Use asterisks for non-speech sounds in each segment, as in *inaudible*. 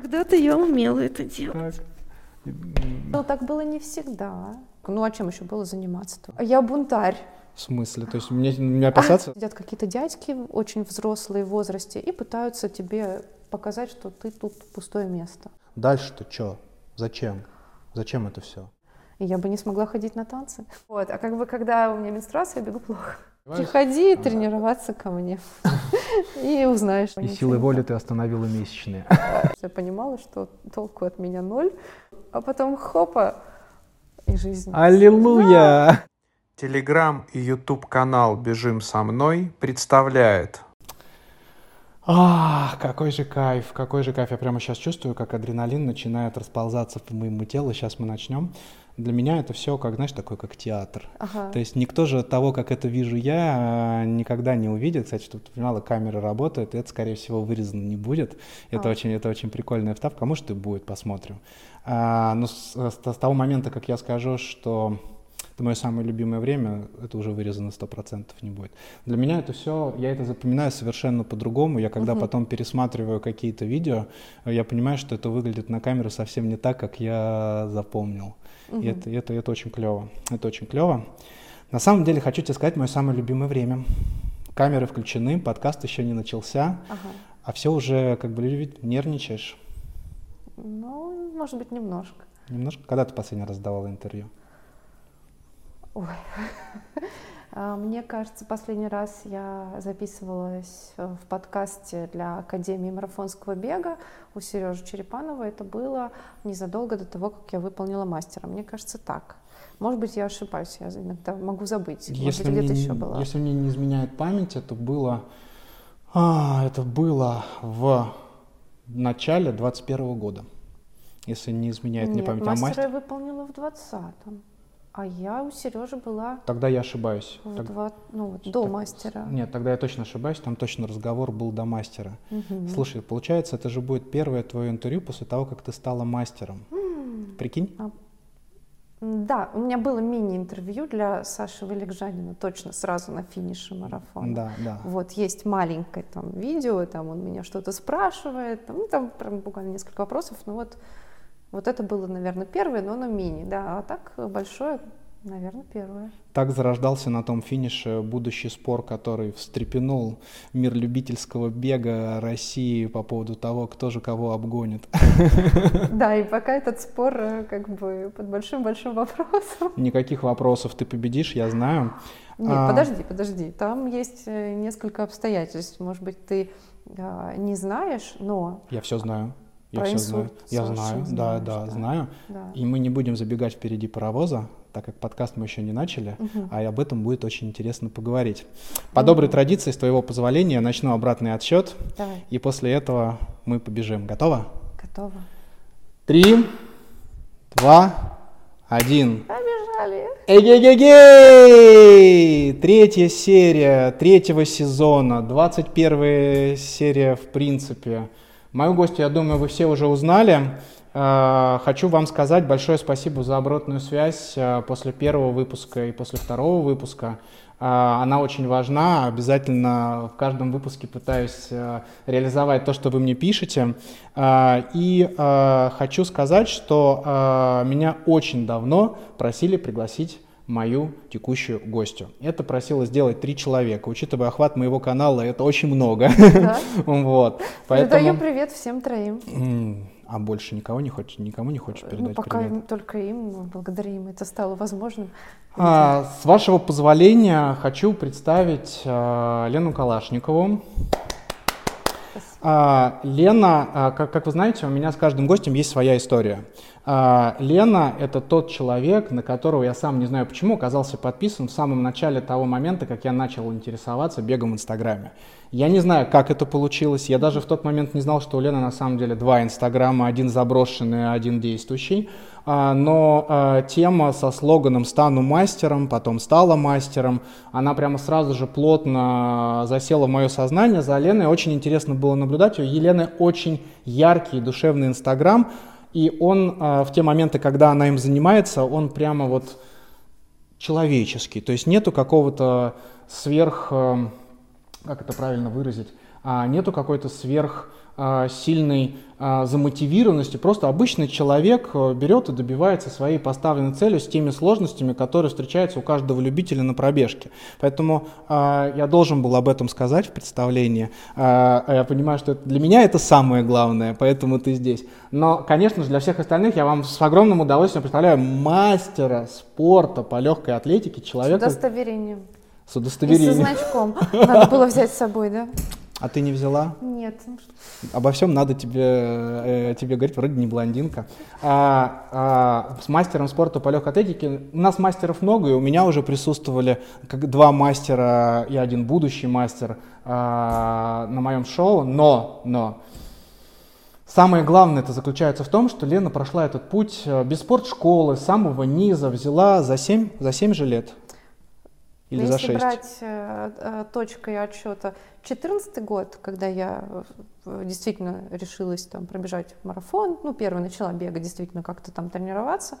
Когда-то я умела это делать. Так. Ну, так было не всегда. Ну, а чем еще было заниматься-то? А Я бунтарь. В смысле? То есть мне, мне опасаться? Сидят какие-то дядьки очень взрослые в возрасте и пытаются тебе показать, что ты тут пустое место. Дальше-то что? Зачем? Зачем это все? И я бы не смогла ходить на танцы. Вот, а как бы когда у меня менструация, я бегу плохо. Приходи тренироваться ко мне *laughs* и узнаешь. И силой воли ты остановила месячные. Я понимала, что толку от меня ноль, а потом хопа, и жизнь. Аллилуйя! Телеграм и YouTube канал «Бежим со мной» представляет Ах, какой же кайф, какой же кайф. Я прямо сейчас чувствую, как адреналин начинает расползаться по моему телу. Сейчас мы начнем. Для меня это все, как, знаешь, такой, как театр. Ага. То есть никто же того, как это вижу я, э, никогда не увидит. Кстати, чтобы ты понимала, камера работает, и это, скорее всего, вырезано не будет. Это, А. очень, это очень прикольная вставка. А может и будет, посмотрим. А, но с, с- с того момента, как я скажу, что это мое самое любимое время, это уже вырезано 100% не будет. Для меня это все, я это запоминаю совершенно по-другому. Я когда Мгм. потом пересматриваю какие-то видео, я понимаю, что это выглядит на камеру совсем не так, как я запомнил. И Мгм. это, это, это очень клево. Это очень клево. На самом деле хочу тебе сказать мое самое любимое время. Камеры включены, подкаст еще не начался, Ага. а все уже как бы нервничаешь. Ну, может быть, немножко. Немножко. Когда ты последний раз давала интервью? Ой. А, Мне кажется, последний раз я записывалась э, в подкасте для Академии марафонского бега у Сережи Черепанова. Это было незадолго до того, как я выполнила мастера. Мне кажется, так. Может быть, я ошибаюсь, я иногда могу забыть. Может Если быть, мне, где-то не- еще была. если мне не изменяет память, это было, а, это было в начале 21 года. Если не изменяет мне Нет, память, а мастера мастер, я выполнила в 20-м. А я у Сережи была тогда я ошибаюсь. в Так- два- ну, вот, до так- мастера. Нет, тогда я точно ошибаюсь, там точно разговор был до мастера. Мгм. Слушай, получается, это же будет первое твое интервью после того, как ты стала мастером. Прикинь? М, Да, у меня было мини-интервью для Саши Валикжанина, точно сразу на финише марафона. Да, да. Вот есть маленькое там видео, там он меня что-то спрашивает, там, ну, там прям буквально несколько вопросов, ну вот, вот это было, наверное, первое, но оно мини, да, а так большое, наверное, первое. Так зарождался на том финише будущий спор, который встрепенул мир любительского бега России по поводу того, кто же кого обгонит. *laughs* Да, и пока этот спор э, как бы под большим-большим вопросом. *laughs* Никаких вопросов, ты победишь, я знаю. Нет, А. подожди, подожди, там есть э, несколько обстоятельств, может быть, ты э, не знаешь, но Я все знаю. Я Про все знаю. Я знаю, да, знаешь, да, да. знаю. да. И мы не будем забегать впереди паровоза, так как подкаст мы еще не начали, Мгм. а об этом будет очень интересно поговорить. По доброй традиции, с твоего позволения, начну обратный отсчет, Давай, и после этого мы побежим. Готово? готово. Три, два, один. Побежали. Эгегегей! Третья серия третьего сезона, 21 серия в принципе. Мою гостью, я думаю, вы все уже узнали. Э, Хочу вам сказать большое спасибо за обратную связь э, после первого выпуска и после второго выпуска. Э, Она очень важна. Обязательно в каждом выпуске пытаюсь реализовать то, что вы мне пишете. И хочу сказать, что меня очень давно просили пригласить мою текущую гостью. Это просило сделать три человека. Учитывая охват моего канала, это очень много. Да. *laughs* Вот. Передаю Поэтому... привет всем троим. А больше никого не хочешь, никому не хочешь Ну, передать пока привет? им- только им, благодаря им это стало возможным. А, с вашего позволения хочу представить а, Лену Калашникову. А, Лена, а, как, как вы знаете, у меня с каждым гостем есть своя история. А, Лена — это тот человек, на которого я сам не знаю почему оказался подписан в самом начале того момента, как я начал интересоваться бегом в Инстаграме. Я не знаю, как это получилось. Я даже в тот момент не знал, что у Лены на самом деле два Инстаграма, один заброшенный, один действующий. А, Но а, тема со слоганом «Стану мастером», потом «Стала мастером», она прямо сразу же плотно засела в мое сознание. За Леной очень интересно было наблюдать. У Елены очень яркий, душевный Инстаграм. И он а, в те моменты, когда она им занимается, он прямо вот человеческий. То есть нету какого-то сверх, э, как это правильно выразить, а, нету какой-то сверх сильной а, замотивированности. Просто обычный человек э, берет и добивается своей поставленной цели с теми сложностями, которые встречаются у каждого любителя на пробежке. Поэтому а, я должен был об этом сказать в представлении. Я понимаю, что это, для меня это самое главное, поэтому ты здесь. Но, конечно же, для всех остальных я вам с огромным удовольствием представляю мастера спорта по легкой атлетике, человека... С удостоверением. С удостоверением. И со значком. Надо было взять с собой, да? А ты не взяла? Нет. Обо всем надо тебе, э, тебе говорить, вроде не блондинка. А, а, с мастером спорта по легкой атлетике, у нас мастеров много, и у меня уже присутствовали как два мастера и один будущий мастер а, на моем шоу, но, но, Самое главное это заключается в том, что Лена прошла этот путь э, без спортшколы, с самого низа, взяла за 7, за 7 же лет. Или Но за если 6? брать э, э, точкой отсчета 2014 год, когда я э, действительно решилась там пробежать марафон, ну, первый начала бегать, действительно как-то там тренироваться,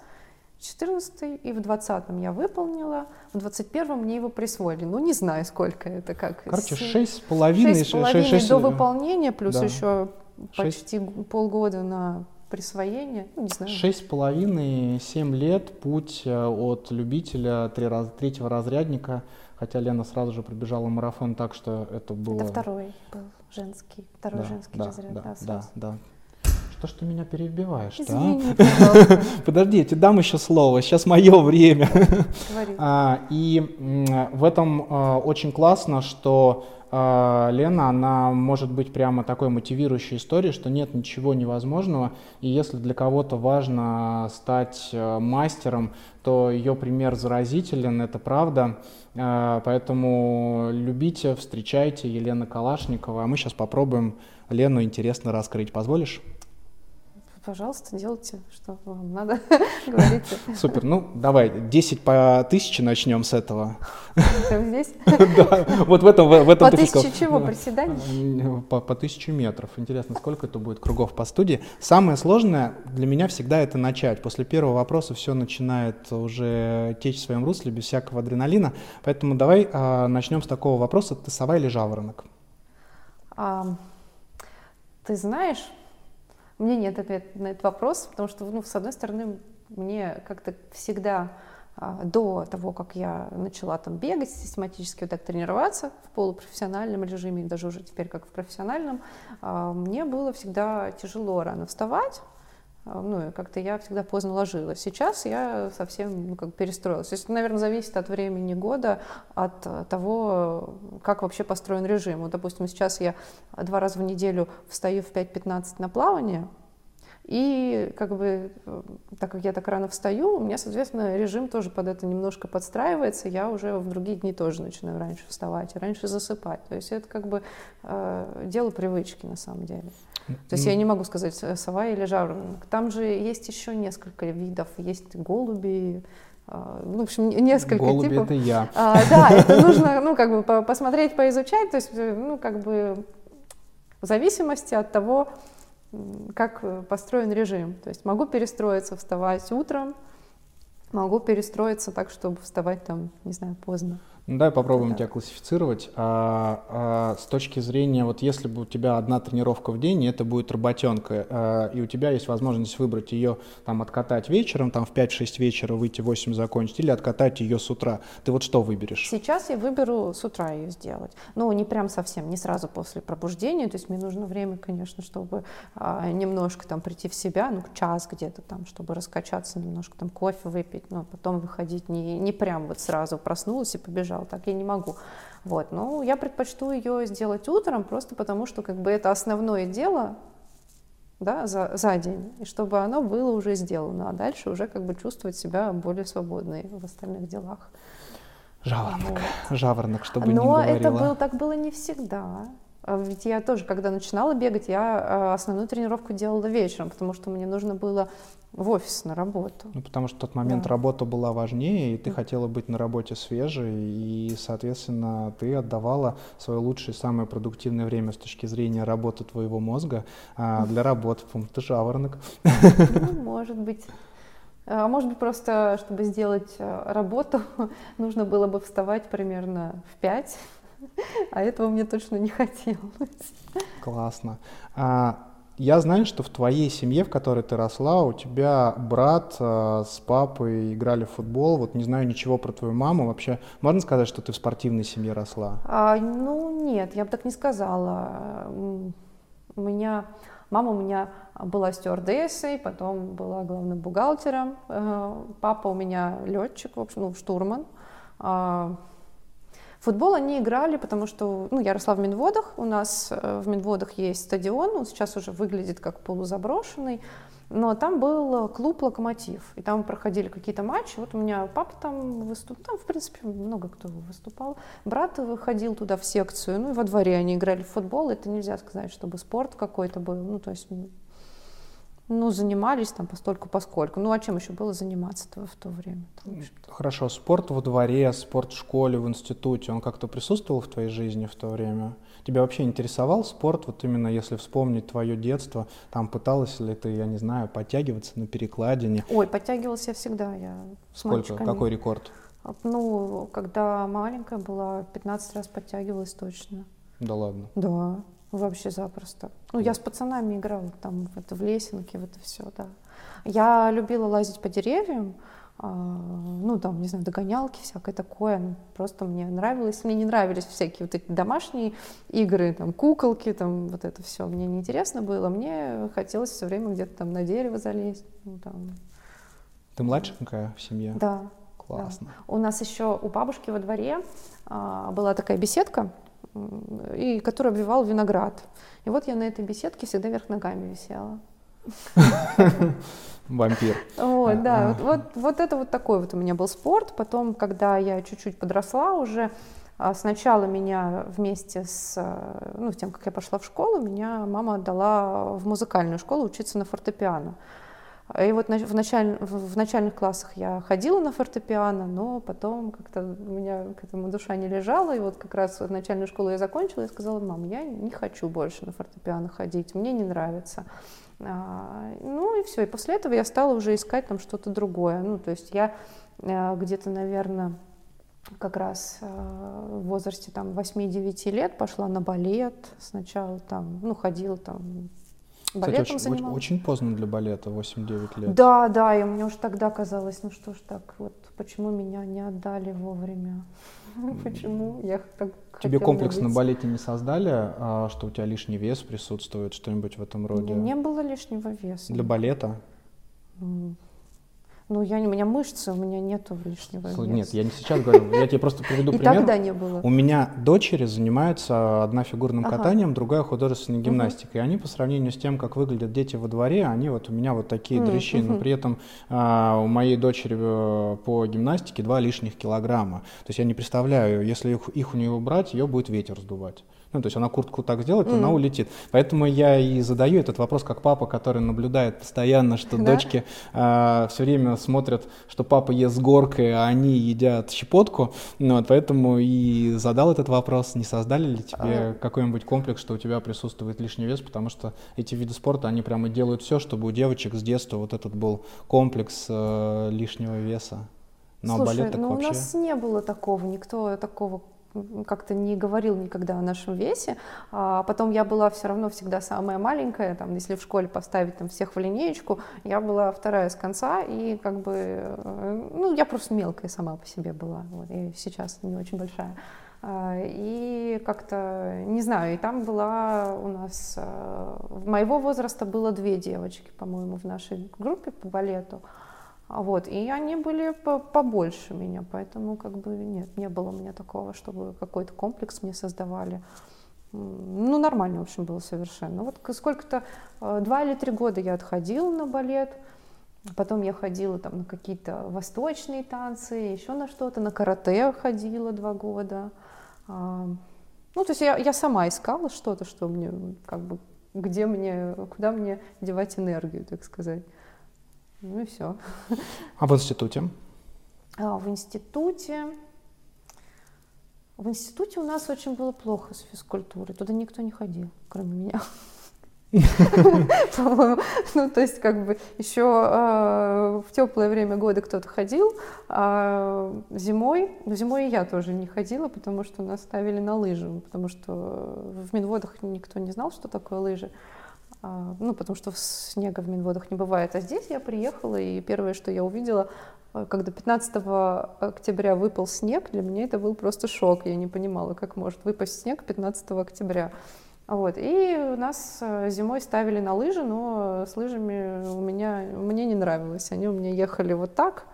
14 и в 20 я выполнила, в 21 мне его присвоили. Ну, не знаю, сколько это, как. Короче, шесть с половиной. Шесть с половиной до выполнения, плюс да. еще почти 6... полгода на присвоение, ну, не знаю. Шесть с половиной, семь лет путь э, от любителя третьего разрядника, хотя Лена сразу же пробежала марафон так, что это было... Это второй был женский, второй да, женский да, разряд. Да, да, да, да. Что ж ты меня перебиваешь, Извини, *laughs* да? Подожди, я тебе дам еще слово, сейчас мое время. *laughs* А, и в этом а, очень классно, что а, Лена, она может быть прямо такой мотивирующей историей, что нет ничего невозможного, и если для кого-то важно стать э, мастером, то ее пример заразителен, это правда. А, поэтому любите, встречайте Елена Калашникова, а мы сейчас попробуем Лену интересно раскрыть. Позволишь? Пожалуйста, делайте, что вам надо, *laughs* говорите. Супер, ну давай, 10 по тысяче начнем с этого. Прямо здесь? *laughs* Да, вот в этом, в этом По тысяче чего, приседаний? По, по тысяче метров. Интересно, сколько это будет кругов по студии. Самое сложное для меня всегда это начать. После первого вопроса все начинает уже течь в своем русле, без всякого адреналина. Поэтому давай а, начнем с такого вопроса. Ты сова или жаворонок? Ты знаешь, у меня нет ответа на этот вопрос, потому что, ну, с одной стороны, мне как-то всегда а, до того, как я начала там бегать, систематически вот так тренироваться в полупрофессиональном режиме, даже уже теперь как в профессиональном, а, мне было всегда тяжело рано вставать, ну, как-то я всегда поздно ложилась. Сейчас я совсем ну, как перестроилась. То есть, наверное, зависит от времени года, от того, как вообще построен режим. Вот, допустим, сейчас я два раза в неделю встаю в 5.15 на плавание, и как бы, так как я так рано встаю, у меня, соответственно, режим тоже под это немножко подстраивается. Я уже в другие дни тоже начинаю раньше вставать раньше засыпать. То есть это как бы э, дело привычки на самом деле. То есть я не могу сказать сова или жаворонок. Там же есть еще несколько видов. Есть голуби, э, ну, в общем, несколько Голуби типов. это я. А, да, это нужно, ну, как бы посмотреть, поизучать. То есть, ну, как бы в зависимости от того, как построен режим. То есть могу перестроиться, вставать утром, могу перестроиться так, чтобы вставать там, не знаю, поздно. Ну, давай попробуем да. тебя классифицировать. А, а, с точки зрения, вот если бы у тебя одна тренировка в день, это будет работенка, а, и у тебя есть возможность выбрать ее, там, откатать вечером, там, в 5-6 вечера выйти в 8 закончить, или откатать ее с утра. Ты вот что выберешь? Сейчас я выберу с утра ее сделать. Ну, не прям совсем, не сразу после пробуждения, то есть мне нужно время, конечно, чтобы а, немножко там прийти в себя, ну, час где-то там, чтобы раскачаться немножко, там, кофе выпить, но потом выходить не, не прям вот сразу проснулась и побежала лежал, так я не могу. Вот, ну, я предпочту ее сделать утром, просто потому что как бы это основное дело, да, за, за день, и чтобы оно было уже сделано, а дальше уже как бы чувствовать себя более свободной в остальных делах. Жаворонок, вот. жаворонок, чтобы Но не говорила. это было, так было не всегда. А ведь я тоже, когда начинала бегать, я а, основную тренировку делала вечером, потому что мне нужно было в офис на работу. Ну, потому что в тот момент да. работа была важнее, и ты хотела быть на работе свежей, и, соответственно, ты отдавала свое лучшее, самое продуктивное время с точки зрения работы твоего мозга а, для работы. Ты жаворонок. Ну, может быть. А может быть, просто, чтобы сделать а, работу, *laughs* нужно было бы вставать примерно в 5, *laughs* А этого мне точно не хотелось. Классно. А, я знаю, что в твоей семье, в которой ты росла, у тебя брат э, с папой играли в футбол. Вот не знаю ничего про твою маму. Вообще, можно сказать, что ты в спортивной семье росла? А, ну, нет, я бы так не сказала. У меня мама у меня была стюардессой, потом была главным бухгалтером. Э, папа у меня летчик, в общем, ну, штурман. А, Футбол они играли, потому что, ну, я росла в Минводах, у нас э, в Минводах есть стадион, он сейчас уже выглядит как полузаброшенный, но там был клуб «Локомотив», и там проходили какие-то матчи. Вот у меня папа там выступал, там, в принципе, много кто выступал. Брат выходил туда в секцию, ну и во дворе они играли в футбол. Это нельзя сказать, чтобы спорт какой-то был. Ну, то есть ну, занимались там постольку поскольку. Ну, а чем еще было заниматься в то время? Там, Хорошо, спорт во дворе, спорт в школе, в институте, он как-то присутствовал в твоей жизни в то время? Тебя вообще интересовал спорт, вот именно если вспомнить твое детство, там пыталась ли ты, я не знаю, подтягиваться на перекладине? Ой, подтягивалась я всегда, я Сколько? Какой рекорд? Ну, когда маленькая была, 15 раз подтягивалась точно. Да ладно? Да. Вообще запросто. Ну, я с пацанами играла там в это в лесенке, в это все, да. Я любила лазить по деревьям, а, ну, там, не знаю, догонялки, всякое такое. Ну, просто мне нравилось. Мне не нравились всякие вот эти домашние игры, там, куколки, там, вот это все. Мне неинтересно было. Мне хотелось все время где-то там на дерево залезть. Ну, там. Ты младшенькая в семье? Да. Классно. Да. У нас еще у бабушки во дворе а, была такая беседка, и который обвивал виноград. И вот я на этой беседке всегда вверх ногами висела. Вампир. Вот, да, вот, вот, вот это вот такой вот у меня был спорт. Потом, когда я чуть-чуть подросла уже, а, сначала меня вместе с, ну, тем, как я пошла в школу, меня мама отдала в музыкальную школу учиться на фортепиано. И вот в, началь, в начальных классах я ходила на фортепиано, но потом как-то у меня к этому душа не лежала. И вот как раз в начальную школу я закончила и сказала, мам, я не хочу больше на фортепиано ходить, мне не нравится. А, ну и все. И после этого я стала уже искать там что-то другое. Ну, то есть я а, где-то, наверное, как раз а, в возрасте там 8-9 лет пошла на балет. Сначала там, ну, ходила там балетом Кстати, очень, занималась. очень поздно для балета, 8-9 лет. Да, да, и мне уже тогда казалось, ну что ж так, вот почему меня не отдали вовремя? *laughs* Почему я так Тебе комплекс на балете не создали, а, что у тебя лишний вес присутствует, что-нибудь в этом роде? Не было лишнего веса. Для балета? Ну, я, у меня мышцы, у меня нету лишнего веса. Нет, я не сейчас говорю, я тебе просто приведу *laughs* пример. И тогда не было. У меня дочери занимаются одна фигурным ага. катанием, другая художественной гимнастикой. Угу. И они по сравнению с тем, как выглядят дети во дворе, они вот у меня вот такие угу. дрыщи. Но при этом а, у моей дочери э, по гимнастике два лишних килограмма. То есть я не представляю, если их, их у нее убрать, ее будет ветер сдувать. Ну, то есть она куртку так сделает, mm. она улетит. Поэтому я и задаю этот вопрос как папа, который наблюдает постоянно, что да? дочки э, все время смотрят, что папа ест горкой, а они едят щепотку. Ну, вот, поэтому и задал этот вопрос, не создали ли тебе а... какой-нибудь комплекс, что у тебя присутствует лишний вес, потому что эти виды спорта, они прямо делают все, чтобы у девочек с детства вот этот был комплекс э, лишнего веса. Ну, Слушай, а ну вообще... у нас не было такого, никто такого как-то не говорил никогда о нашем весе. А потом я была все равно всегда самая маленькая, там, если в школе поставить там, всех в линеечку, я была вторая с конца, и как бы, э, ну, я просто мелкая сама по себе была, вот, и сейчас не очень большая. А, и как-то, не знаю, и там была у нас, э, моего возраста было две девочки, по-моему, в нашей группе по балету. Вот, и они были побольше меня, поэтому как бы нет, не было у меня такого, чтобы какой-то комплекс мне создавали. Ну, нормально, в общем, было совершенно. Вот сколько-то, э, два или три года я отходила на балет, потом я ходила там на какие-то восточные танцы, еще на что-то, на карате ходила два года. А, ну, то есть я, я сама искала что-то, что мне, как бы, где мне, куда мне девать энергию, так сказать. Ну и все. А в институте? А, в институте... В институте у нас очень было плохо с физкультурой. Туда никто не ходил, кроме меня. по-моему. Ну, то есть, как бы, еще э, в теплое время года кто-то ходил, а зимой, ну, зимой и я тоже не ходила, потому что нас ставили на лыжи, потому что в Минводах никто не знал, что такое лыжи. А, ну, потому что снега в Минводах не бывает. А здесь я приехала, и первое, что я увидела, э, когда 15 октября выпал снег, для меня это был просто шок. Я не понимала, как может выпасть снег 15 октября. Вот. И нас э, зимой ставили на лыжи, но с лыжами у меня, мне не нравилось. Они у меня ехали вот так.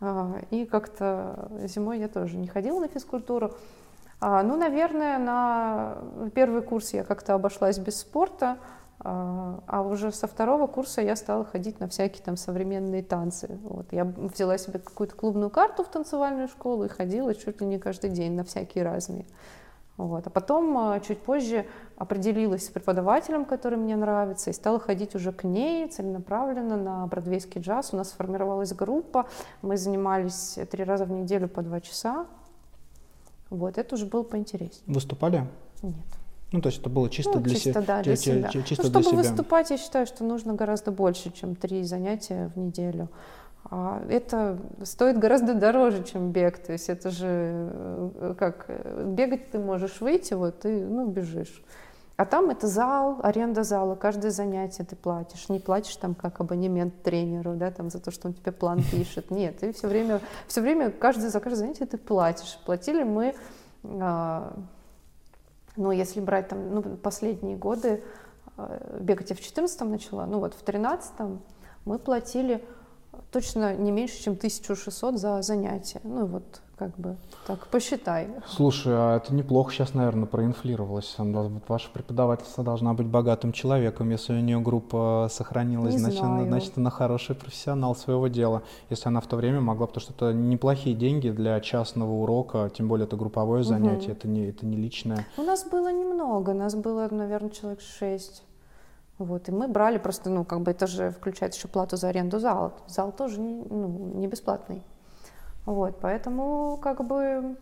А, и как-то зимой я тоже не ходила на физкультуру. А, ну, наверное, на первый курс я как-то обошлась без спорта. А, а уже со второго курса я стала ходить на всякие там современные танцы. Вот. Я взяла себе какую-то клубную карту в танцевальную школу и ходила чуть ли не каждый день на всякие разные. Вот. А потом, а, чуть позже, определилась с преподавателем, который мне нравится, и стала ходить уже к ней целенаправленно на бродвейский джаз. У нас сформировалась группа, мы занимались три раза в неделю по два часа. Вот, это уже было поинтереснее. Выступали? Нет. Ну, то есть это было чисто ну, для, чисто, се... да, для себя. Чисто ну, чтобы для себя. выступать, я считаю, что нужно гораздо больше, чем три занятия в неделю. А это стоит гораздо дороже, чем бег. То есть это же э, как бегать ты можешь выйти, вот ты ну, бежишь. А там это зал, аренда зала, каждое занятие ты платишь. Не платишь там как абонемент тренеру, да, там за то, что он тебе план *laughs* пишет. Нет, ты все время, все время каждое, за каждое занятие ты платишь. Платили мы, ну, если брать там, ну, последние годы, а, бегать я в 14 начала, ну, вот в 13 мы платили точно не меньше, чем 1600 за занятие. Ну, вот как бы так, посчитай. Слушай, а это неплохо сейчас, наверное, проинфлировалось. Ваша преподавательница должна быть богатым человеком, если у нее группа сохранилась, Не значит, знаю. значит, она хороший профессионал своего дела. Если она в то время могла, потому что это неплохие деньги для частного урока, тем более это групповое занятие, это, не, это не личное. У нас было немного, нас было, наверное, человек шесть. Вот, и мы брали просто, ну, как бы это же включает еще плату за аренду зала. Зал тоже ну, не бесплатный. Вот, поэтому как бы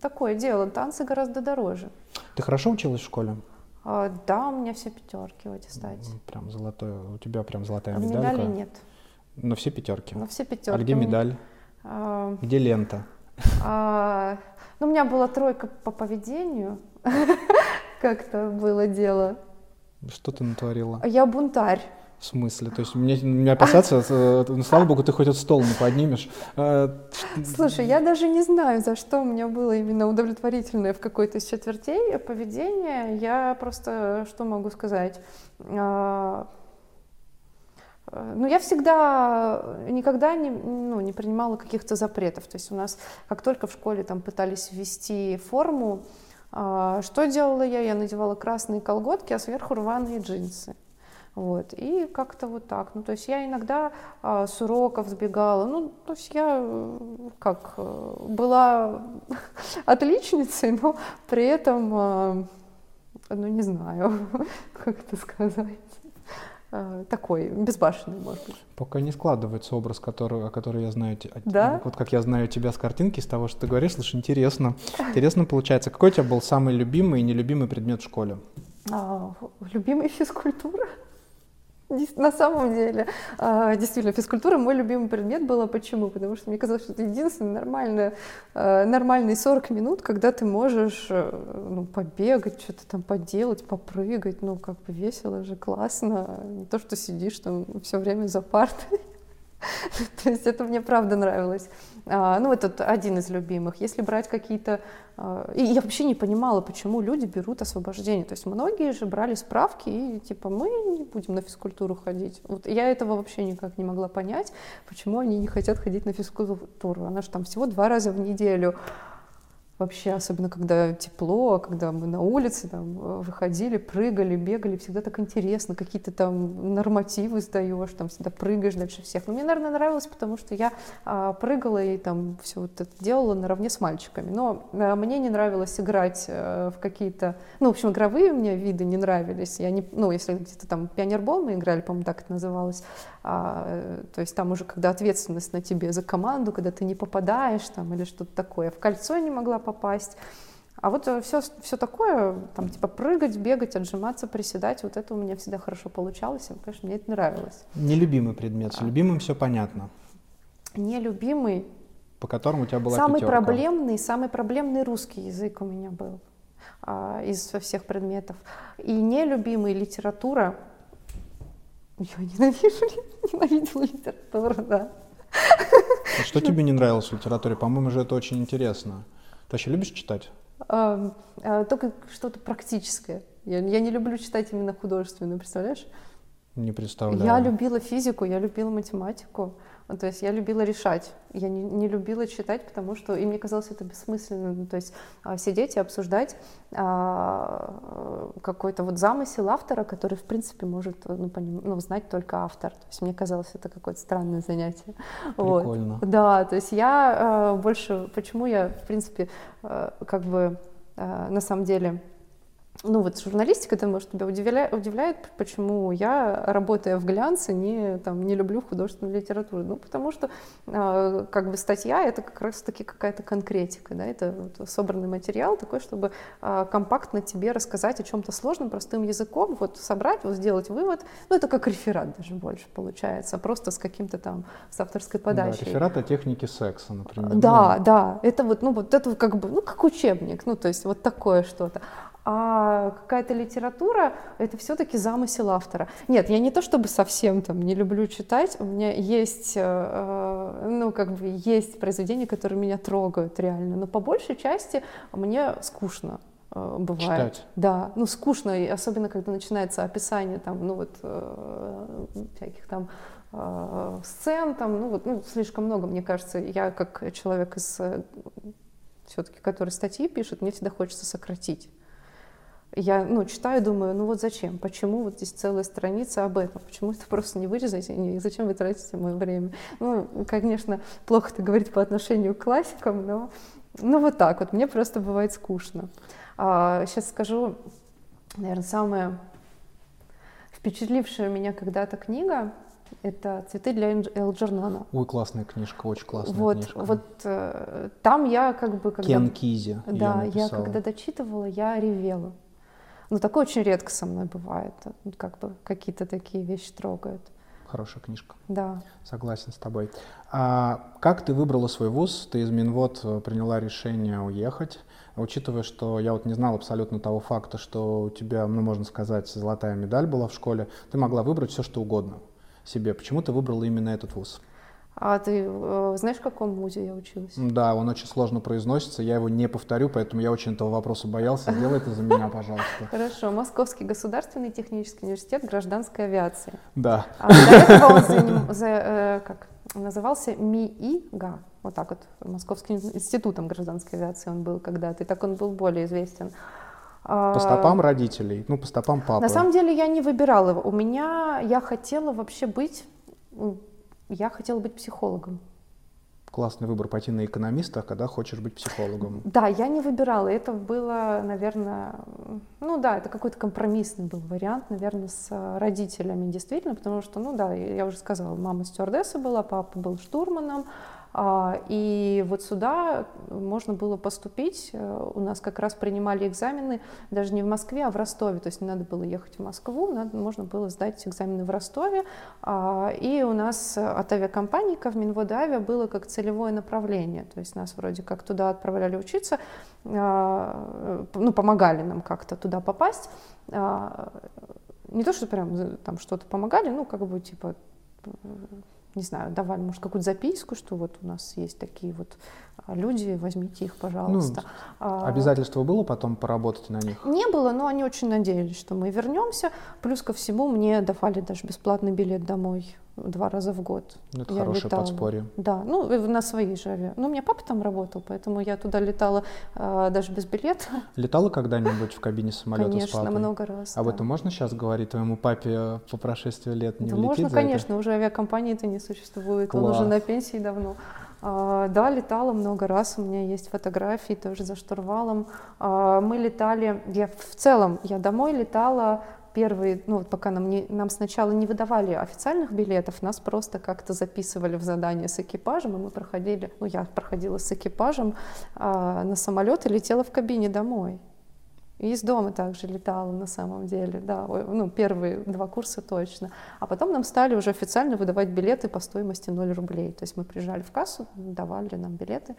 такое дело. Танцы гораздо дороже. Ты хорошо училась в школе? А, да, у меня все пятерки в аттестате. Прям золотое, у тебя прям золотая А медалька. медалей нет. Но все пятерки. Но все пятерки. А где медаль? А, Где лента? а, ну, у меня была тройка по поведению. *laughs* Как-то было дело. Что ты натворила? Я бунтарь. В смысле? То есть мне, мне опасаться, э, ну, слава богу, ты хоть этот стол не поднимешь. Э, Слушай, я даже не знаю, за что у меня было именно удовлетворительное в какой-то из четвертей поведение. Я просто, что могу сказать? А, э, Ну, я всегда никогда не, ну, не принимала каких-то запретов. То есть у нас, как только в школе там пытались ввести форму, а, что делала я? Я надевала красные колготки, а сверху рваные джинсы. Вот. И как-то вот так. Ну, то есть я иногда а, с уроков сбегала. Ну, то есть я э, как э, была *laughs* отличницей, но при этом, а, ну, не знаю, *laughs* как это сказать, а, такой безбашенный, может быть. Пока не складывается образ, который, о котором я знаю, Да? вот как я знаю тебя с картинки, с того, что ты говоришь, слушай, интересно, интересно получается. Какой у тебя был самый любимый и нелюбимый предмет в школе? А, любимый физкультура. На самом деле, а, действительно, физкультура мой любимый предмет была. Почему? Потому что мне казалось, что это единственный нормальный, а, нормальный 40 минут, когда ты можешь э, ну, побегать, что-то там поделать, попрыгать. Ну, как бы весело же, классно. Не то, что сидишь там все время за партой. *laughs* То есть это мне правда нравилось. А, ну, это один из любимых. Если брать какие-то... а, И я вообще не понимала, почему люди берут освобождение. То есть многие же брали справки и типа мы не будем на физкультуру ходить. Вот я этого вообще никак не могла понять, почему они не хотят ходить на физкультуру. Она же там всего два раза в неделю. Вообще, особенно когда тепло, когда мы на улице там э, выходили, прыгали, бегали, всегда так интересно, какие-то там нормативы сдаешь, там всегда прыгаешь дальше всех. Но мне, наверное, нравилось, потому что я а, прыгала и там все вот это делала наравне с мальчиками. Но а, мне не нравилось играть э, в какие-то, ну, в общем, игровые мне виды не нравились. Я не, ну, если где-то там пионербол мы играли, по-моему, так это называлось, а, э, то есть там уже когда ответственность на тебе за команду, когда ты не попадаешь там или что-то такое. В кольцо не могла попасть. А вот все, все такое, там, типа прыгать, бегать, отжиматься, приседать, вот это у меня всегда хорошо получалось, и, конечно, мне это нравилось. Нелюбимый предмет, с любимым все понятно. Нелюбимый. По которому у тебя была Самый пятерка. проблемный, самый проблемный русский язык у меня был а, из всех предметов. И нелюбимый литература. Я ненавижу, *laughs* ненавидела литературу, да. А Что тебе не нравилось в литературе? По-моему, же это очень интересно. Ты вообще любишь читать? А, а, только что-то практическое. Я, я не люблю читать именно художественную, представляешь? Не представляю. Я любила физику, я любила математику. Ну, то есть я любила решать. Я не, не любила читать, потому что и мне казалось это бессмысленно. Ну, то есть а, сидеть и обсуждать а, какой-то вот замысел автора, который, в принципе, может ну, поним, ну, знать только автор. То есть мне казалось это какое-то странное занятие. Прикольно. Вот. Да, то есть я а, больше... Почему я, в принципе, а, как бы на самом деле ну вот журналистика, это может тебя удивляет, удивляет, почему я, работая в глянце, не, там, не люблю художественную литературу. Ну, потому что э, как бы статья — это как раз-таки какая-то конкретика, да, это вот собранный материал такой, чтобы э, компактно тебе рассказать о чем-то сложном, простым языком, вот собрать, вот сделать вывод. Ну, это как реферат даже больше получается, просто с каким-то там, с авторской подачей. Да, реферат о технике секса, например. Да, ну. да, это вот, ну, вот это как бы, ну, как учебник, ну, то есть вот такое что-то. А какая-то литература — это все-таки замысел автора. Нет, я не то чтобы совсем там не люблю читать, у меня есть, э, ну, как бы есть произведения, которые меня трогают реально, но по большей части мне скучно э, бывает. Читать. Да, ну скучно, и особенно когда начинается описание там, ну вот э, всяких там э, сцен, там, ну вот, ну слишком много, мне кажется, я как человек из все-таки, который статьи пишет, мне всегда хочется сократить. Я ну, читаю, думаю, ну вот зачем? Почему вот здесь целая страница об этом? Почему это просто не вырезать? И зачем вы тратите мое время? Ну, конечно, плохо это говорить по отношению к классикам, но ну вот так вот. Мне просто бывает скучно. А, сейчас скажу, наверное, самая впечатлившая меня когда-то книга это «Цветы для Элджернона». Ой, классная книжка, очень классная вот, книжка. Вот э, там я как бы... Когда, Кен Кизи Да, я когда дочитывала, я ревела. Ну, такое очень редко со мной бывает. Как бы какие-то такие вещи трогают. Хорошая книжка. Да. Согласен с тобой. А как ты выбрала свой вуз? Ты из Минвод э, приняла решение уехать. Учитывая, что я вот не знал абсолютно того факта, что у тебя, ну, можно сказать, золотая медаль была в школе, ты могла выбрать все, что угодно себе. Почему ты выбрала именно этот вуз? А ты э, знаешь, в каком музе я училась? Да, он очень сложно произносится, я его не повторю, поэтому я очень этого вопроса боялся. Сделай это за меня, пожалуйста. Хорошо. Московский государственный технический университет гражданской авиации. Да. А до этого он за, за, э, как, назывался МИИГА. Вот так вот, Московским институтом гражданской авиации он был когда-то, и так он был более известен. По стопам родителей, ну, по стопам папы. На самом деле я не выбирала его. У меня, я хотела вообще быть я хотела быть психологом. Классный выбор пойти на экономиста, когда хочешь быть психологом. Да, я не выбирала. Это было, наверное, ну да, это какой-то компромиссный был вариант, наверное, с родителями действительно, потому что, ну да, я уже сказала, мама стюардесса была, папа был штурманом, а, и вот сюда можно было поступить. Э, у нас как раз принимали экзамены даже не в Москве, а в Ростове. То есть не надо было ехать в Москву, надо, можно было сдать экзамены в Ростове. А, и у нас от авиакомпании Кавминводавиа было как целевое направление. То есть нас вроде как туда отправляли учиться, а, ну, помогали нам как-то туда попасть. Не то, что прям там что-то помогали, ну, как бы типа не знаю, давали, может, какую-то записку, что вот у нас есть такие вот а, люди, возьмите их, пожалуйста. Ну, обязательство было потом поработать на них? Не было, но они очень надеялись, что мы вернемся. Плюс ко всему мне давали даже бесплатный билет домой два раза в год. Ну, это я хорошее летала. подспорье. Да, ну на своей же авиа. Ну, у меня папа там работал, поэтому я туда летала а, даже без билета. Летала когда-нибудь в кабине самолета конечно, с папой? Конечно, много раз. Об да. этом можно сейчас говорить твоему папе по прошествии лет? Не да можно, конечно, это? уже авиакомпании-то не существует, Класс. он уже на пенсии давно. А, да, летала много раз, у меня есть фотографии тоже за штурвалом. А, мы летали, я в целом, я домой летала первые, ну вот пока нам, не, нам сначала не выдавали официальных билетов, нас просто как-то записывали в задание с экипажем, и мы проходили, ну я проходила с экипажем а, на самолет и летела в кабине домой. И из дома также летала на самом деле, да, ну, первые два курса точно. А потом нам стали уже официально выдавать билеты по стоимости 0 рублей. То есть мы приезжали в кассу, давали нам билеты,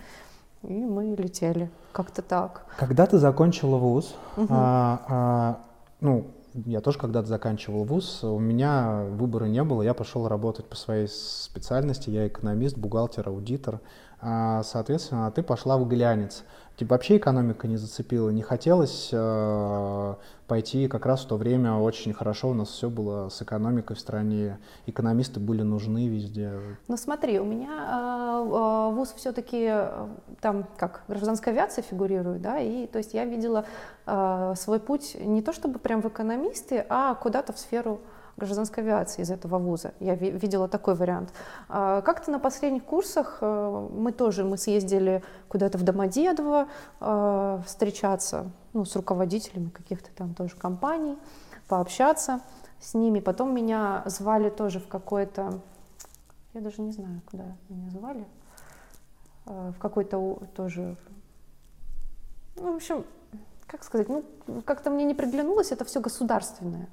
и мы летели. Как-то так. Когда ты закончила вуз, угу. а, а, ну, я тоже когда-то заканчивал вуз, у меня выбора не было, я пошел работать по своей специальности, я экономист, бухгалтер, аудитор, соответственно, ты пошла в глянец. Типа вообще экономика не зацепила, не хотелось э, пойти как раз в то время очень хорошо у нас все было с экономикой в стране, экономисты были нужны везде. Ну смотри, у меня э, вуз все-таки там как гражданская авиация фигурирует, да, и то есть я видела э, свой путь не то чтобы прям в экономисты, а куда-то в сферу гражданской авиации из этого вуза. Я видела такой вариант. А, как-то на последних курсах э, мы тоже мы съездили куда-то в Домодедово э, встречаться ну, с руководителями каких-то там тоже компаний, пообщаться с ними. Потом меня звали тоже в какое-то, я даже не знаю, куда меня звали, э, в какой-то тоже, ну, в общем, как сказать, ну, как-то мне не приглянулось, это все государственное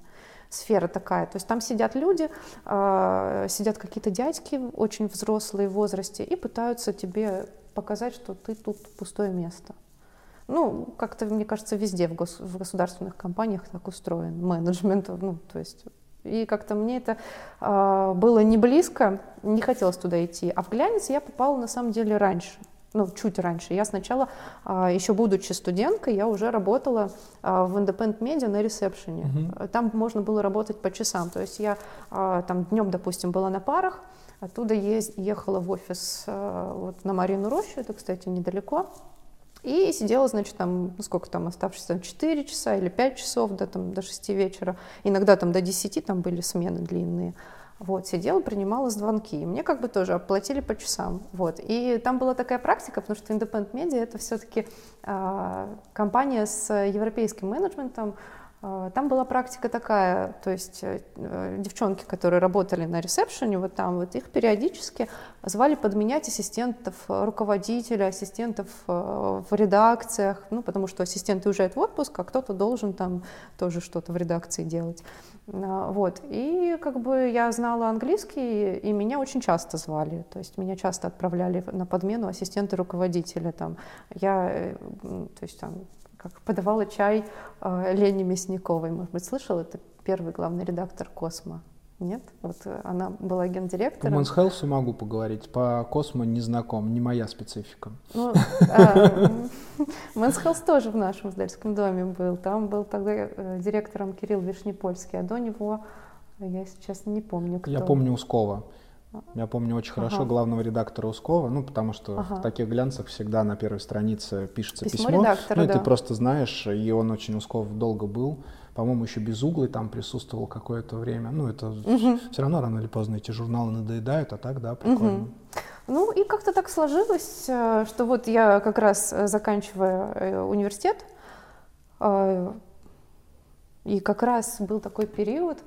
сфера такая. То есть там сидят люди, э, сидят какие-то дядьки очень взрослые в возрасте и пытаются тебе показать, что ты тут пустое место. Ну, как-то, мне кажется, везде в, гос- в государственных компаниях так устроен менеджмент. *laughs* Ну, то есть и как-то мне это э, было не близко, не хотелось туда идти. А в глянец я попала на самом деле раньше ну, чуть раньше. Я сначала, а, еще будучи студенткой, я уже работала а, в Independent Media на ресепшене. Uh-huh. Там можно было работать по часам. То есть я а, там днем, допустим, была на парах, оттуда ехала в офис вот, на Марину Рощу, это, кстати, недалеко. И сидела, значит, там, ну, сколько там оставшись, там 4 часа или 5 часов, да, там, до 6 вечера. Иногда там до 10 там были смены длинные. Вот, сидела, принимала звонки. И мне как бы тоже оплатили по часам. Вот. И там была такая практика, потому что Independent Media это все-таки э, а, компания с европейским менеджментом, там была практика такая, то есть э, девчонки, которые работали на ресепшене, вот там вот их периодически звали подменять ассистентов руководителя, ассистентов э, в редакциях, ну, потому что ассистенты уезжают в отпуск, а кто-то должен там тоже что-то в редакции делать. А, вот. И как бы я знала английский, и меня очень часто звали. То есть меня часто отправляли на подмену ассистенты руководителя. Там. Я э, то есть, там, как подавала чай э, Лене Мясниковой. Может быть, слышал? Это первый главный редактор «Космо». Нет? Вот э, она была гендиректором. По Men's могу поговорить, по Космо не знаком, не моя специфика. Ну, *laughs* Men's тоже в нашем издательском доме был. Там был тогда э, директором Кирилл Вишнепольский, а до него я сейчас не помню, кто. Я помню Ускова. Я помню очень хорошо ага. главного редактора Ускова, ну, потому что ага. в таких глянцах всегда на первой странице пишется письмо. письмо редактора, ну, и да. ты просто знаешь, и он очень Усков долго был. По-моему, еще без углы там присутствовал какое-то время. Ну, это угу. все равно рано или поздно эти журналы надоедают, а так, да, прикольно. Угу. Ну, и как-то так сложилось, э, что вот я как раз э, заканчивая э, университет, и как раз был такой период,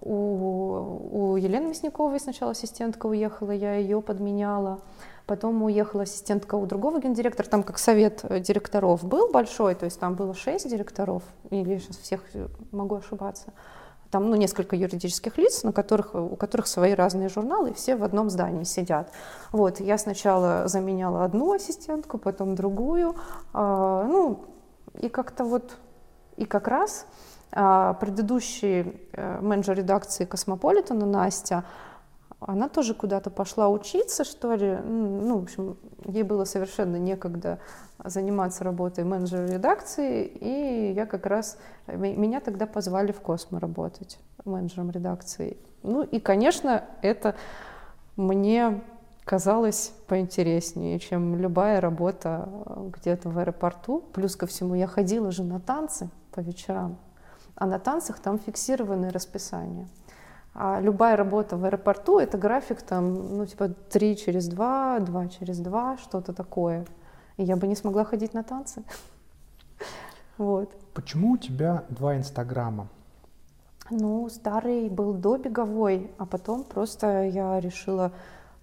у, у Елены Мясниковой сначала ассистентка уехала, я ее подменяла. Потом уехала ассистентка у другого гендиректора, там как совет э, директоров был большой, то есть там было шесть директоров, или сейчас всех э, могу ошибаться. Там ну, несколько юридических лиц, на которых, у которых свои разные журналы, все в одном здании сидят. Вот, я сначала заменяла одну ассистентку, потом другую. А, ну, и как-то вот, и как раз предыдущий э, менеджер редакции «Космополитена» Настя, она тоже куда-то пошла учиться, что ли. Ну, в общем, ей было совершенно некогда заниматься работой менеджера редакции, и я как раз, меня тогда позвали в Космо работать менеджером редакции. Ну и, конечно, это мне казалось поинтереснее, чем любая работа где-то в аэропорту. Плюс ко всему я ходила же на танцы по вечерам, а на танцах там фиксированное расписание. А любая работа в аэропорту — это график там, ну, типа 3 через 2, 2 через 2, что-то такое. И я бы не смогла ходить на танцы. *laughs* Вот. Почему у тебя два Инстаграма? Ну, старый был до беговой, а потом просто я решила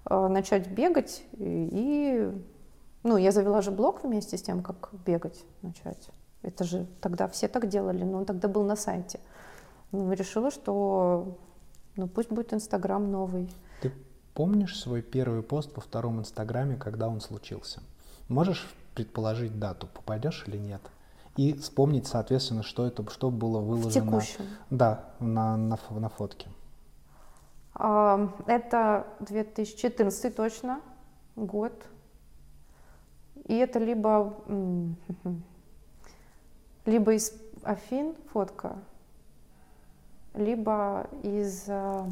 э, начать бегать и, ну, я завела же блог вместе с тем, как бегать начать. Это же тогда все так делали, но он тогда был на сайте. Ну, решила, что ну пусть будет Инстаграм новый. Ты помнишь свой первый пост во втором Инстаграме, когда он случился? Можешь предположить дату, попадешь или нет? И вспомнить, соответственно, что это, что было выложено. В текущем? Да, на, на, на фотке. А, это 2014 точно год. И это либо, *laughs* либо из Афин фотка, либо из э,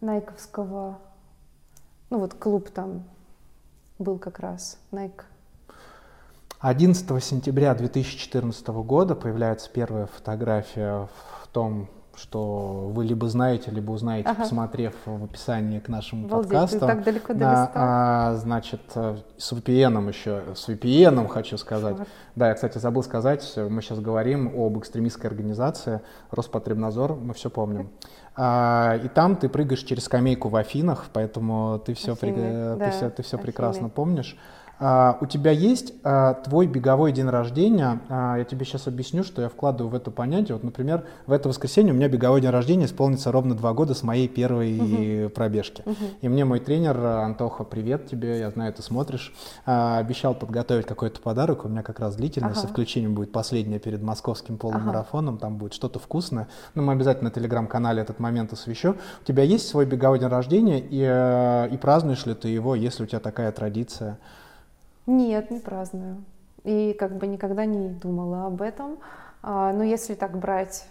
Найковского, ну вот клуб там был как раз, Найк. 11 сентября 2014 года появляется первая фотография в том что вы либо знаете, либо узнаете, ага. посмотрев в описании к нашему Обалдеть, подкасту. Ты так далеко да, а, Значит, э, с VPN еще, с VPN хочу сказать. Шар. Да, я, кстати, забыл сказать, мы сейчас говорим об экстремистской организации Роспотребнадзор, мы все помним. А, и там ты прыгаешь через скамейку в Афинах, поэтому ты все, Афины, при, да, ты все, ты все прекрасно помнишь. Uh, у тебя есть uh, твой беговой день рождения. Uh, я тебе сейчас объясню, что я вкладываю в это понятие. Вот, например, в это воскресенье у меня беговой день рождения исполнится ровно два года с моей первой uh-huh. пробежки. Uh-huh. И мне мой тренер Антоха, привет тебе, я знаю, ты смотришь, обещал подготовить какой-то подарок. У меня как раз длительный, uh-huh. со включением будет последняя перед московским полумарафоном. Uh-huh. Там будет что-то вкусное. Но мы обязательно на телеграм-канале этот момент освещу. У тебя есть свой беговой день рождения и, и празднуешь ли ты его, если у тебя такая традиция? Нет, не праздную. И как бы никогда не думала об этом. А, но если так брать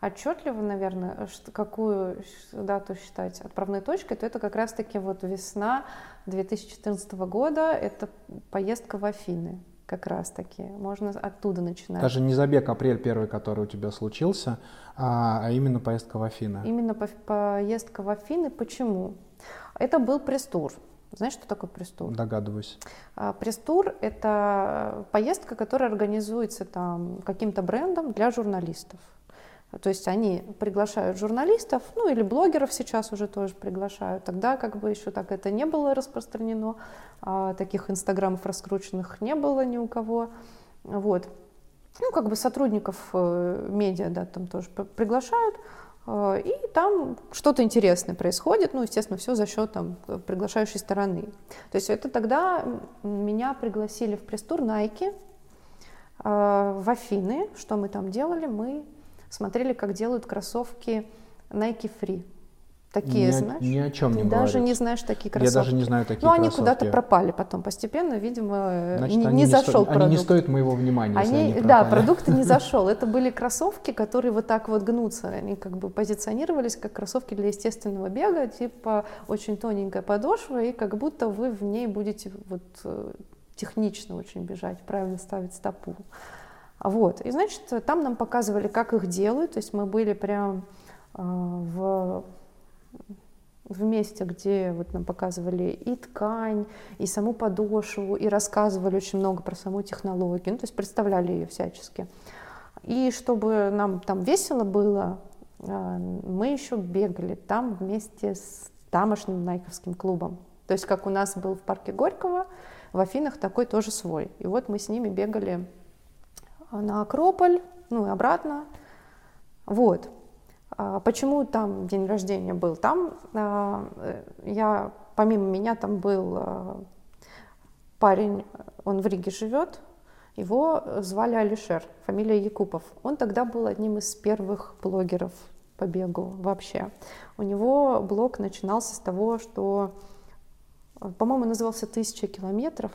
отчетливо, наверное, какую дату считать отправной точкой, то это как раз-таки вот весна 2014 года, это поездка в Афины как раз-таки. Можно оттуда начинать. Даже не забег апрель первый, который у тебя случился, а, а именно поездка в Афины. Именно по поездка в Афины. Почему? Это был пресс-тур. Знаешь, что такое пресс-тур? Догадываюсь. А, пресс-тур — это поездка, которая организуется там каким-то брендом для журналистов. То есть они приглашают журналистов, ну или блогеров сейчас уже тоже приглашают. Тогда как бы еще так это не было распространено, а таких инстаграмов раскрученных не было ни у кого. Вот. Ну, как бы сотрудников э, медиа, да, там тоже приглашают. Э, и там что-то интересное происходит, ну, естественно, все за счет там, приглашающей стороны. То есть это тогда меня пригласили в пресс-тур Nike э, в Афины. Что мы там делали? Мы смотрели, как делают кроссовки Nike Free такие, ни, знаешь? Ни о чем не Даже говорит. не знаешь такие кроссовки. Я даже не знаю такие Ну, они кроссовки. куда-то пропали потом постепенно, видимо, Значит, не, не не зашел сто... продукт. Они не стоят моего внимания, они, они Да, продукт не *laughs* зашел. Это были кроссовки, которые вот так вот гнутся. Они как бы позиционировались как кроссовки для естественного бега, типа очень тоненькая подошва, и как будто вы в ней будете вот э, технично очень бежать, правильно ставить стопу. Вот. И, значит, там нам показывали, как их делают. То есть мы были прям э, в в месте, где вот нам показывали и ткань, и саму подошву, и рассказывали очень много про саму технологию, ну, то есть представляли ее всячески. И чтобы нам там весело было, а, мы еще бегали там вместе с тамошним найковским клубом. То есть как у нас был в парке Горького, в Афинах такой тоже свой. И вот мы с ними бегали на Акрополь, ну и обратно. Вот. А, почему там день рождения был? Там а, я, помимо меня, там был а, парень, он в Риге живет, его звали Алишер, фамилия Якупов. Он тогда был одним из первых блогеров по бегу вообще. У него блог начинался с того, что, по-моему, назывался «Тысяча километров»,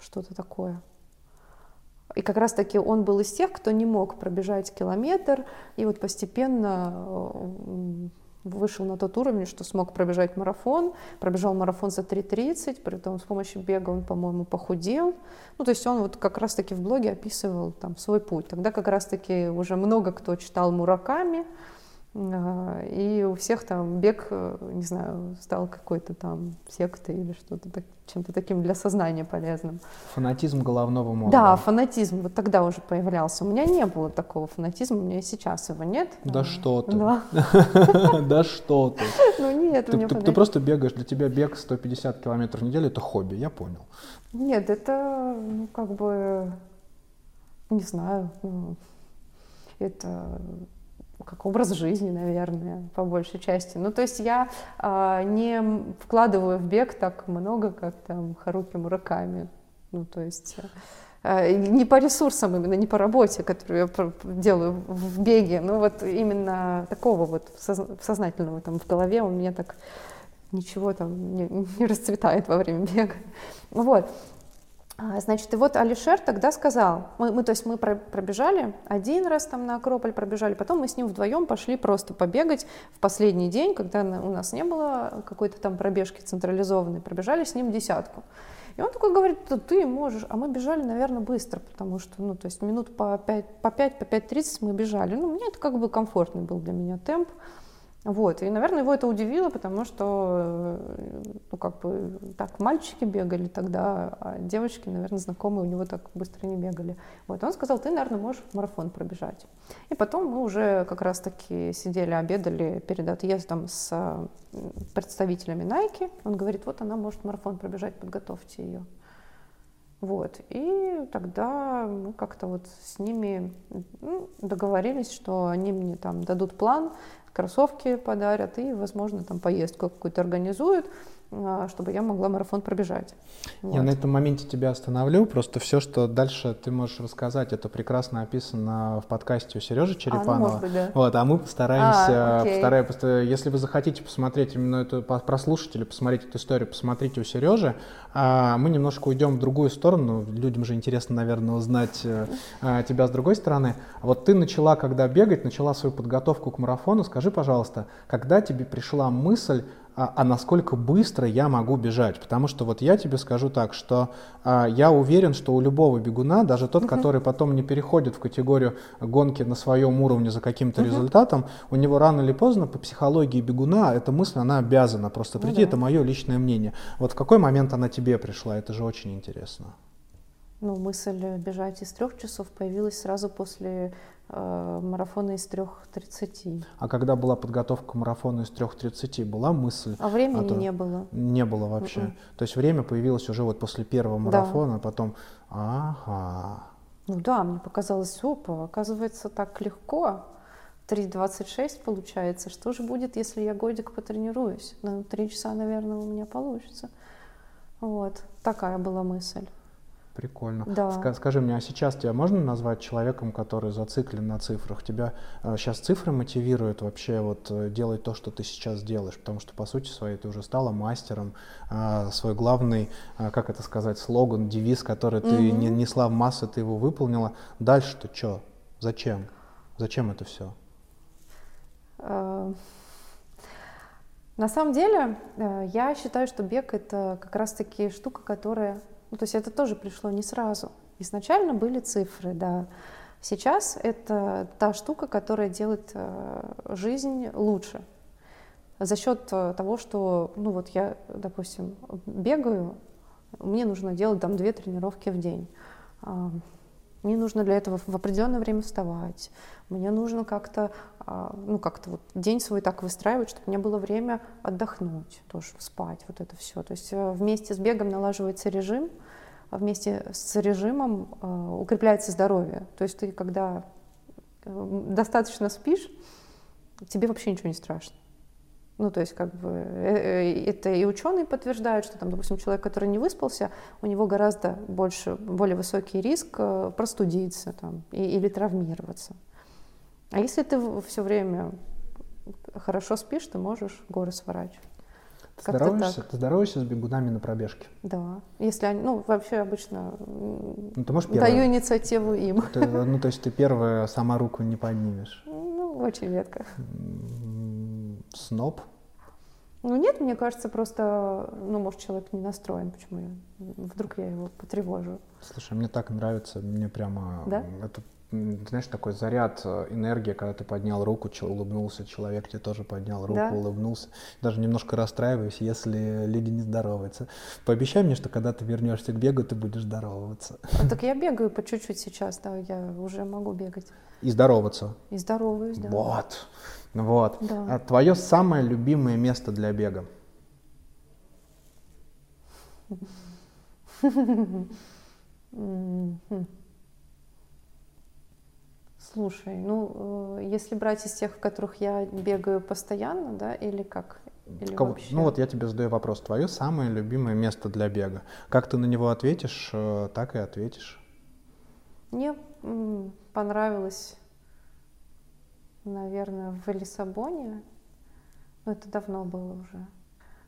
что-то такое. И как раз-таки он был из тех, кто не мог пробежать километр, и вот постепенно э, вышел на тот уровень, что смог пробежать марафон, пробежал марафон за 3.30, при этом с помощью бега он, по-моему, похудел. Ну, то есть он вот как раз-таки в блоге описывал там свой путь. Тогда как раз-таки уже много кто читал Мураками, И у всех там бег, э, не знаю, стал какой-то там сектой или что-то так, чем-то таким для сознания полезным. Фанатизм головного мозга. Да, фанатизм вот тогда уже появлялся. У меня не было такого фанатизма, у меня и сейчас его нет. Да что ты. Да. *laughs* Что ты. Ну нет, у Ты, просто бегаешь, для тебя бег 150 километров в неделю это хобби, я понял. Нет, это, ну, как бы, не знаю, ну, это как образ жизни, наверное, по большей части. Ну, то есть я а, не вкладываю в бег так много, как там Харуки Мураками. Ну, то есть а, не по ресурсам именно, не по работе, которую я делаю в беге, но вот именно такого вот соз- сознательного там в голове у меня так ничего там не, не расцветает во время бега. Вот. А, Значит, и вот Алишер тогда сказал, мы, мы, то есть мы про- пробежали один раз там на Акрополь пробежали, потом мы с ним вдвоем пошли просто побегать в последний день, когда у нас не было какой-то там пробежки централизованной, пробежали с ним десятку. И он такой говорит, «Да ты можешь, а мы бежали, наверное, быстро, потому что, ну, то есть минут по 5, по 5, по 5.30 мы бежали. Ну, мне это как бы комфортный был для меня темп. Вот, и, наверное, его это удивило, потому что, э, ну, как бы, так, мальчики бегали тогда, а девочки, наверное, знакомые у него так быстро не бегали. Вот, он сказал, ты, наверное, можешь марафон пробежать. И потом мы уже как раз-таки сидели, обедали перед отъездом с э, представителями Nike. Он говорит, вот она может марафон пробежать, подготовьте ее. Вот. И тогда мы как-то вот с ними ну, договорились, что они мне там дадут план, кроссовки подарят и, возможно, там поездку какую-то организуют, чтобы я могла марафон пробежать. Я Вот. на этом моменте тебя остановлю. Просто все, что дальше ты можешь рассказать, это прекрасно описано в подкасте у Сережи А, ну, Черепанова. может быть, да. Вот, а мы постараемся, А, окей. постараем- поста- если вы захотите посмотреть именно эту, по- прослушать или посмотреть эту историю, посмотрите у Сережи. А мы немножко уйдем в другую сторону. Людям же интересно, наверное, узнать э, а, тебя с другой стороны. Вот ты начала, когда бегать, начала свою подготовку к марафону. Скажи, пожалуйста, когда тебе пришла мысль, а, а насколько быстро я могу бежать. Потому что вот я тебе скажу так, что а, я уверен, что у любого бегуна, даже тот, который потом не переходит в категорию гонки на своем уровне за каким-то результатом, у него рано или поздно по психологии бегуна эта мысль, она обязана просто Ну прийти, да. это мое личное мнение. Вот в какой момент она тебе пришла, это же очень интересно. Ну, мысль бежать из трех часов появилась сразу после марафона из трех тридцати. А когда была подготовка к марафону из 3.30, была мысль? А времени то- не было. Не было вообще. Мгм. То есть время появилось уже вот после первого Да. марафона, а потом, ага, Ну да, мне показалось, опа, оказывается, так легко. 3.26 получается. Что же будет, если я годик потренируюсь? На три часа, наверное, у меня получится. Вот, такая была мысль. Прикольно. Да. Ска- скажи мне, а сейчас тебя можно назвать человеком, который зациклен на цифрах? Тебя сейчас цифры мотивируют вообще вот э, делать то, что ты сейчас делаешь? Потому что, по сути своей, ты уже стала мастером. а, свой главный, а, как это сказать, слоган, девиз, который ты Мгм. не- несла в массы, ты его выполнила. Дальше-то что? Зачем? Зачем это все? Э, На самом деле, э, я считаю, что бег это как раз-таки штука, которая, ну, то есть это тоже пришло не сразу. Изначально были цифры, да. Сейчас это та штука, которая делает э, жизнь лучше. За счет э, того, что, ну вот я, допустим, бегаю, мне нужно делать там две тренировки в день. Мне нужно для этого в определенное время вставать. Мне нужно как-то, а, ну как-то вот день свой так выстраивать, чтобы у меня было время отдохнуть, тоже спать, вот это все. То есть э, вместе с бегом налаживается режим, а вместе с режимом э, укрепляется здоровье. То есть ты когда э, достаточно спишь, тебе вообще ничего не страшно. Ну, то есть, как бы, э, э, это и ученые подтверждают, что, там, допустим, человек, который не выспался, у него гораздо больше, более высокий риск э, простудиться там, и- или травмироваться. А если ты все время хорошо спишь, ты можешь горы сворачивать. Ты здороваешься, ты здороваешься с бегунами на пробежке? Да. Если они, ну, вообще обычно Ну, ты можешь даю первая? инициативу им. Ты, ну, то есть ты первая сама руку не поднимешь. Ну, очень редко. Сноб? Ну нет, мне кажется, просто, ну, может, человек не настроен, почему я, вдруг я его потревожу. Слушай, мне так нравится, мне прямо Да? это знаешь, такой заряд э, энергии, когда ты поднял руку, улыбнулся, человек тебе тоже поднял руку, да? улыбнулся. Даже немножко расстраиваюсь, если люди не здороваются. Пообещай мне, что когда ты вернешься к бегу, ты будешь здороваться. А, так я бегаю по чуть-чуть сейчас, да, я уже могу бегать. И здороваться. И здороваюсь, да. Вот. Вот. Да. А твое самое любимое место для бега? Слушай, ну, э, если брать из тех, в которых я бегаю постоянно, да, или как? Или Кого? вообще? Ну вот я тебе задаю вопрос. Твое самое любимое место для бега. Как ты на него ответишь, э, так и ответишь. Мне понравилось, наверное, в Лиссабоне. Ну, это давно было уже.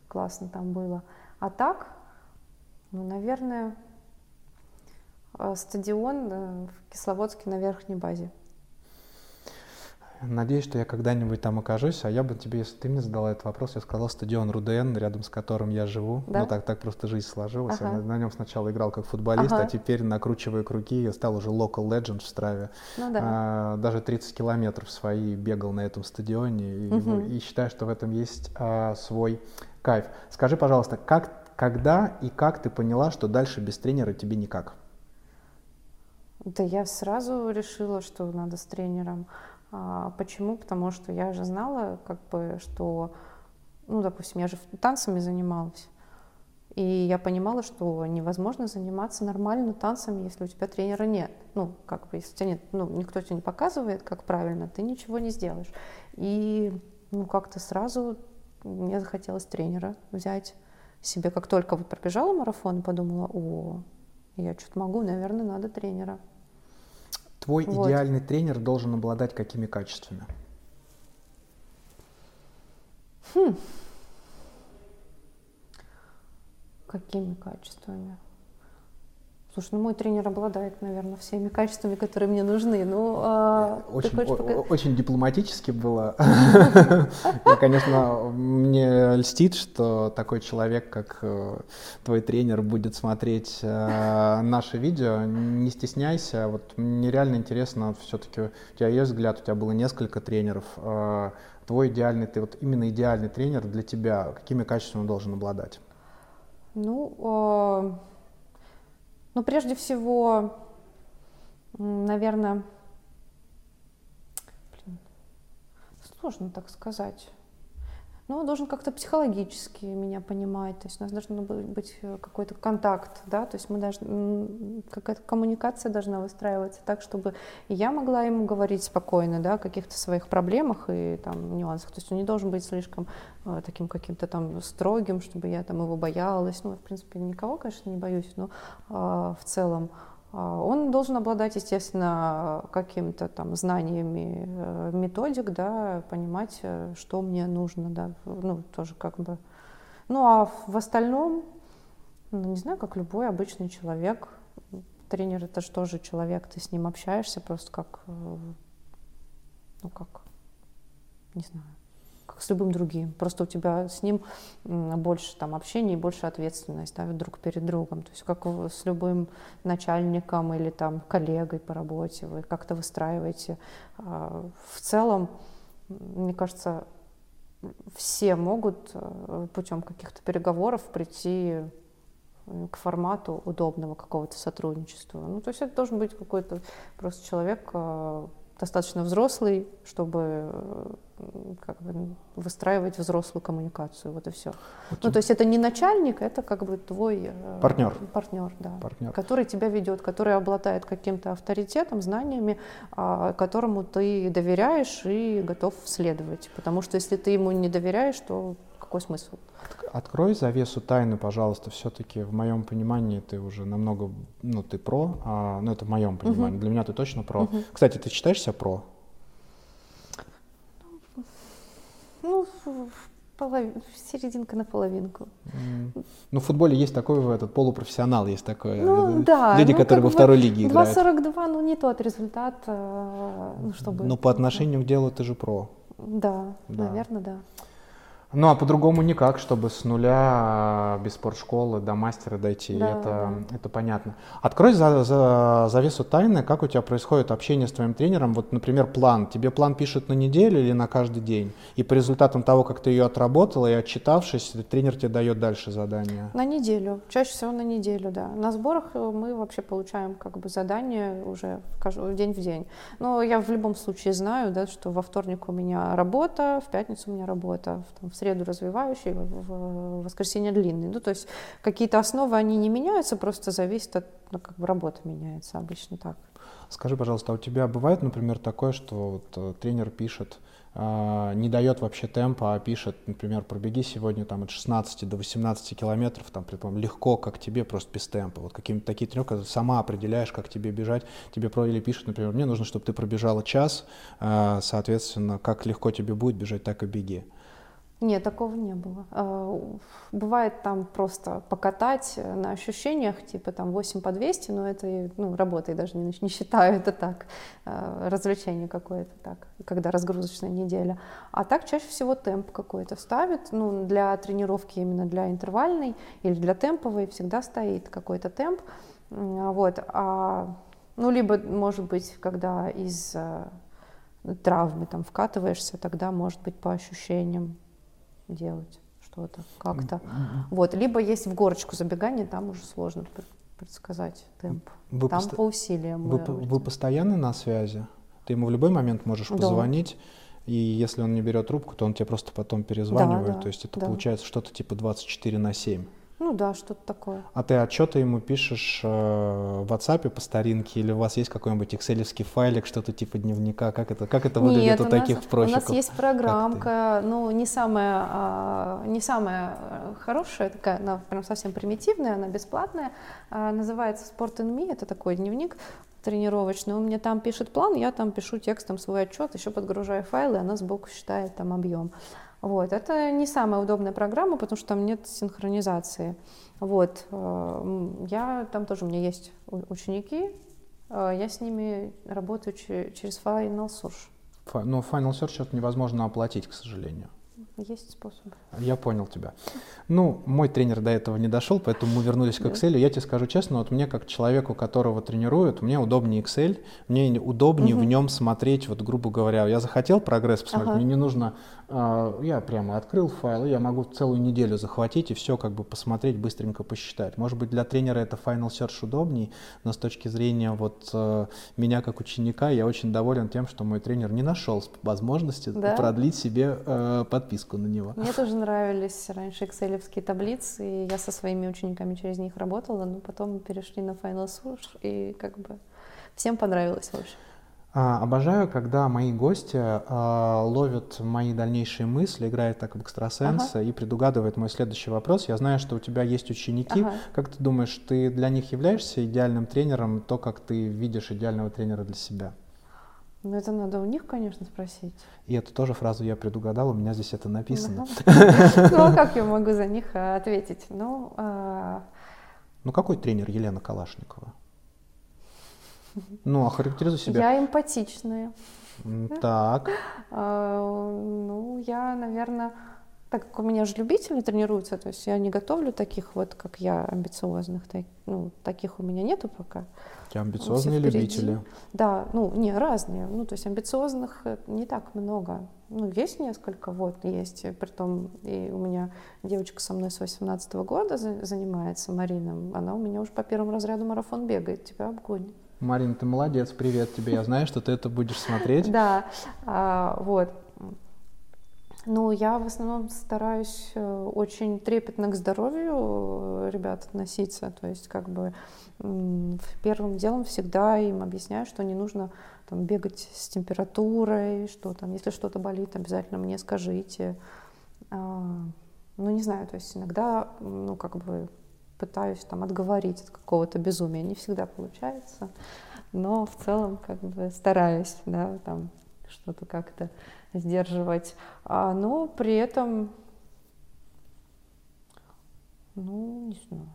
Классно там было. А так, ну, наверное, э, стадион в Кисловодске на верхней базе. Надеюсь, что я когда-нибудь там окажусь, а я бы тебе, если ты мне задала этот вопрос, я сказал стадион Руден, рядом с которым я живу. Да? Ну так, так просто жизнь сложилась. Ага. Я на, на нем сначала играл как футболист, ага. а теперь накручиваю круги, я стал уже local legend в Страве. Ну, да. а, даже 30 километров свои бегал на этом стадионе и, угу. и считаю, что в этом есть а, свой кайф. Скажи, пожалуйста, как, когда и как ты поняла, что дальше без тренера тебе никак? Да я сразу решила, что надо с тренером. А, почему? Потому что я же знала, как бы, что, ну, допустим, я же танцами занималась. И я понимала, что невозможно заниматься нормально танцами, если у тебя тренера нет. Ну, как бы, если у тебя нет, ну, никто тебе не показывает, как правильно, ты ничего не сделаешь. И, ну, как-то сразу мне захотелось тренера взять себе. Как только вот пробежала марафон, подумала, о, я что-то могу, наверное, надо тренера. Твой вот. идеальный тренер должен обладать какими качествами? Хм. Какими качествами? Слушай, ну мой тренер обладает, наверное, всеми качествами, которые мне нужны. Ну, а, очень, пока... очень дипломатически было. *laughs* Я, конечно, мне льстит, что такой человек, как э, твой тренер, будет смотреть э, наше видео. Не стесняйся. Вот мне реально интересно, все-таки у тебя есть взгляд, у тебя было несколько тренеров. Э, твой идеальный, ты вот именно идеальный тренер для тебя, какими качествами он должен обладать? Ну, ну, прежде всего, наверное, блин, сложно так сказать. Ну, он должен как-то психологически меня понимать, то есть у нас должен быть э, какой-то контакт, да, то есть мы должны, какая-то коммуникация должна выстраиваться так, чтобы я могла ему говорить спокойно, да, о каких-то своих проблемах и там нюансах, то есть он не должен быть слишком э, таким каким-то там строгим, чтобы я там его боялась, ну, в принципе, никого, конечно, не боюсь, но э, в целом, он должен обладать, естественно, какими-то там знаниями э, методик, да, понимать, э, что мне нужно, да, ну, тоже как бы. Ну, а в остальном, ну, не знаю, как любой обычный человек, тренер это же тоже человек, ты с ним общаешься просто как, э, ну, как, не знаю, с любым другим. Просто у тебя с ним больше там общения и больше ответственность да, друг перед другом. То есть как с любым начальником или там коллегой по работе вы как-то выстраиваете. А, в целом, мне кажется, все могут э, путем каких-то переговоров прийти к формату удобного какого-то сотрудничества. Ну, то есть это должен быть какой-то просто человек э, достаточно взрослый, чтобы как бы, выстраивать взрослую коммуникацию. Вот и все. Okay. Ну, то есть это не начальник, это как бы твой партнер, э, партнер, да, партнер. который тебя ведет, который обладает каким-то авторитетом, знаниями, а, которому ты доверяешь и готов следовать. Потому что если ты ему не доверяешь, то какой смысл? Открой завесу тайны, пожалуйста, все-таки в моем понимании ты уже намного, ну ты про, а, ну это в моем понимании, uh-huh. для меня ты точно про. Uh-huh. Кстати, ты считаешь себя про? Ну, полов... серединка на половинку. Mm. Ну, в футболе есть такой этот полупрофессионал, есть такой. Ну, да. Люди, ну, которые во второй лиге 2, играют. 2.42, ну, не тот результат, э, ну, чтобы... Ну, по отношению к делу ты же про. Да, да. наверное, да. Ну, а по-другому никак, чтобы с нуля а, без спортшколы до мастера дойти. Да, это, это понятно. Открой за, за, завесу тайны, как у тебя происходит общение с твоим тренером. Вот, например, план. Тебе план пишет на неделю или на каждый день? И по результатам того, как ты ее отработала и отчитавшись, тренер тебе дает дальше задание. На неделю. Чаще всего на неделю, да. На сборах э, мы вообще получаем как бы задание уже день в день. Но я в любом случае знаю, да, что во вторник у меня работа, в пятницу у меня работа, в среду развивающий, в воскресенье длинный. Ну, то есть какие-то основы, они не меняются, просто зависит от, ну, как бы работа меняется обычно так. Скажи, пожалуйста, а у тебя бывает, например, такое, что вот, э, тренер пишет, э, не дает вообще темпа, а пишет, например, пробеги сегодня там от 16 до 18 километров, там, предположим, легко, как тебе, просто без темпа. Вот какие-то такие тренировки, сама определяешь, как тебе бежать, тебе про или пишет, например, мне нужно, чтобы ты пробежала час, э, соответственно, как легко тебе будет бежать, так и беги. Нет, такого не было. А, бывает там просто покатать на ощущениях, типа там 8 по 200, но это ну, работой даже не, не считаю, это так, а, развлечение какое-то так, когда разгрузочная неделя. А так чаще всего темп какой-то ставит, ну, для тренировки именно для интервальной или для темповой всегда стоит какой-то темп, вот, а, ну, либо, может быть, когда из травмы там вкатываешься, тогда может быть по ощущениям делать что-то как-то. Вот. Либо есть в горочку забегание, там уже сложно предсказать темп. Вы там пост... по усилиям. Вы, вы постоянно на связи? Ты ему в любой момент можешь да. позвонить, и если он не берет трубку, то он тебе просто потом перезванивает. Да, да, то есть это да. получается что-то типа 24 на 7. Ну да, что-то такое. А ты отчеты ему пишешь э, в WhatsApp по старинке, или у вас есть какой-нибудь экселевский файлик, что-то типа дневника? Как это, как это выглядит Нет, у, у таких профиков? У нас есть программка, ну не самая, а, не самая э, хорошая, такая, она прям совсем примитивная, она бесплатная, а, называется Sport in Me, это такой дневник тренировочный. Он мне там пишет план, я там пишу текстом свой отчет, еще подгружаю файлы, она сбоку считает там объем. Вот. Это не самая удобная программа, потому что там нет синхронизации. Вот. Э, я, там тоже у меня есть ученики, э, я с ними работаю через Final Search. Но Final Search это невозможно оплатить, к сожалению. Есть способы. Я понял тебя. Ну, мой тренер до этого не дошел, поэтому мы вернулись к Excel. Я тебе скажу честно, вот мне как человеку, которого тренируют, мне удобнее Excel, мне удобнее угу. в нем смотреть, вот грубо говоря, я захотел прогресс посмотреть, ага. мне не нужно а, я прямо открыл файл, я могу целую неделю захватить и все как бы посмотреть, быстренько посчитать. Может быть, для тренера это Final Search удобней, но с точки зрения вот э, меня как ученика, я очень доволен тем, что мой тренер не нашел возможности да? продлить себе э, подписку на него. Мне тоже *laughs* нравились раньше экселевские таблицы, и я со своими учениками через них работала, но потом перешли на Final Search, и как бы всем понравилось, в общем. А, обожаю, когда мои гости а, ловят мои дальнейшие мысли, играют так в экстрасенса ага. и предугадывают мой следующий вопрос. Я знаю, что у тебя есть ученики. Ага. Как ты думаешь, ты для них являешься идеальным тренером, то, как ты видишь идеального тренера для себя? Ну, это надо у них, конечно, спросить. И эту тоже фразу я предугадал, у меня здесь это написано. Ну, а как я могу за них а, ответить? Ну, ну какой тренер Елена Калашникова? Ну, охарактеризуй себя. Я эмпатичная. Так. А, ну, я, наверное, так как у меня же любители тренируются, то есть я не готовлю таких вот, как я, амбициозных, ну, таких у меня нету пока. Тебя амбициозные любители? Да, ну, не, разные, ну, то есть амбициозных э, не так много, ну, есть несколько, вот, есть, притом и у меня девочка со мной с 18 -го года занимается, Марина, она у меня уже по первому разряду марафон бегает, тебя обгонит. Марина, ты молодец, привет тебе. Я знаю, что ты это будешь смотреть. *laughs* Да, а, вот. Ну, я в основном стараюсь э, очень трепетно к здоровью э, ребят относиться. То есть, как бы первым делом всегда им объясняю, что не нужно там, бегать с температурой, что там, если что-то болит, обязательно мне скажите. А, ну, не знаю, то есть иногда, ну, как бы пытаюсь там отговорить от какого-то безумия. Не всегда получается, но в целом как бы стараюсь, да, там что-то как-то сдерживать. А, но при этом, ну, не знаю.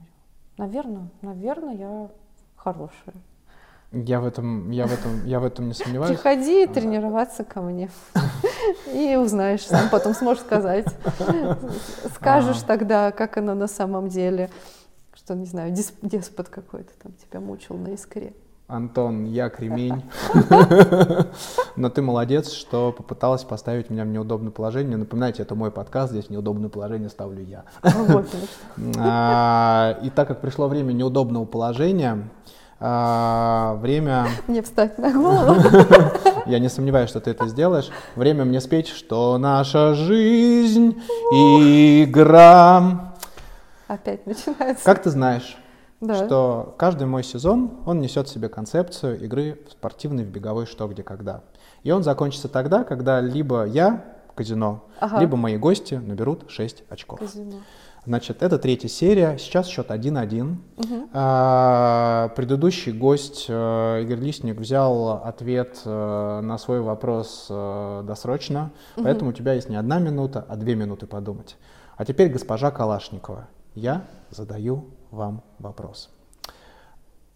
Наверное, наверное, я хорошая. Я в этом, я в этом, я в этом не сомневаюсь. Приходи тренироваться ко мне. И узнаешь сам, потом сможешь сказать. Скажешь тогда, как оно на самом деле. Что, не знаю, деспот какой-то там тебя мучил на искре. Антон, я кремень. *laughs* Но ты молодец, что попыталась поставить меня в неудобное положение. Напоминайте, это мой подкаст, здесь неудобное положение ставлю я. *laughs* А, и так как пришло время неудобного положения, а, время... Мне встать на голову. *laughs* Я не сомневаюсь, что ты это сделаешь. Время мне спеть, что наша жизнь игра. Опять начинается. Как ты знаешь, да. что каждый мой сезон, он несет в себе концепцию игры в спортивный, в беговой что, где, когда. И он закончится тогда, когда либо я, казино, ага. либо мои гости наберут 6 очков. Казино. Значит, это третья серия, сейчас счет 1-1. Угу. А, предыдущий гость э, Игорь Лисник взял ответ э, на свой вопрос э, досрочно, угу. поэтому у тебя есть не одна минута, а две минуты подумать. А теперь госпожа Калашникова, я задаю вам вопрос.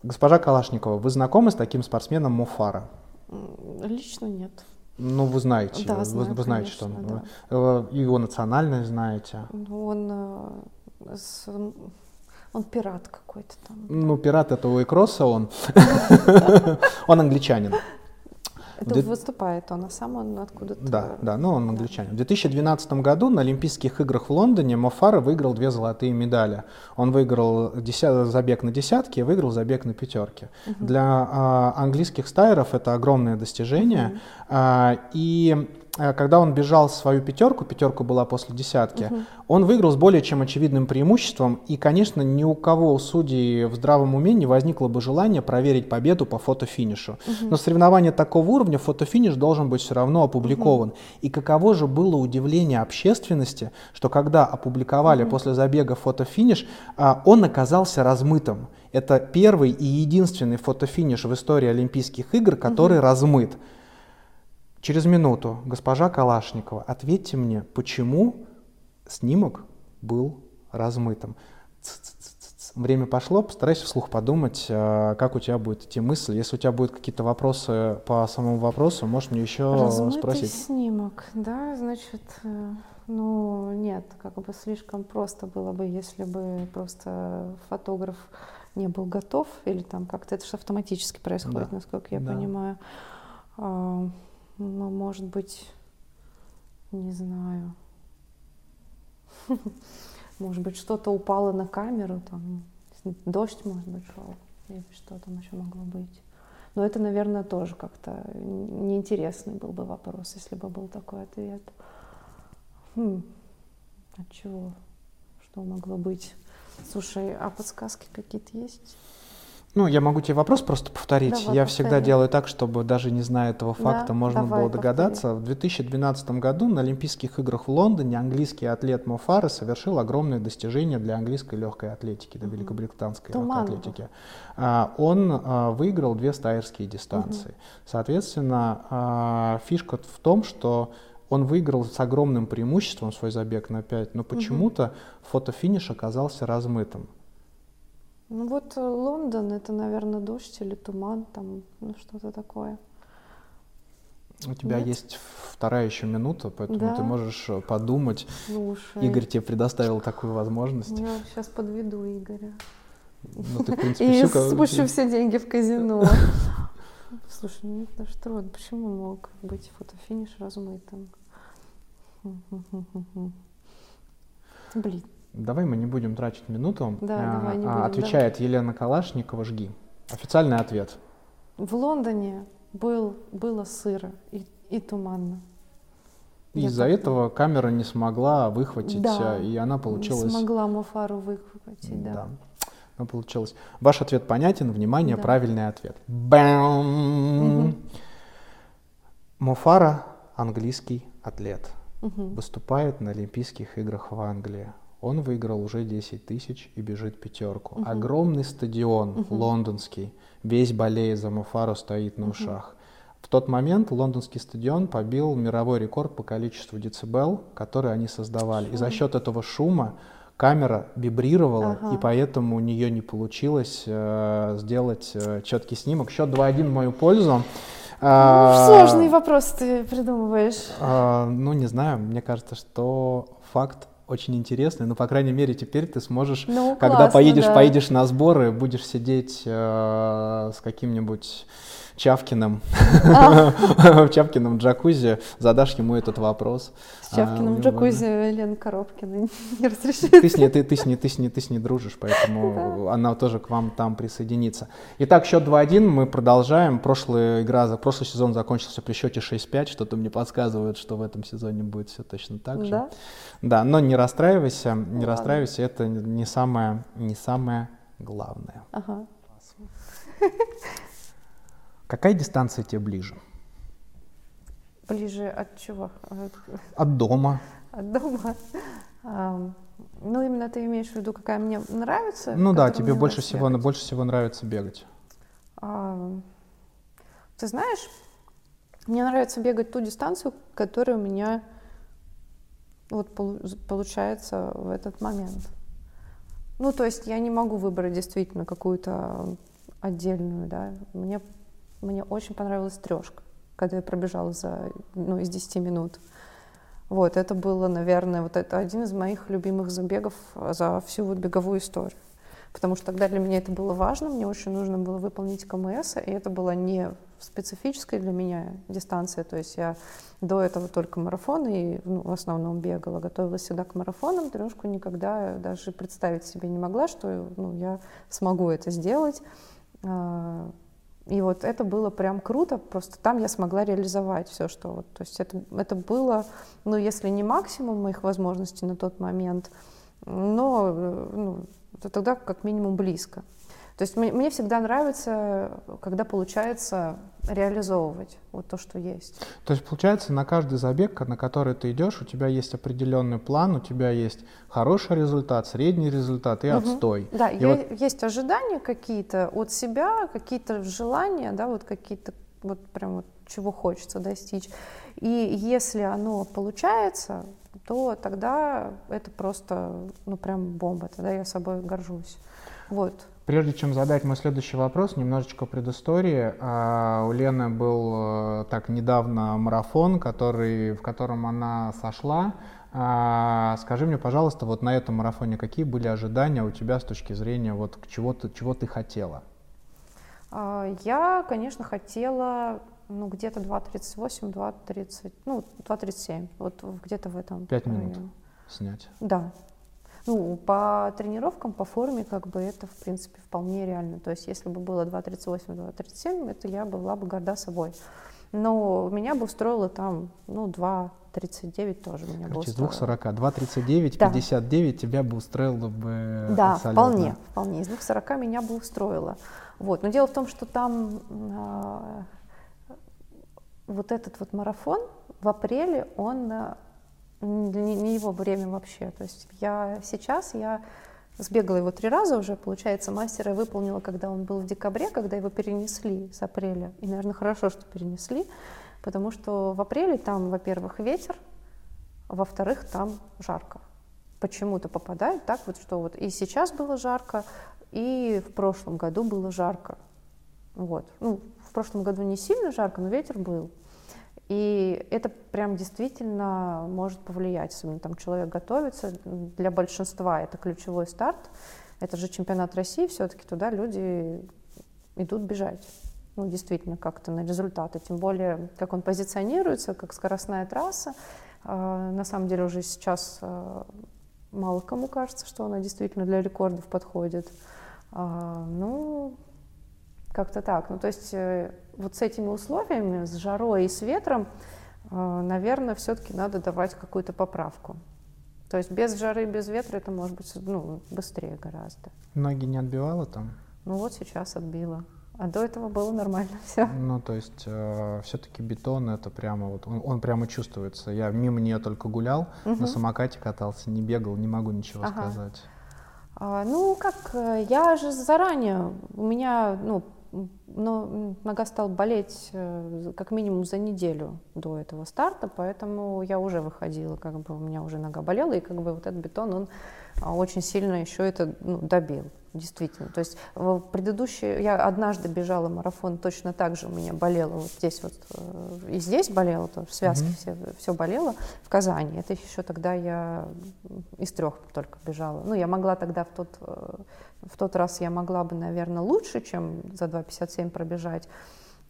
Госпожа Калашникова, вы знакомы с таким спортсменом Муфара? Лично нет. Ну, вы знаете, да, вы, знаю, вы знаете, конечно, что он, да. Э, его национальность знаете. Он, э, он пират какой-то там. Ну, пират это у Экроса он. *laughs* Он англичанин. Это Де... выступает он, а сам он откуда-то... Да, да, ну он англичанин. В 2012 году на Олимпийских играх в Лондоне Мофара выиграл две золотые медали. Он выиграл деся... забег на десятки и выиграл забег на пятерки. Угу. Для а, английских стайеров это огромное достижение. Угу. А, и когда он бежал свою пятерку, пятерка была после десятки, угу. он выиграл с более чем очевидным преимуществом, и, конечно, ни у кого у судей в здравом уме не возникло бы желания проверить победу по фотофинишу. Угу. Но соревнование такого уровня, фотофиниш должен быть все равно опубликован. Угу. И каково же было удивление общественности, что когда опубликовали угу. после забега фотофиниш, а, он оказался размытым. Это первый и единственный фотофиниш в истории Олимпийских игр, который угу. размыт. Через минуту, госпожа Калашникова, ответьте мне, почему снимок был размытым? Время пошло, постарайся вслух подумать, э, как у тебя будет идти мысль. Если у тебя будут какие-то вопросы по самому вопросу, можешь мне еще Размытый спросить. снимок, да, значит, э, ну нет, как бы слишком просто было бы, если бы просто фотограф не был готов, или там как-то это же автоматически происходит, да. насколько я да. понимаю. Ну, может быть, не знаю. *laughs* Может быть, что-то упало на камеру, там, дождь, может быть, шел, или что там еще могло быть. Но это, наверное, тоже как-то неинтересный был бы вопрос, если бы был такой ответ. Хм, от чего? Что могло быть? Слушай, а подсказки какие-то есть? Ну, я могу тебе вопрос просто повторить. Давай, я повтори. всегда делаю так, чтобы даже не зная этого факта, да, можно было догадаться. Повтори. В 2012 году на Олимпийских играх в Лондоне английский атлет Мофара совершил огромное достижение для английской легкой атлетики, для великобританской Туман легкой атлетики. А, он а, выиграл две стайерские дистанции. Угу. Соответственно, а, фишка в том, что он выиграл с огромным преимуществом свой забег на 5, но почему-то угу. фотофиниш оказался размытым. Ну вот э, Лондон, это, наверное, дождь или туман, там, ну что-то такое. У тебя Нет? есть вторая еще минута, поэтому да? ты можешь э, подумать. Слушай. Игорь тебе предоставил такую возможность. Я сейчас подведу Игоря. Ну, ты, в принципе, И всю... спущу все деньги в казино. *laughs* Слушай, ну это что, почему мог быть фотофиниш размытым? Блин, Давай мы не будем тратить минуту. Да, а, давай не а, будем, отвечает да. Елена Калашникова, жги. Официальный ответ. В Лондоне был, было сыро и, и туманно. Из-за этого камера не смогла выхватить, да, и она получилась... Не смогла Мофару выхватить, да. да. Она получилась. Ваш ответ понятен, внимание, да. правильный ответ. Бам! Угу. Мофара английский атлет. Угу. Выступает на Олимпийских играх в Англии. Он выиграл уже 10 тысяч и бежит пятерку. Угу. Огромный стадион угу. лондонский, весь болеет за Муфару, стоит на ушах. В тот момент лондонский стадион побил мировой рекорд по количеству децибел, которые они создавали. Шум. И за счет этого шума камера вибрировала, Ага. и поэтому у нее не получилось э, сделать э, четкий снимок. Счет 2-1 в мою пользу. А, Сложный вопрос ты придумываешь. а, ну, не знаю, мне кажется, что факт очень интересный, но, по крайней мере, теперь ты сможешь, Ну, когда классно, поедешь, да. поедешь на сборы, будешь сидеть э, с каким-нибудь Чавкиным А. *laughs* в Чавкином джакузи, задашь ему этот вопрос. С А, Чавкиным него, джакузи Лена Коробкина не *laughs* разрешит. Ты с ней, ты, ты с ней, ты с ней, ты с ней дружишь, поэтому она тоже к вам там присоединится. Итак, счет 2-1, мы продолжаем. Прошлая игра, за прошлый сезон закончился при счете 6-5, что-то мне подсказывает, что в этом сезоне будет все точно так же. Да? Да, но не расстраивайся, не ладно. расстраивайся, это не самое, не самое главное. Ага. *laughs* Какая дистанция тебе ближе? Ближе от чего? От, дома? от дома? Ам, ну, именно ты имеешь в виду, какая мне нравится? Ну да, тебе больше всего, бегать? больше всего нравится бегать. А, Ты знаешь, мне нравится бегать ту дистанцию, которая у меня вот полу- получается в этот момент. Ну, то есть я не могу выбрать действительно какую-то отдельную, да. Мне, мне очень понравилась трешка, когда я пробежала за, ну, из 10 минут. Вот, это было, наверное, вот это один из моих любимых забегов за всю вот беговую историю. Потому что тогда для меня это было важно, мне очень нужно было выполнить КМС, и это была не специфическая для меня дистанция, то есть я до этого только марафон и ну, в основном бегала, готовилась всегда к марафонам, трешку никогда даже представить себе не могла, что ну, я смогу это сделать. И вот это было прям круто, просто там я смогла реализовать все, что вот, то есть это, это было, ну, если не максимум моих возможностей на тот момент, но э, ну, то тогда как минимум близко. То есть мне, мне всегда нравится, когда получается реализовывать вот то, что есть. То есть, получается, на каждый забег, на который ты идешь, у тебя есть определенный план, у тебя есть хороший результат, средний результат и Мгм. отстой. Да, И я- вот- есть ожидания какие-то от себя, какие-то желания, да, вот какие-то вот прям вот чего хочется достичь. И если оно получается, то тогда это просто, ну прям бомба, тогда я собой горжусь. Вот. Прежде чем задать мой следующий вопрос, немножечко предыстории. А, У Лены был э, так недавно марафон, который, в котором она сошла. А, Скажи мне, пожалуйста, вот на этом марафоне какие были ожидания у тебя с точки зрения вот к чего ты, чего ты хотела? А, Я, конечно, хотела ну, где-то 2.38, 2.30, ну, 2.37, вот где-то в этом Пять минут. Снять. Да. Ну, по тренировкам, по форме, как бы это, в принципе, вполне реально. То есть, если бы было 2.38, 2.37, это я была бы горда собой. Но меня бы устроило там, ну, 2.39 тоже меня бы Короче, из устроило. 2.40, 2.39, Да. 59 тебя бы устроило бы Да, абсолютно. вполне, вполне. Из 2.40 меня бы устроило. Вот. Но дело в том, что там а, вот этот вот марафон в апреле, он а, не, его время вообще. То есть я сейчас, я сбегала его три раза уже, получается, мастера выполнила, когда он был в декабре, когда его перенесли с апреля. И, наверное, хорошо, что перенесли, потому что в апреле там, во-первых, ветер, во-вторых, там жарко. Почему-то попадает так вот, что вот и сейчас было жарко, и в прошлом году было жарко. Вот. Ну, в прошлом году не сильно жарко, но ветер был. И это прям действительно может повлиять, особенно там человек готовится. Для большинства это ключевой старт. Это же чемпионат России, все-таки туда люди идут бежать. Ну, действительно, как-то на результаты. Тем более, как он позиционируется, как скоростная трасса. А, На самом деле уже сейчас а, мало кому кажется, что она действительно для рекордов подходит. А, Ну, как-то так. Ну, то есть э, вот с этими условиями, с жарой и с ветром, э, наверное, все-таки надо давать какую-то поправку. То есть без жары, без ветра это может быть ну, быстрее гораздо. Ноги не отбивала там? Ну вот сейчас отбила. А до этого было нормально *laughs* все. Ну, то есть все-таки бетон это прямо вот, он, он прямо чувствуется. Я мимо нее только гулял, на самокате катался, не бегал, не могу ничего Ага. сказать. А, ну, как, э, я же заранее, у меня, ну, но нога стала болеть э, как минимум за неделю до этого старта, поэтому я уже выходила, как бы у меня уже нога болела, и как бы вот этот бетон, он а, очень сильно еще это ну, добил. Действительно. То есть в предыдущие... Я однажды бежала марафон точно так же. У меня болело вот здесь вот. Э, и здесь болело тоже. В связке mm-hmm. все, все болело. В Казани. Это еще тогда я из трех только бежала. Ну, я могла тогда в тот, э, в тот раз я могла бы, наверное, лучше, чем за 2.57 пробежать.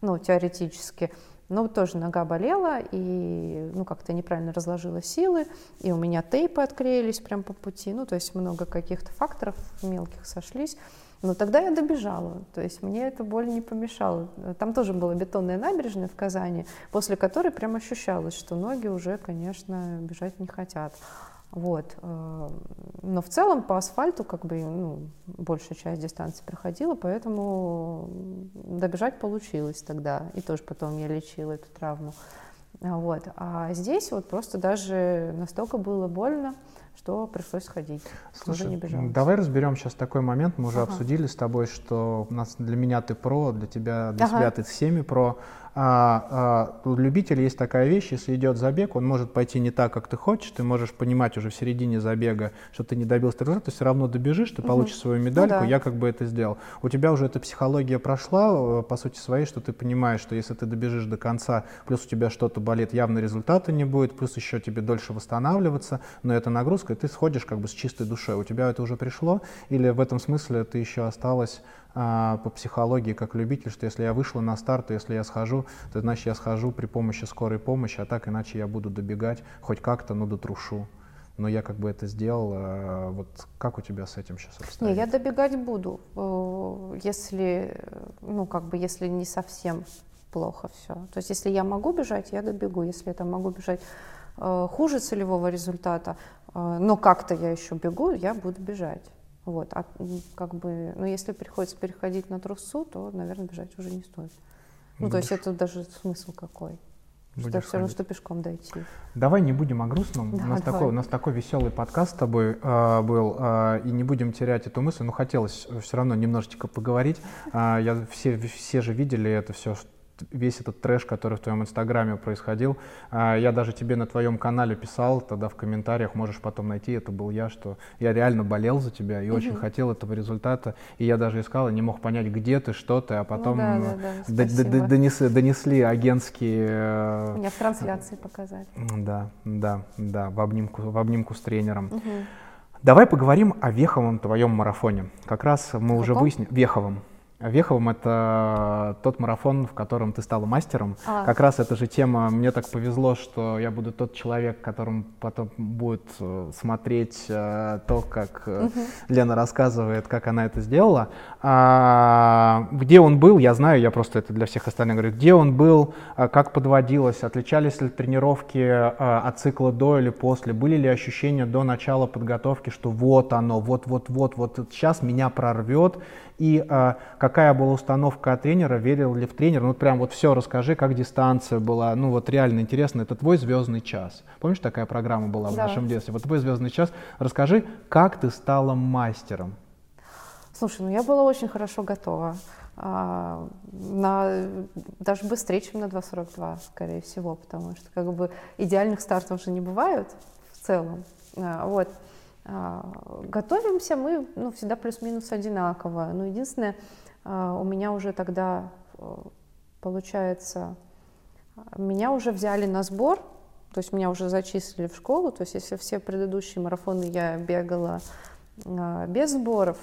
Ну, теоретически. Но тоже нога болела, и ну, как-то неправильно разложила силы, и у меня тейпы отклеились прямо по пути, ну, то есть много каких-то факторов мелких сошлись. Но тогда я добежала, то есть мне эта боль не помешала. Там тоже была бетонная набережная в Казани, после которой прям ощущалось, что ноги уже, конечно, бежать не хотят. Вот. Э, но в целом по асфальту как бы ну, большая часть дистанции проходила, поэтому добежать получилось тогда. И тоже потом я лечила эту травму. Вот. А здесь вот просто даже настолько было больно, что пришлось сходить. Слушай, уже не давай разберем сейчас такой момент. Мы уже ага. обсудили с тобой, что у нас для меня ты про, для тебя, для ага. себя ты всеми про. А, а, у любителя есть такая вещь, если идет забег, он может пойти не так, как ты хочешь, ты можешь понимать уже в середине забега, что ты не добился результата, ты все равно добежишь, ты угу. получишь свою медальку, ну, да. я как бы это сделал. У тебя уже эта психология прошла, э, по сути своей, что ты понимаешь, что если ты добежишь до конца, плюс у тебя что-то болит, явно результата не будет, плюс еще тебе дольше восстанавливаться, но это нагрузка, и ты сходишь как бы с чистой душой. У тебя это уже пришло, или в этом смысле ты еще осталась по психологии как любитель, что если я вышла на старт, если я схожу, то значит я схожу при помощи скорой помощи, а так иначе я буду добегать хоть как-то, но дотрушу. Но я как бы это сделал. А, вот как у тебя с этим сейчас обстоит? Не, я добегать буду, э, если, ну как бы, если не совсем плохо все. То есть если я могу бежать, я добегу. Если я там могу бежать э, хуже целевого результата, э, но как-то я еще бегу, я буду бежать. Вот, а как бы, ну, если приходится переходить на трусу, то, наверное, бежать уже не стоит. Ну, Будешь... то есть это даже смысл какой. Будешь что все равно, что пешком дойти. Давай не будем о грустном. Да, у, нас такой, у нас такой веселый подкаст с тобой э, был, э, и не будем терять эту мысль. Но хотелось все равно немножечко поговорить. Э, я, все, все же видели это все, весь этот трэш, который в твоем инстаграме происходил. А, я даже тебе на твоем канале писал, тогда в комментариях можешь потом найти, это был я, что я реально болел за тебя и угу. очень хотел этого результата. И я даже искал, и не мог понять, где ты, что ты, а потом ну, да, да, да, донесли, донесли агентские... Э, Меня в трансляции показали. Да, да, да, в обнимку, в обнимку с тренером. Угу. Давай поговорим о Веховом твоем марафоне. Как раз мы Каком? уже выяснили... Веховом. Веховым — это тот марафон, в котором ты стала мастером. А. Как раз эта же тема. Мне так повезло, что я буду тот человек, которым потом будет э, смотреть э, то, как угу. Лена рассказывает, как она это сделала. А, где он был, я знаю, я просто это для всех остальных говорю. Где он был, как подводилось, отличались ли тренировки от цикла до или после, были ли ощущения до начала подготовки, что вот оно, вот-вот-вот, вот сейчас меня прорвет, и а, какая была установка тренера, верил ли в тренера, ну прям вот все расскажи, как дистанция была, ну вот реально интересно, это твой звездный час. Помнишь, такая программа была да. в нашем детстве? Вот твой звездный час, расскажи, как ты стала мастером? Слушай, ну я была очень хорошо готова. А, на, даже быстрее, чем на 2.42, скорее всего, потому что как бы идеальных стартов уже не бывают в целом. А, вот. А, готовимся мы ну, всегда плюс-минус одинаково. Но единственное, а, у меня уже тогда, э, получается, меня уже взяли на сбор, то есть меня уже зачислили в школу. То есть если все предыдущие марафоны я бегала а, без сборов,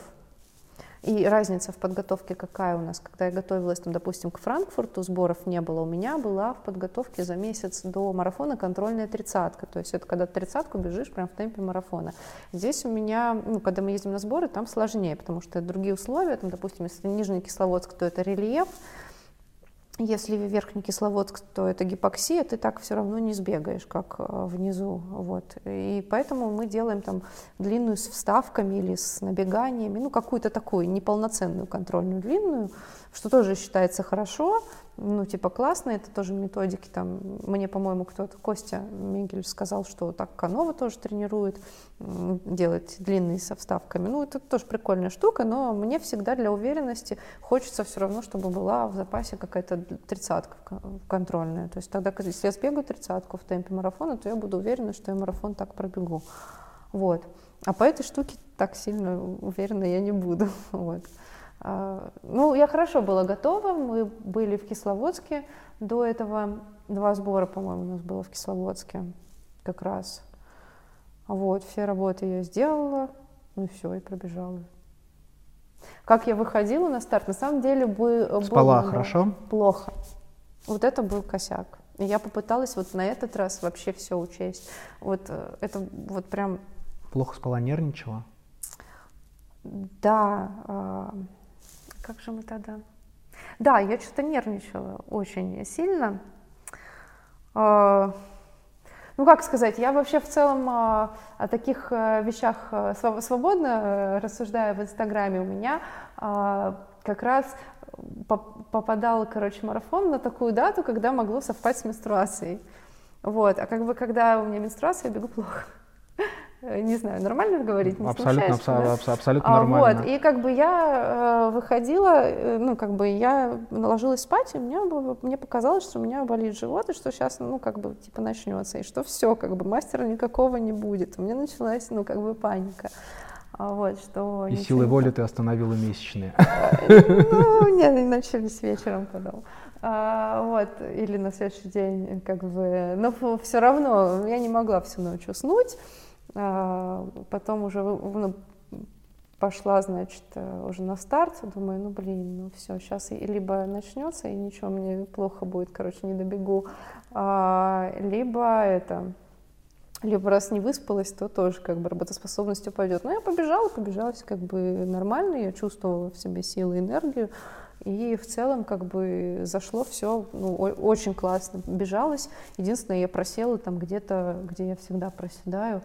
и разница в подготовке какая у нас? Когда я готовилась, там, допустим, к Франкфурту, сборов не было. У меня была в подготовке за месяц до марафона контрольная тридцатка. То есть это когда тридцатку бежишь прям в темпе марафона. Здесь у меня, ну, когда мы ездим на сборы, там сложнее, потому что другие условия. Там, допустим, если Нижний Кисловодск, то это рельеф, если верхний кисловодск, то это гипоксия, ты так все равно не сбегаешь, как э, внизу. Вот. И поэтому мы делаем там длинную с вставками или с набеганиями, ну какую-то такую неполноценную контрольную длинную, что тоже считается хорошо, ну, типа, классно, это тоже методики, там, мне, по-моему, кто-то, Костя Мигель сказал, что так Канова тоже тренирует, делать длинные со вставками, ну, это тоже прикольная штука, но мне всегда для уверенности хочется все равно, чтобы была в запасе какая-то тридцатка контрольная, то есть тогда, если я сбегаю тридцатку в темпе марафона, то я буду уверена, что я марафон так пробегу, вот, а по этой штуке так сильно уверена я не буду, *laughs* вот. А, ну, я хорошо была готова. Мы были в Кисловодске до этого. Два сбора, по-моему, у нас было в Кисловодске как раз. Вот, все работы я сделала, ну и все, и пробежала. Как я выходила на старт, на самом деле бы, Спала было хорошо? Плохо. Вот это был косяк. И я попыталась вот на этот раз вообще все учесть. Вот э, это вот прям... Плохо спала, нервничала? Да, а, как же мы тогда? Да, я что-то нервничала очень сильно. А, ну, как сказать, я вообще в целом а, о таких э, вещах э, свободно э, рассуждаю в Инстаграме. У меня а, как раз попадал, короче, марафон на такую дату, когда могло совпасть с менструацией. Вот, а как бы когда у меня менструация, я бегу плохо. Э, не знаю, нормально говорить, не абсолютно, абсолютно, да? абсолютно а, нормально. Вот, и как бы я э, выходила, э, ну, как бы я наложилась спать, и мне, было, мне показалось, что у меня болит живот, и что сейчас, ну, как бы, типа, начнется, и что все, как бы, мастера никакого не будет. У меня началась, ну, как бы, паника. А вот, что и силой воли ты остановила месячные. Ну, *laughs* нет, начались вечером потом. А, вот, или на следующий день, как бы, но все равно я не могла всю ночь уснуть. А, потом уже ну, пошла, значит, э, уже на старт, думаю, ну, блин, ну, все, сейчас либо начнется, и ничего, мне плохо будет, короче, не добегу, а, либо это, либо раз не выспалась, то тоже как бы работоспособность упадет. Но я побежала, побежалась как бы нормально, я чувствовала в себе силы, энергию, и в целом как бы зашло все ну, очень классно, бежалась. Единственное, я просела там где-то, где я всегда проседаю,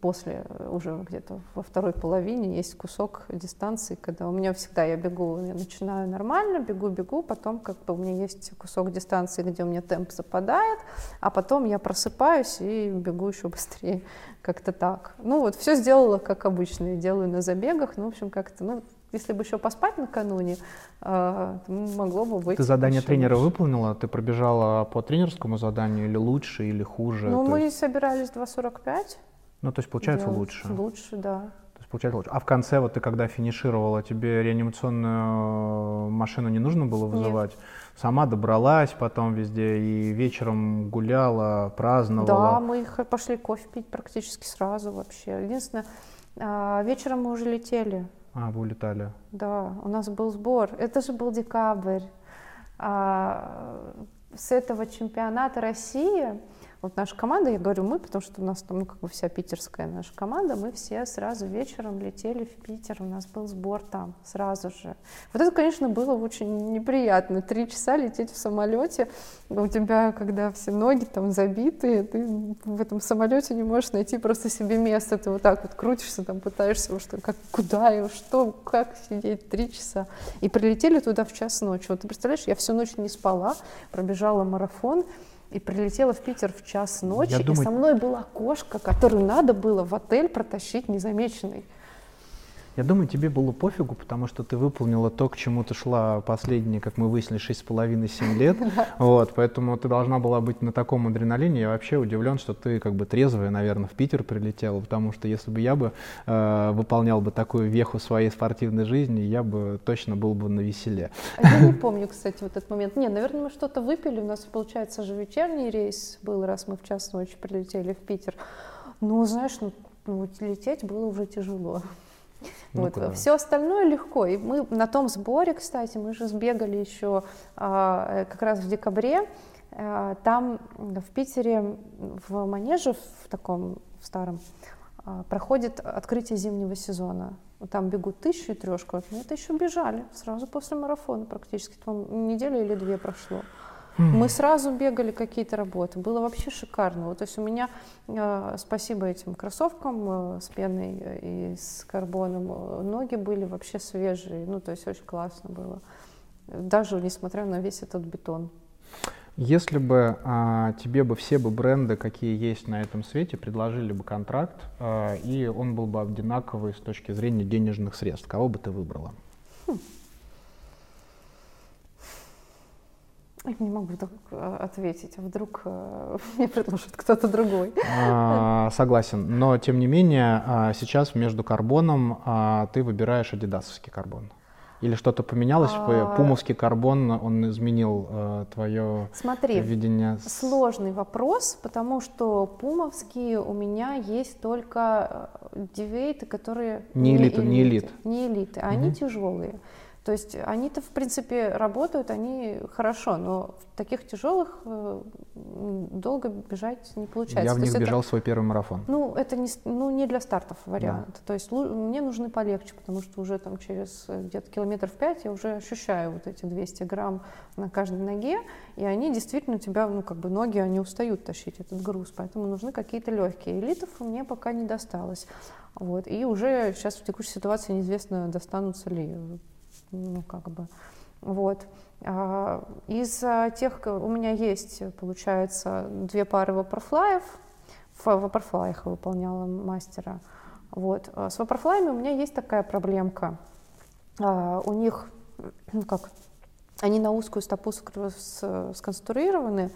после уже где-то во второй половине есть кусок дистанции, когда у меня всегда я бегу, я начинаю нормально, бегу, бегу, потом как бы у меня есть кусок дистанции, где у меня темп западает, а потом я просыпаюсь и бегу еще быстрее, как-то так. Ну вот все сделала как обычно, делаю на забегах, ну в общем как-то, ну если бы еще поспать накануне, а, могло бы быть. Ты задание тренера лучше. выполнила? Ты пробежала по тренерскому заданию или лучше, или хуже? Ну, мы есть... собирались 2.45. Ну, то есть получается делать. лучше? Лучше, да. То есть получается лучше. А в конце, вот ты когда финишировала, тебе реанимационную машину не нужно было вызывать? Нет. Сама добралась потом везде и вечером гуляла, праздновала? Да, мы пошли кофе пить практически сразу вообще. Единственное, а, вечером мы уже летели. А, вы улетали. Да, у нас был сбор. Это же был декабрь. А, с этого чемпионата России вот наша команда, я говорю мы, потому что у нас там ну, как бы вся питерская наша команда, мы все сразу вечером летели в Питер, у нас был сбор там сразу же. Вот это, конечно, было очень неприятно, три часа лететь в самолете, у тебя, когда все ноги там забитые, ты в этом самолете не можешь найти просто себе место, ты вот так вот крутишься, там пытаешься, что, как, куда и что, как сидеть три часа. И прилетели туда в час ночи. Вот ты представляешь, я всю ночь не спала, пробежала марафон, и прилетела в Питер в час ночи, Я и думаю... со мной была кошка, которую надо было в отель протащить незамеченной. Я думаю, тебе было пофигу, потому что ты выполнила то, к чему ты шла последние, как мы выяснили, 6,5-7 лет. *laughs* Вот, поэтому ты должна была быть на таком адреналине. Я вообще удивлен, что ты как бы трезвая, наверное, в Питер прилетела, потому что если бы я бы э, выполнял бы такую веху своей спортивной жизни, я бы точно был бы на веселе. А я не *laughs* помню, кстати, вот этот момент. Не, наверное, мы что-то выпили. У нас, получается, же вечерний рейс был, раз мы в час ночи прилетели в Питер. Ну, знаешь, ну, ну лететь было уже тяжело. Ну, вот. Все остальное легко. И мы на том сборе, кстати, мы же сбегали еще а, э, как раз в декабре. А, там в Питере в манеже, в таком в старом, а, проходит открытие зимнего сезона. Там бегут тысячу и трешку. Мы это еще бежали сразу после марафона практически. Там неделя или две прошло. Мы сразу бегали какие-то работы, было вообще шикарно. Вот, то есть у меня, э, спасибо этим кроссовкам э, с пеной и с карбоном, ноги были вообще свежие, ну то есть очень классно было. даже несмотря на весь этот бетон. Если бы а, тебе бы все бы бренды, какие есть на этом свете, предложили бы контракт, а, и он был бы одинаковый с точки зрения денежных средств, кого бы ты выбрала? Хм. Не могу так э, ответить, а вдруг э, *laughs* мне предложит кто-то другой. А, согласен, но тем не менее а, сейчас между карбоном а, ты выбираешь адидасовский карбон. Или что-то поменялось? А... Пумовский карбон, он изменил э, твое Смотри, видение? сложный вопрос, потому что пумовские у меня есть только э, девейты, которые... Не, элиты, элиты, не элит. Не элиты, а угу. они тяжелые. То есть они-то, в принципе, работают, они хорошо, но в таких тяжелых э, долго бежать не получается. Я в них есть бежал это, свой первый марафон. Ну, это не, ну, не для стартов вариант. Да. То есть мне нужны полегче, потому что уже там через э, где-то километров пять я уже ощущаю вот эти 200 грамм на каждой ноге, и они действительно у тебя, ну, как бы ноги, они устают тащить этот груз, поэтому нужны какие-то легкие. Элитов мне пока не досталось. Вот. И уже сейчас в текущей ситуации неизвестно, достанутся ли ну, как бы, вот. А, из тех, у меня есть, получается, две пары вапорфлаев, в вапорфлаях выполняла мастера, вот. А с вапорфлаями у меня есть такая проблемка, а, у них, ну как, они на узкую стопу сконструированы,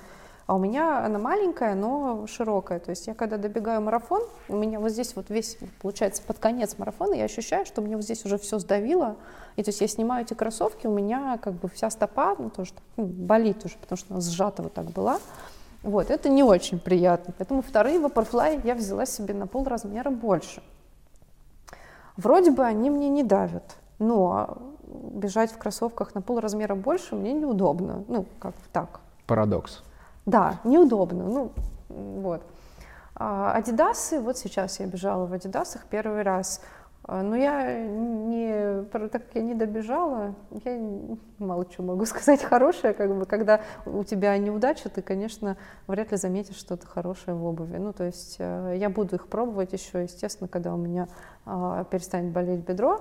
а у меня она маленькая, но широкая. То есть я когда добегаю марафон, у меня вот здесь вот весь, получается, под конец марафона я ощущаю, что мне вот здесь уже все сдавило. И то есть я снимаю эти кроссовки, у меня как бы вся стопа ну, тоже ну, болит уже, потому что она сжата вот так была. Вот, это не очень приятно. Поэтому вторые Vaporfly я взяла себе на пол размера больше. Вроде бы они мне не давят, но бежать в кроссовках на пол размера больше мне неудобно. Ну, как так. Парадокс. Да, неудобно. Ну, вот. А, Адидасы, вот сейчас я бежала в Адидасах первый раз. А, но я не, так как я не добежала, я мало чего могу *laughs* сказать хорошее, как бы, когда у тебя неудача, ты, конечно, вряд ли заметишь что-то хорошее в обуви. Ну, то есть э, я буду их пробовать еще, естественно, когда у меня а, перестанет болеть бедро.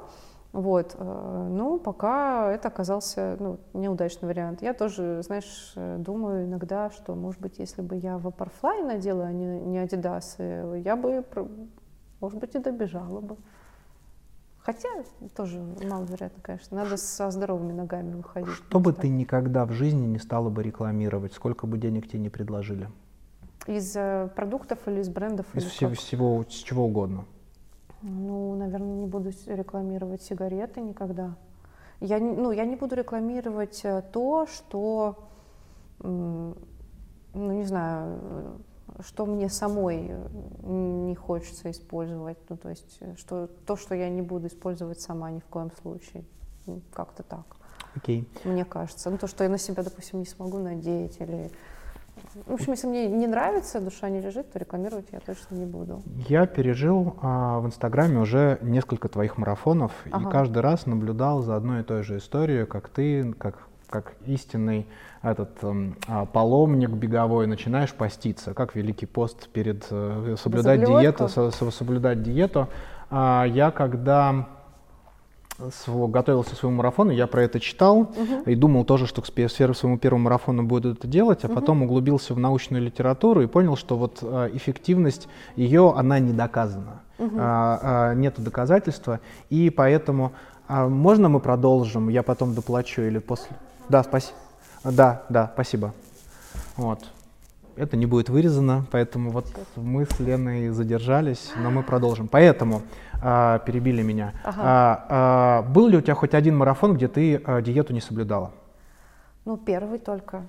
Вот, э, ну, пока это оказался ну, неудачный вариант. Я тоже, знаешь, э, думаю иногда, что, может быть, если бы я Vaporfly надела, а не, не Adidas, я бы, может быть, и добежала бы. Хотя тоже маловероятно, конечно. Надо со здоровыми ногами выходить. Что бы так. ты никогда в жизни не стала бы рекламировать, сколько бы денег тебе не предложили? Из э, продуктов или из брендов? Из всего, всего, с чего угодно. Ну, наверное, не буду рекламировать сигареты никогда. Я, ну, я не буду рекламировать э, то, что, ну, не знаю, что мне самой э, не хочется использовать. Ну, то есть, э, что, то, что я не буду использовать сама ни в коем случае. Как-то так. Окей. Okay. Мне кажется. Ну, то, что я на себя, допустим, не смогу надеть или в общем, если мне не нравится, душа не лежит, то рекламировать я точно не буду. Я пережил а, в Инстаграме уже несколько твоих марафонов ага. и каждый раз наблюдал за одной и той же историей, как ты, как, как истинный этот а, паломник беговой, начинаешь поститься, как Великий пост перед э, соблюдать диету, со, соблюдать диету. А, я когда готовился к своему марафону, я про это читал угу. и думал тоже, что к своему первому марафону буду это делать, а угу. потом углубился в научную литературу и понял, что вот а, эффективность ее, она не доказана. Угу. А, а, нету доказательства, и поэтому а, можно мы продолжим, я потом доплачу или после... Да, спасибо. Да, да, спасибо. Вот. Это не будет вырезано, поэтому вот мы с Леной задержались, но мы продолжим. Поэтому а, перебили меня. Ага. А, а, был ли у тебя хоть один марафон, где ты а, диету не соблюдала? Ну, первый только.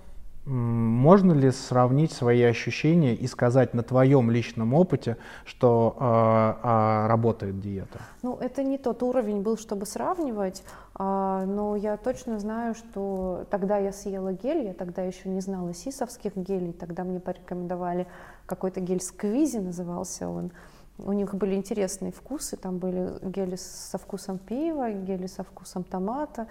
Можно ли сравнить свои ощущения и сказать на твоем личном опыте, что э, э, работает диета? Ну, это не тот уровень был, чтобы сравнивать, э, но я точно знаю, что тогда я съела гель, я тогда еще не знала сисовских гелей, тогда мне порекомендовали какой-то гель сквизи назывался он. У них были интересные вкусы, там были гели со вкусом пива, гели со вкусом томата,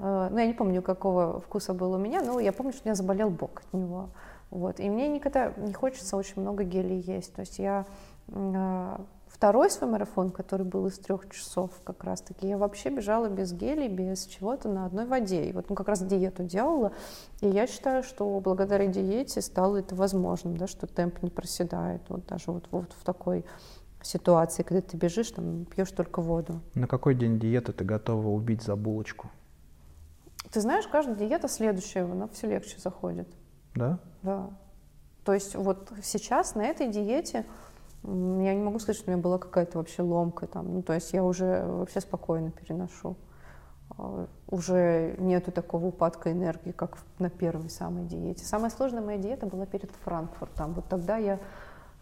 ну, я не помню, какого вкуса был у меня, но я помню, что у меня заболел бок от него. Вот. И мне никогда не хочется очень много гелей есть. То есть я э, второй свой марафон, который был из трех часов как раз-таки, я вообще бежала без гелей, без чего-то на одной воде. И вот ну, как раз диету делала. И я считаю, что благодаря диете стало это возможным, да, что темп не проседает. Вот даже вот, вот в такой ситуации, когда ты бежишь, там пьешь только воду. На какой день диеты ты готова убить за булочку? Ты знаешь, каждая диета следующая, она все легче заходит. Да? Да. То есть вот сейчас на этой диете я не могу сказать, что у меня была какая-то вообще ломка там. Ну, то есть я уже вообще спокойно переношу. А, уже нету такого упадка энергии, как на первой самой диете. Самая сложная моя диета была перед Франкфуртом. Вот тогда я,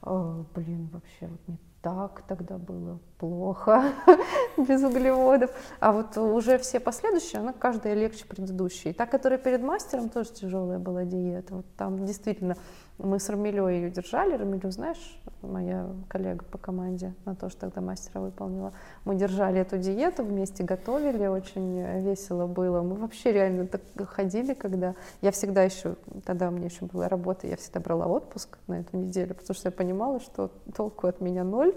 о, блин, вообще вот мне так тогда было плохо, *laughs* без углеводов. А вот уже все последующие, она каждая легче предыдущей. Та, которая перед мастером, тоже тяжелая была диета. Вот там действительно мы с Рамилей ее держали. Рамилю, знаешь, моя коллега по команде, на то, что тогда мастера выполнила. Мы держали эту диету, вместе готовили, очень весело было. Мы вообще реально так ходили, когда... Я всегда еще, тогда у меня еще была работа, я всегда брала отпуск на эту неделю, потому что я понимала, что толку от меня ноль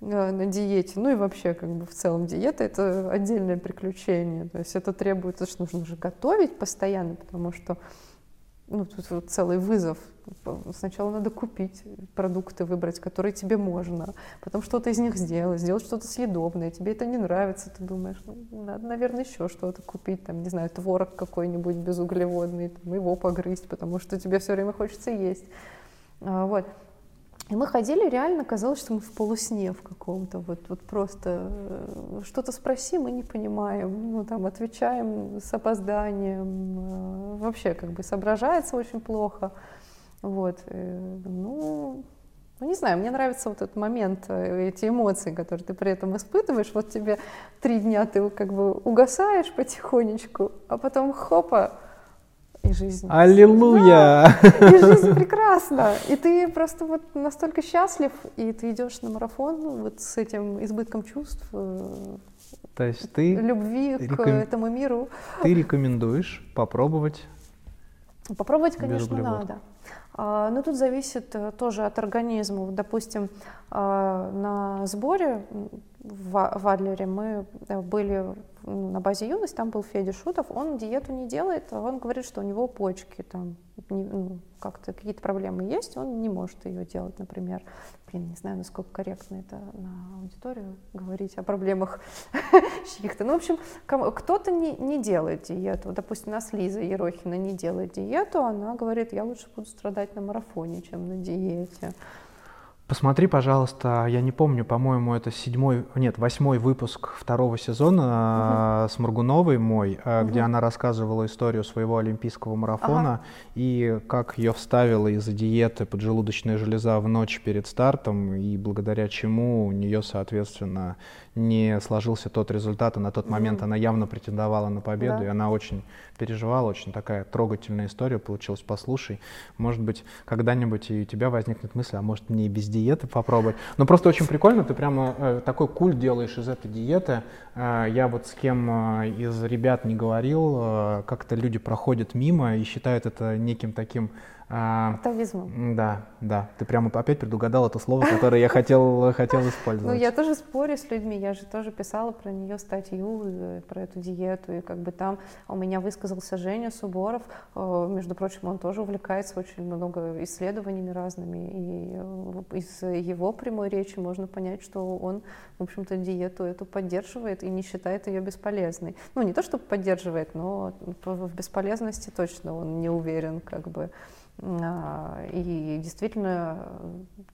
э, на диете, ну и вообще как бы в целом диета это отдельное приключение, то есть это требует, что нужно же готовить постоянно, потому что ну, тут вот целый вызов. Сначала надо купить продукты, выбрать, которые тебе можно, потом что-то из них сделать, сделать что-то съедобное. Тебе это не нравится, ты думаешь, ну, надо, наверное, еще что-то купить, там, не знаю, творог какой-нибудь безуглеводный, там, его погрызть, потому что тебе все время хочется есть. А, вот. И мы ходили, реально казалось, что мы в полусне в каком-то, вот, вот просто э, что-то спросим мы не понимаем, ну там отвечаем с опозданием, э, вообще как бы соображается очень плохо, вот, э, ну, ну, не знаю, мне нравится вот этот момент, эти эмоции, которые ты при этом испытываешь. Вот тебе три дня ты как бы угасаешь потихонечку, а потом хопа, и жизнь. Аллилуйя! Да, и жизнь прекрасна. И ты просто вот настолько счастлив, и ты идешь на марафон вот с этим избытком чувств. Э, То есть ты любви реком... к этому миру. Ты рекомендуешь попробовать? Попробовать, конечно, надо. А, но тут зависит э, тоже от организма. Допустим, а, на сборе в Адлере мы э, были ну, на базе юность, там был Федя Шутов, он диету не делает, а он говорит, что у него почки там ну, как-то какие-то проблемы есть, он не может ее делать, например. Блин, не знаю, насколько корректно это на аудиторию говорить о проблемах *laughs* чьих-то. Ну, в общем, кто-то не, не делает диету. Допустим, нас Лиза Ерохина не делает диету, она говорит, я лучше буду страдать на марафоне, чем на диете. Посмотри, пожалуйста, я не помню, по-моему, это седьмой, нет, восьмой выпуск второго сезона угу. с Моргуновой мой, угу. где она рассказывала историю своего олимпийского марафона ага. и как ее вставила из-за диеты поджелудочная железа в ночь перед стартом, и благодаря чему у нее, соответственно, не сложился тот результат, и на тот момент mm. она явно претендовала на победу, да. и она очень переживала, очень такая трогательная история получилась. Послушай, может быть, когда-нибудь и у тебя возникнет мысль, а может мне и без диеты попробовать. Но просто очень прикольно, ты прямо э, такой куль делаешь из этой диеты. Э, я вот с кем э, из ребят не говорил, э, как-то люди проходят мимо и считают это неким таким а, Атовизмом. Да, да. Ты прямо опять предугадал это слово, которое я хотел, *laughs* хотел использовать. Ну, я тоже спорю с людьми. Я же тоже писала про нее статью, э, про эту диету. И как бы там у меня высказался Женя Суборов. Э, между прочим, он тоже увлекается очень много исследованиями разными. И э, из его прямой речи можно понять, что он, в общем-то, диету эту поддерживает и не считает ее бесполезной. Ну, не то, чтобы поддерживает, но в бесполезности точно он не уверен, как бы. А, и действительно,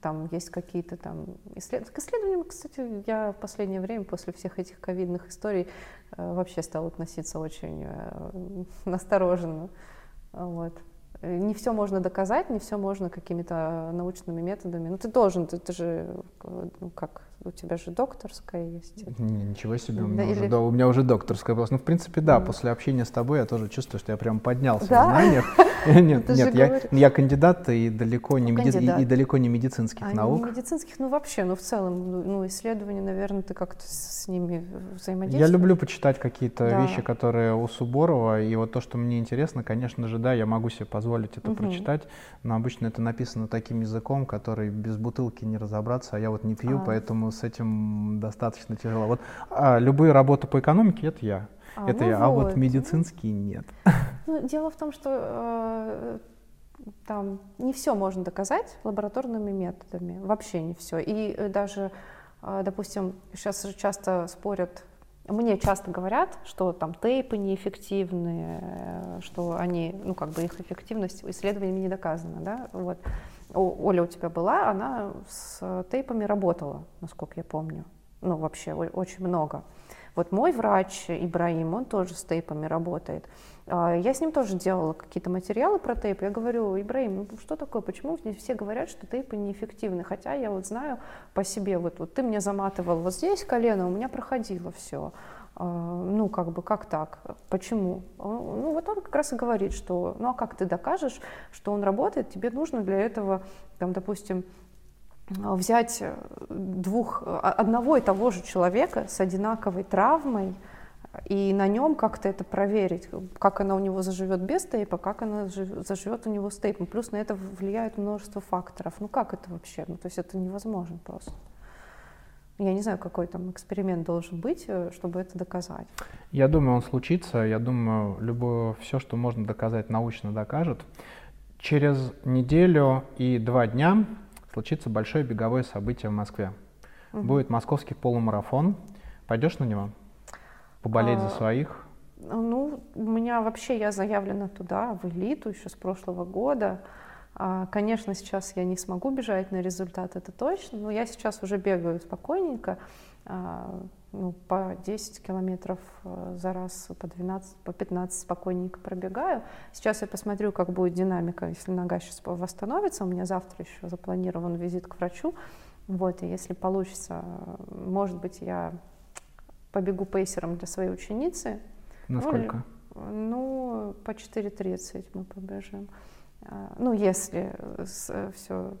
там есть какие-то там исследования. К исследованиям, кстати, я в последнее время после всех этих ковидных историй э, вообще стала относиться очень э, *laughs* настороженно. Вот. Не все можно доказать, не все можно какими-то научными методами. Ну, ты должен, ты, ты же, ну, как, у тебя же докторская есть. Не, ничего себе, у меня, да, уже, или... да, у меня уже докторская была. Ну, в принципе, да, mm. после общения с тобой я тоже чувствую, что я прям поднялся да? в знаниях. *laughs* Нет, нет, я, я кандидат и далеко не, меди... и, и далеко не медицинских а наук. Не медицинских, ну вообще, ну в целом, ну, ну исследования, наверное, ты как-то с ними взаимодействуешь. Я люблю почитать какие-то да. вещи, которые у Суборова, и вот то, что мне интересно, конечно же, да, я могу себе позволить это угу. прочитать, но обычно это написано таким языком, который без бутылки не разобраться, а я вот не пью, а. поэтому с этим достаточно тяжело. Вот а, любые работы по экономике это я. А, это ну я, а вот вот. медицинские нет. Ну, дело в том, что э, там не все можно доказать лабораторными методами, вообще не все. И э, даже, э, допустим, сейчас часто спорят, мне часто говорят, что там тейпы неэффективны, э, что они, ну как бы их эффективность исследованиями не доказана, да, вот. Оля у тебя была, она с тейпами работала, насколько я помню, ну вообще очень много. Вот мой врач Ибраим, он тоже с тейпами работает. А, Я с ним тоже делала какие-то материалы про тейп. Я говорю, Ибраим, ну что такое, почему все говорят, что тейпы неэффективны? Хотя я вот знаю по себе, вот, вот ты мне заматывал вот здесь колено, у меня проходило все. Ну, как бы, как так? Почему? А, Ну, вот он как раз и говорит, что, ну, а как ты докажешь, что он работает? Тебе нужно для этого, там, допустим, а, взять э, двух, а, одного и того же человека с одинаковой травмой и на нем как-то это проверить, как она у него заживет без тейпа, как она жив- заживет у него с тейпом. Плюс на это влияет множество факторов. Ну как это вообще? Ну то есть это невозможно просто. Я не знаю, какой там эксперимент должен быть, э, чтобы это доказать. Я думаю, он случится. Я думаю, любое все, что можно доказать, научно докажет. Через неделю и два дня случится большое беговое событие в Москве. Мгм. Будет московский полумарафон. Пойдешь на него? Поболеть за А, своих? Ну, у меня вообще, я заявлена туда, в элиту еще с прошлого года. А, Конечно, сейчас я не смогу бежать на результат, это точно, но я сейчас уже бегаю спокойненько, а, ну, по 10 километров э, за раз, по 12, по 15 спокойненько пробегаю. Сейчас я посмотрю, как будет динамика, если нога сейчас восстановится. У меня завтра еще запланирован визит к врачу. Вот, и если получится, э, может быть, я побегу пейсером для своей ученицы, Насколько? ну, по 4.30 мы побежим. А, Ну, если все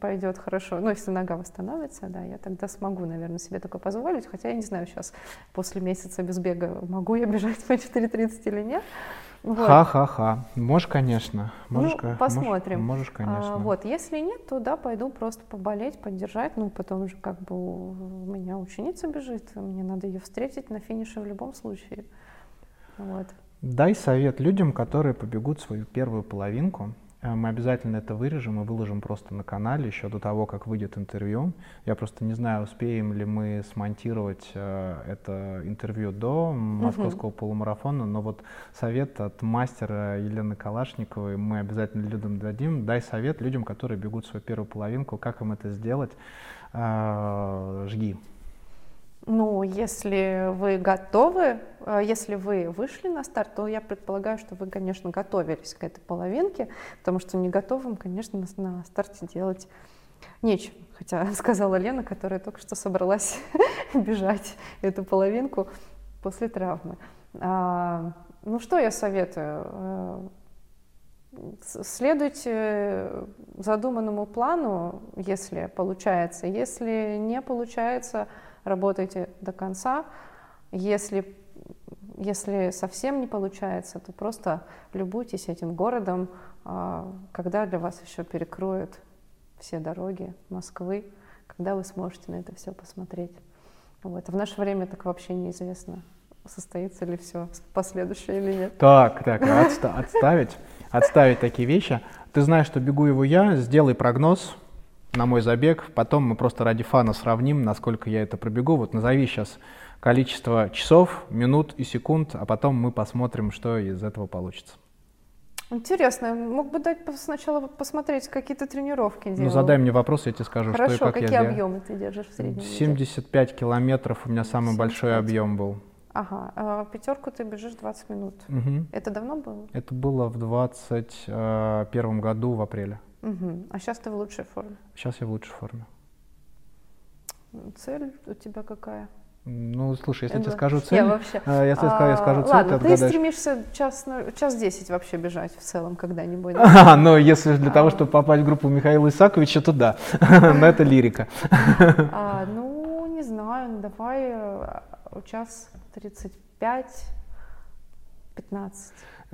пойдет хорошо, ну, если нога восстановится, да, я тогда смогу, наверное, себе такое позволить, хотя я не знаю сейчас, после месяца без бега, могу я бежать по 4.30 или нет. Вот. Ха-ха-ха. Можешь, конечно. Ну, Можешь, можешь- посмотрим. Можешь, А, конечно. вот, если нет, то да, пойду просто поболеть, поддержать. Ну, потом же как бы у меня ученица бежит, мне надо ее встретить на финише в любом случае. Вот. Дай совет людям, которые побегут свою первую половинку. Э, Мы обязательно это вырежем и выложим просто на канале еще до того, как выйдет интервью. Я просто не знаю, успеем ли мы смонтировать э, это интервью до московского полумарафона, но вот совет от мастера Елены Калашниковой мы обязательно людям дадим. Дай совет людям, которые бегут свою первую половинку, как им это сделать. Э, Жги. Ну, если вы готовы, э, если вы вышли на старт, то я предполагаю, что вы, конечно, готовились к этой половинке, потому что не готовым, конечно, на- старте делать нечего. Хотя *laughs* сказала Лена, которая только что собралась *laughs* бежать эту половинку после травмы. А, Ну, что я советую? Э, Следуйте задуманному плану, если получается. Если не получается, работайте до конца. Если, если совсем не получается, то просто любуйтесь этим городом, а, когда для вас еще перекроют все дороги Москвы, когда вы сможете на это все посмотреть. Вот. В наше время так вообще неизвестно, состоится ли все последующее или нет. Так, так, отста- отставить, отставить такие вещи. Ты знаешь, что бегу его я, сделай прогноз на мой забег, потом мы просто ради фана сравним, насколько я это пробегу. Вот назови сейчас количество часов, минут и секунд, а потом мы посмотрим, что из этого получится. Интересно, мог бы дать сначала посмотреть, какие то тренировки Ну, делал. задай мне вопрос, я тебе скажу, что и Хорошо, как какие я делаю. объемы ты держишь в среднем? неделе? 75 километров у меня самый большой 75. объем был. Ага, а пятерку ты бежишь 20 минут. Мгм. Это давно было? Это было в 21 году в апреле. Мгм. А сейчас ты в лучшей форме. Сейчас я в лучшей форме. Цель у тебя какая? Ну, слушай, если я тебе скажу Я цель, вообще. а, я ска- я скажу А, цель, Ладно, ты ты стремишься час, час 10 вообще бежать в целом когда-нибудь. *laughs* А, ну, если для того, А. чтобы попасть в группу Михаила Исаковича, то да. *laughs* Но это лирика. А, ну, не знаю, ну, давай э, час 35, 15.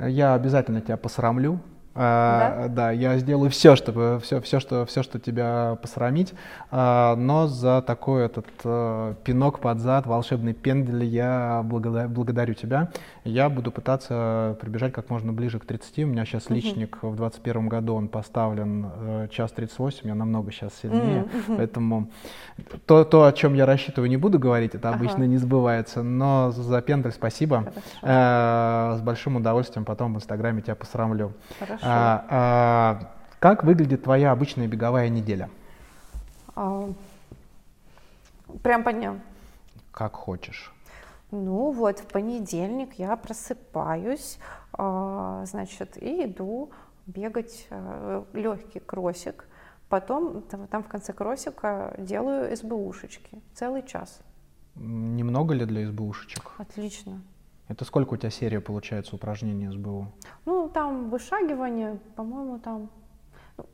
Я обязательно тебя посрамлю, А, да? я сделаю все, чтобы все, все, что, все, что тебя посрамить, а, но за такой этот а, пинок под зад, волшебный пендель я благодарю, благодарю тебя. Я буду пытаться прибежать как можно ближе к 30. У меня сейчас личник uh-huh. в 2021 году, он поставлен э, час 38, я намного сейчас сильнее, uh-huh. поэтому то, то, о чем я рассчитываю, не буду говорить, это обычно uh-huh. не сбывается, но за пендель спасибо. Э, с большим удовольствием потом в Инстаграме тебя посрамлю. Хорошо. А, а, как выглядит твоя обычная беговая неделя? А, прям по дням. Как хочешь. Ну вот, в понедельник я просыпаюсь, а, значит, и иду бегать а, легкий кроссик. Потом там, там в конце кроссика делаю СБУшечки. Целый час. Немного ли для СБУшечек? Отлично. Это сколько у тебя серия получается упражнений СБУ? Ну, там вышагивание, по-моему, там...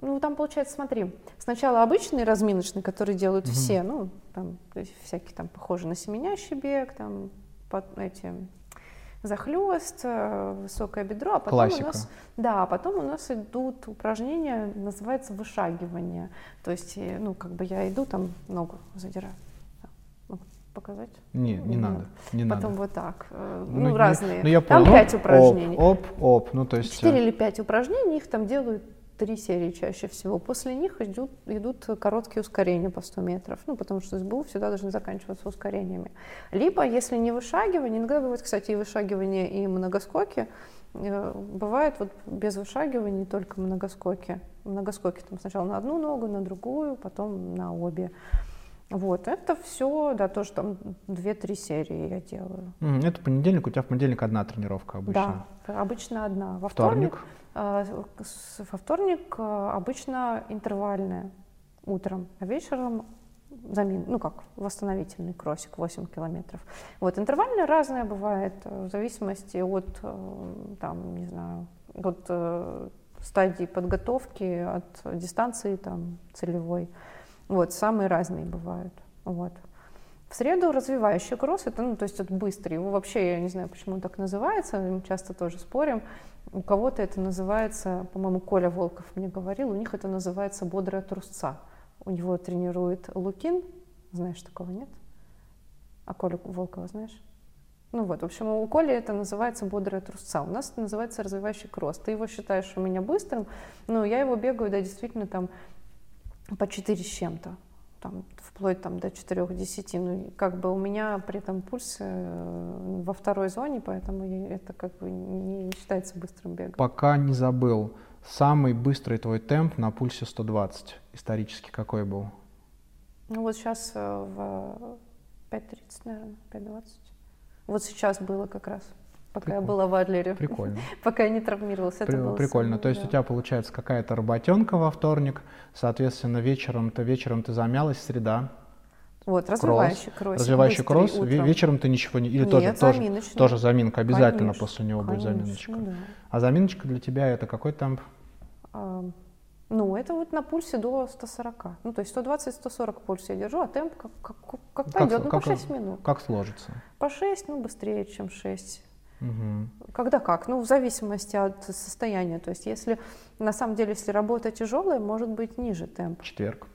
Ну, там получается, смотри, сначала обычный разминочный, который делают угу. все, ну, там, то есть всякие там похожи на семенящий бег, там, под эти захлест, э, высокое бедро, а потом Классика. у нас, да, а потом у нас идут упражнения, называется вышагивание, то есть, ну, как бы я иду там ногу задираю показать? Не, не, не надо. Не Потом надо. вот так. Э, ну, ну разные. Ну, я там понял. пять упражнений. Оп, оп, оп. Ну, то есть... Четыре или пять упражнений, их там делают три серии чаще всего. После них идут, идут короткие ускорения по 100 метров, ну, потому что СБУ всегда должны заканчиваться ускорениями. Либо, если не вышагивание, иногда бывает, кстати, и вышагивание, и многоскоки, э, бывает вот без вышагивания только многоскоки. Многоскоки там сначала на одну ногу, на другую, потом на обе. Вот, это все, да, тоже там 2-3 серии я делаю. Это понедельник, у тебя в понедельник одна тренировка обычно? Да, обычно одна. Во вторник? вторник э, во вторник э, обычно интервальная утром, а вечером замин, ну как, восстановительный кроссик 8 километров. Вот, интервальная разная бывает, э, в зависимости от, там, не знаю, от стадии подготовки, от дистанции там целевой. Вот, самые разные бывают. Вот. В среду развивающий кросс, это, ну, то есть это быстрый. Его вообще, я не знаю, почему он так называется, мы часто тоже спорим. У кого-то это называется, по-моему, Коля Волков мне говорил, у них это называется бодрая трусца. У него тренирует Лукин, знаешь такого, нет? А Коля Волкова знаешь? Ну вот, в общем, у Коли это называется бодрая трусца. У нас это называется развивающий кросс. Ты его считаешь у меня быстрым, но я его бегаю, да, действительно, там по 4 с чем-то, там, вплоть там, до 4-10. Ну, как бы у меня при этом пульс э, во второй зоне, поэтому это как бы не считается быстрым бегом. Пока не забыл, самый быстрый твой темп на пульсе 120 исторически какой был? Ну вот сейчас э, в 5.30, наверное, 5.20. Вот сейчас было как раз пока Прикольно. я была в Адлере. Прикольно. *laughs* пока я не травмировалась. Это При, было прикольно. Самое, То есть да. у тебя получается какая-то работенка во вторник, соответственно, вечером ты, вечером ты замялась, среда. Вот, развивающий кросс. Развивающий кросс. Утром. Вечером ты ничего не... Или Нет, тоже, тоже, тоже заминка. Обязательно конечно, после него конечно, будет заминочка. Да. А заминочка для тебя это какой темп? А, ну, это вот на пульсе до 140. Ну, то есть 120-140 пульс я держу, а темп как, как, как пойдет, ну, как, по 6 минут. Как сложится? По 6, ну, быстрее, чем 6. Угу. Когда как? Ну, в зависимости от состояния. То есть, если на самом деле, если работа тяжелая, может быть ниже темп. Четверг.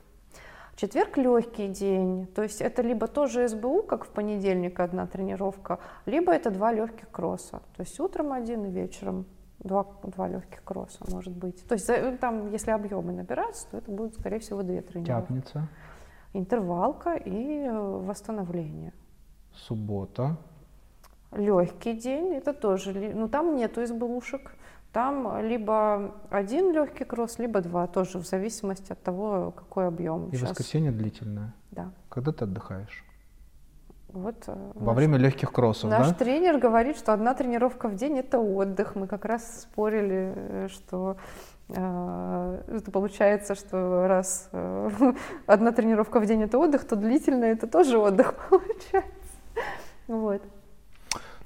Четверг легкий день, то есть это либо тоже СБУ, как в понедельник одна тренировка, либо это два легких кросса. То есть утром один и вечером два, два легких кросса может быть. То есть там, если объемы набираться, то это будет, скорее всего, две тренировки. Пятница. Интервалка и э, восстановление. Суббота. Легкий день, это тоже, ну там нету СБУшек, там либо один легкий кросс, либо два, тоже в зависимости от того, какой объем. И Сейчас. воскресенье длительное? Да. Когда ты отдыхаешь? Вот, э, Во наш, время легких кроссов, наш да? тренер говорит, что одна тренировка в день это отдых. Мы как раз спорили, э, что э, это получается, что раз *laughs* одна тренировка в день это отдых, то длительная это тоже отдых *laughs* получается. Вот.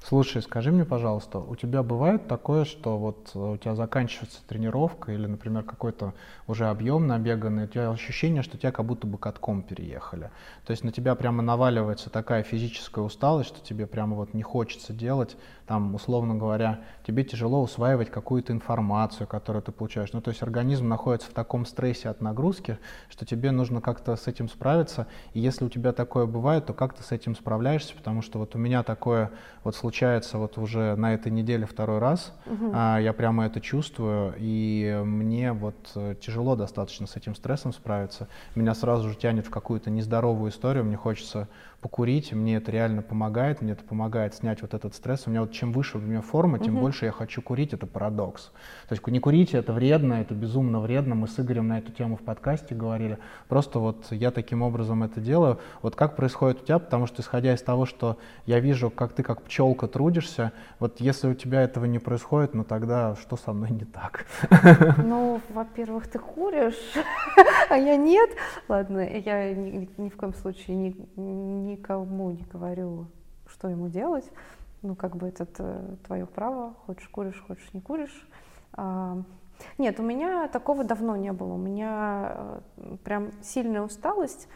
Слушай, скажи мне, пожалуйста, у тебя бывает такое, что вот у тебя заканчивается тренировка или, например, какой-то уже объем набеганный, у тебя ощущение, что тебя как будто бы катком переехали. То есть на тебя прямо наваливается такая физическая усталость, что тебе прямо вот не хочется делать, там, условно говоря, тебе тяжело усваивать какую-то информацию, которую ты получаешь. Ну, то есть организм находится в таком стрессе от нагрузки, что тебе нужно как-то с этим справиться. И если у тебя такое бывает, то как ты с этим справляешься? Потому что вот у меня такое вот случается вот уже на этой неделе второй раз. Угу. А, я прямо это чувствую, и мне вот э, тяжело достаточно с этим стрессом справиться. Меня сразу же тянет в какую-то нездоровую историю, мне хочется покурить, мне это реально помогает, мне это помогает снять вот этот стресс. У меня вот чем выше у меня форма, тем угу. больше я хочу курить, это парадокс. То есть не курить это вредно, это безумно вредно. Мы с Игорем на эту тему в подкасте говорили. Просто вот я таким образом это делаю. Вот как происходит у тебя, потому что исходя из того, что я вижу, как ты как пчелка трудишься, вот если у тебя этого не происходит, ну тогда что со мной не так? Ну, во-первых, ты куришь, *laughs* а я нет. Ладно, я ни, ни в коем случае не никому не говорю, что ему делать. Ну, как бы это твое право, хочешь куришь, хочешь не куришь. А, нет, у меня такого давно не было. У меня э, прям сильная усталость.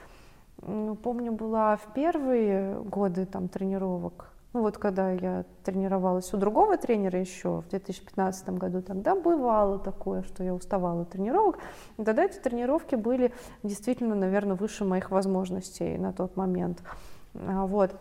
Ну, помню, была в первые годы там тренировок. Ну вот когда я тренировалась у другого тренера еще в 2015 году, тогда бывало такое, что я уставала от тренировок. И тогда эти тренировки были действительно, наверное, выше моих возможностей на тот момент. А, вот.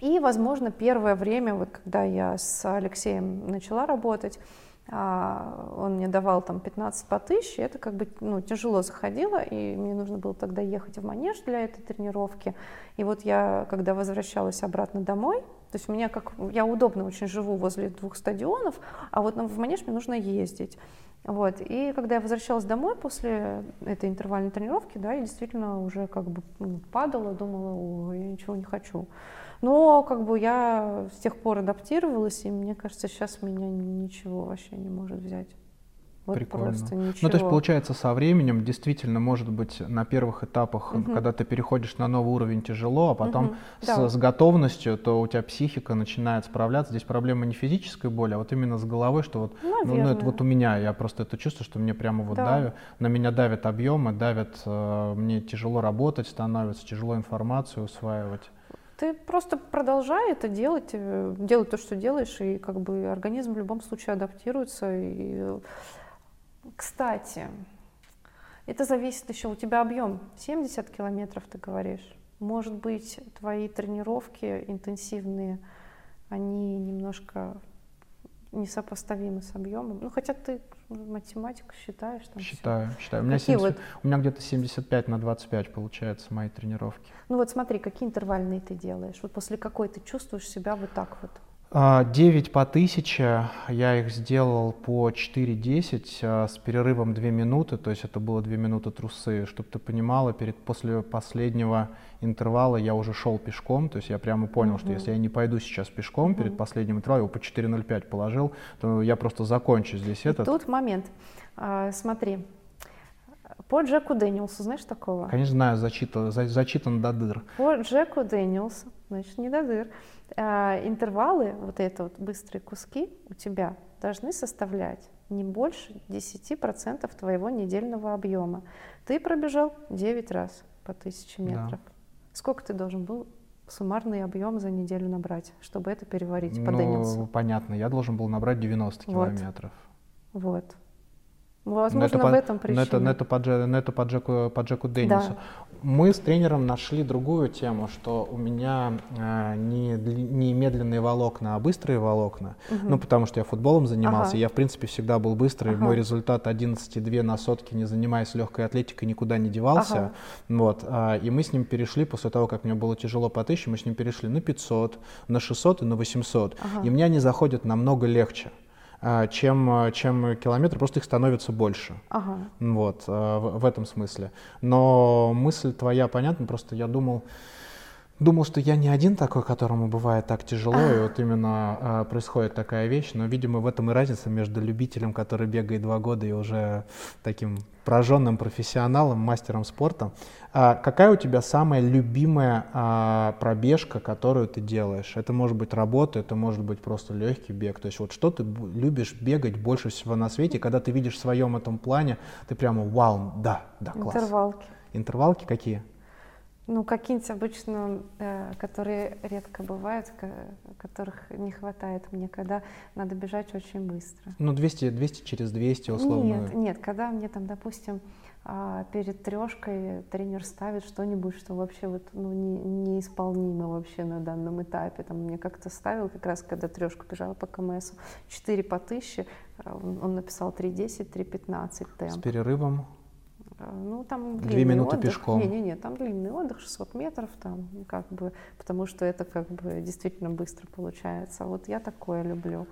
И, возможно, первое время, вот когда я с Алексеем начала работать, а, он мне давал там 15 по тысяче, это как бы ну, тяжело заходило, и мне нужно было тогда ехать в манеж для этой тренировки. И вот я, когда возвращалась обратно домой, то есть у меня как, я удобно очень живу возле двух стадионов, а вот в манеж мне нужно ездить. Вот. И когда я возвращалась домой после этой интервальной тренировки, да, я действительно уже как бы ну, падала, думала, о, я ничего не хочу. Но как бы я с тех пор адаптировалась, и мне кажется, сейчас меня ничего вообще не может взять. Вот Прикольно. Просто ничего. Ну, то есть, получается, со временем действительно, может быть, на первых этапах, угу. когда ты переходишь на новый уровень, тяжело, а потом угу. с, да. с готовностью, то у тебя психика начинает справляться. Здесь проблема не физической боли, а вот именно с головой, что вот, ну, ну, это вот у меня, я просто это чувствую, что мне прямо вот да. давит, на меня давят объемы, давят, э, мне тяжело работать становится, тяжело информацию усваивать. Ты просто продолжай это делать, э, делать то, что делаешь, и как бы организм в любом случае адаптируется. И кстати, это зависит еще, у тебя объем 70 километров, ты говоришь. Может быть, твои тренировки интенсивные, они немножко несопоставимы с объемом. Ну, хотя ты математику считаешь там Считаю, все. считаю. У меня, 70, вот... у меня где-то 75 на 25 получается мои тренировки. Ну вот смотри, какие интервальные ты делаешь? Вот после какой ты чувствуешь себя вот так вот? 9 а, по 1000, я их сделал по 4.10 а, с перерывом 2 минуты, то есть это было 2 минуты трусы. Чтобы ты понимала, перед, после последнего интервала я уже шел пешком, то есть я прямо понял, mm-hmm. что если я не пойду сейчас пешком mm-hmm. перед последним интервалом, его по 4.05 положил, то я просто закончу здесь этот. тут момент, а, смотри, по Джеку Дэниелсу, знаешь такого? Конечно, знаю, зачитан, за, зачитан до дыр. По Джеку Дэниелсу, значит, не до дыр. А, интервалы, вот это вот быстрые куски у тебя должны составлять не больше 10% твоего недельного объема. Ты пробежал 9 раз по 1000 метров. Да. Сколько ты должен был суммарный объем за неделю набрать, чтобы это переварить ну, по понятно, я должен был набрать 90 километров. Вот. Возможно, это в этом причина. Но это, по, но это по, Джеку, по Джеку Деннису. Да. Мы с тренером нашли другую тему, что у меня э, не, не медленные волокна, а быстрые волокна. Угу. Ну, потому что я футболом занимался, ага. я, в принципе, всегда был быстрый. Ага. Мой результат 11,2 на сотки, не занимаясь легкой атлетикой, никуда не девался. Ага. Вот, э, и мы с ним перешли, после того, как мне было тяжело по 1000, мы с ним перешли на 500, на 600 и на 800. Ага. И мне они заходят намного легче. А, чем, а, чем километры, просто их становится больше. Ага. Вот, а, в, в этом смысле. Но мысль твоя понятна, просто я думал, Думал, что я не один такой, которому бывает так тяжело, и вот именно а, происходит такая вещь, но, видимо, в этом и разница между любителем, который бегает два года, и уже таким прожженным профессионалом, мастером спорта. А, какая у тебя самая любимая а, пробежка, которую ты делаешь? Это может быть работа, это может быть просто легкий бег. То есть вот что ты любишь бегать больше всего на свете, когда ты видишь в своем этом плане, ты прямо вау, да, да, класс. Интервалки. Интервалки какие? Ну, какие-нибудь обычно, э, которые редко бывают, ко- которых не хватает мне, когда надо бежать очень быстро. Ну, 200, 200 через 200 условно. Нет, нет, когда мне там, допустим, а, перед трешкой тренер ставит что-нибудь, что вообще вот, ну, не, неисполнимо вообще на данном этапе. Там мне как-то ставил, как раз когда трешку бежала по КМСу, 4 по 1000, а, он, он написал 3.10, 3.15 С темп. перерывом. А, Ну, там Две минуты отдых. пешком. Не-не-не, там длинный отдых, 600 метров, там, как бы, потому что это как бы действительно быстро получается. Вот я такое люблю.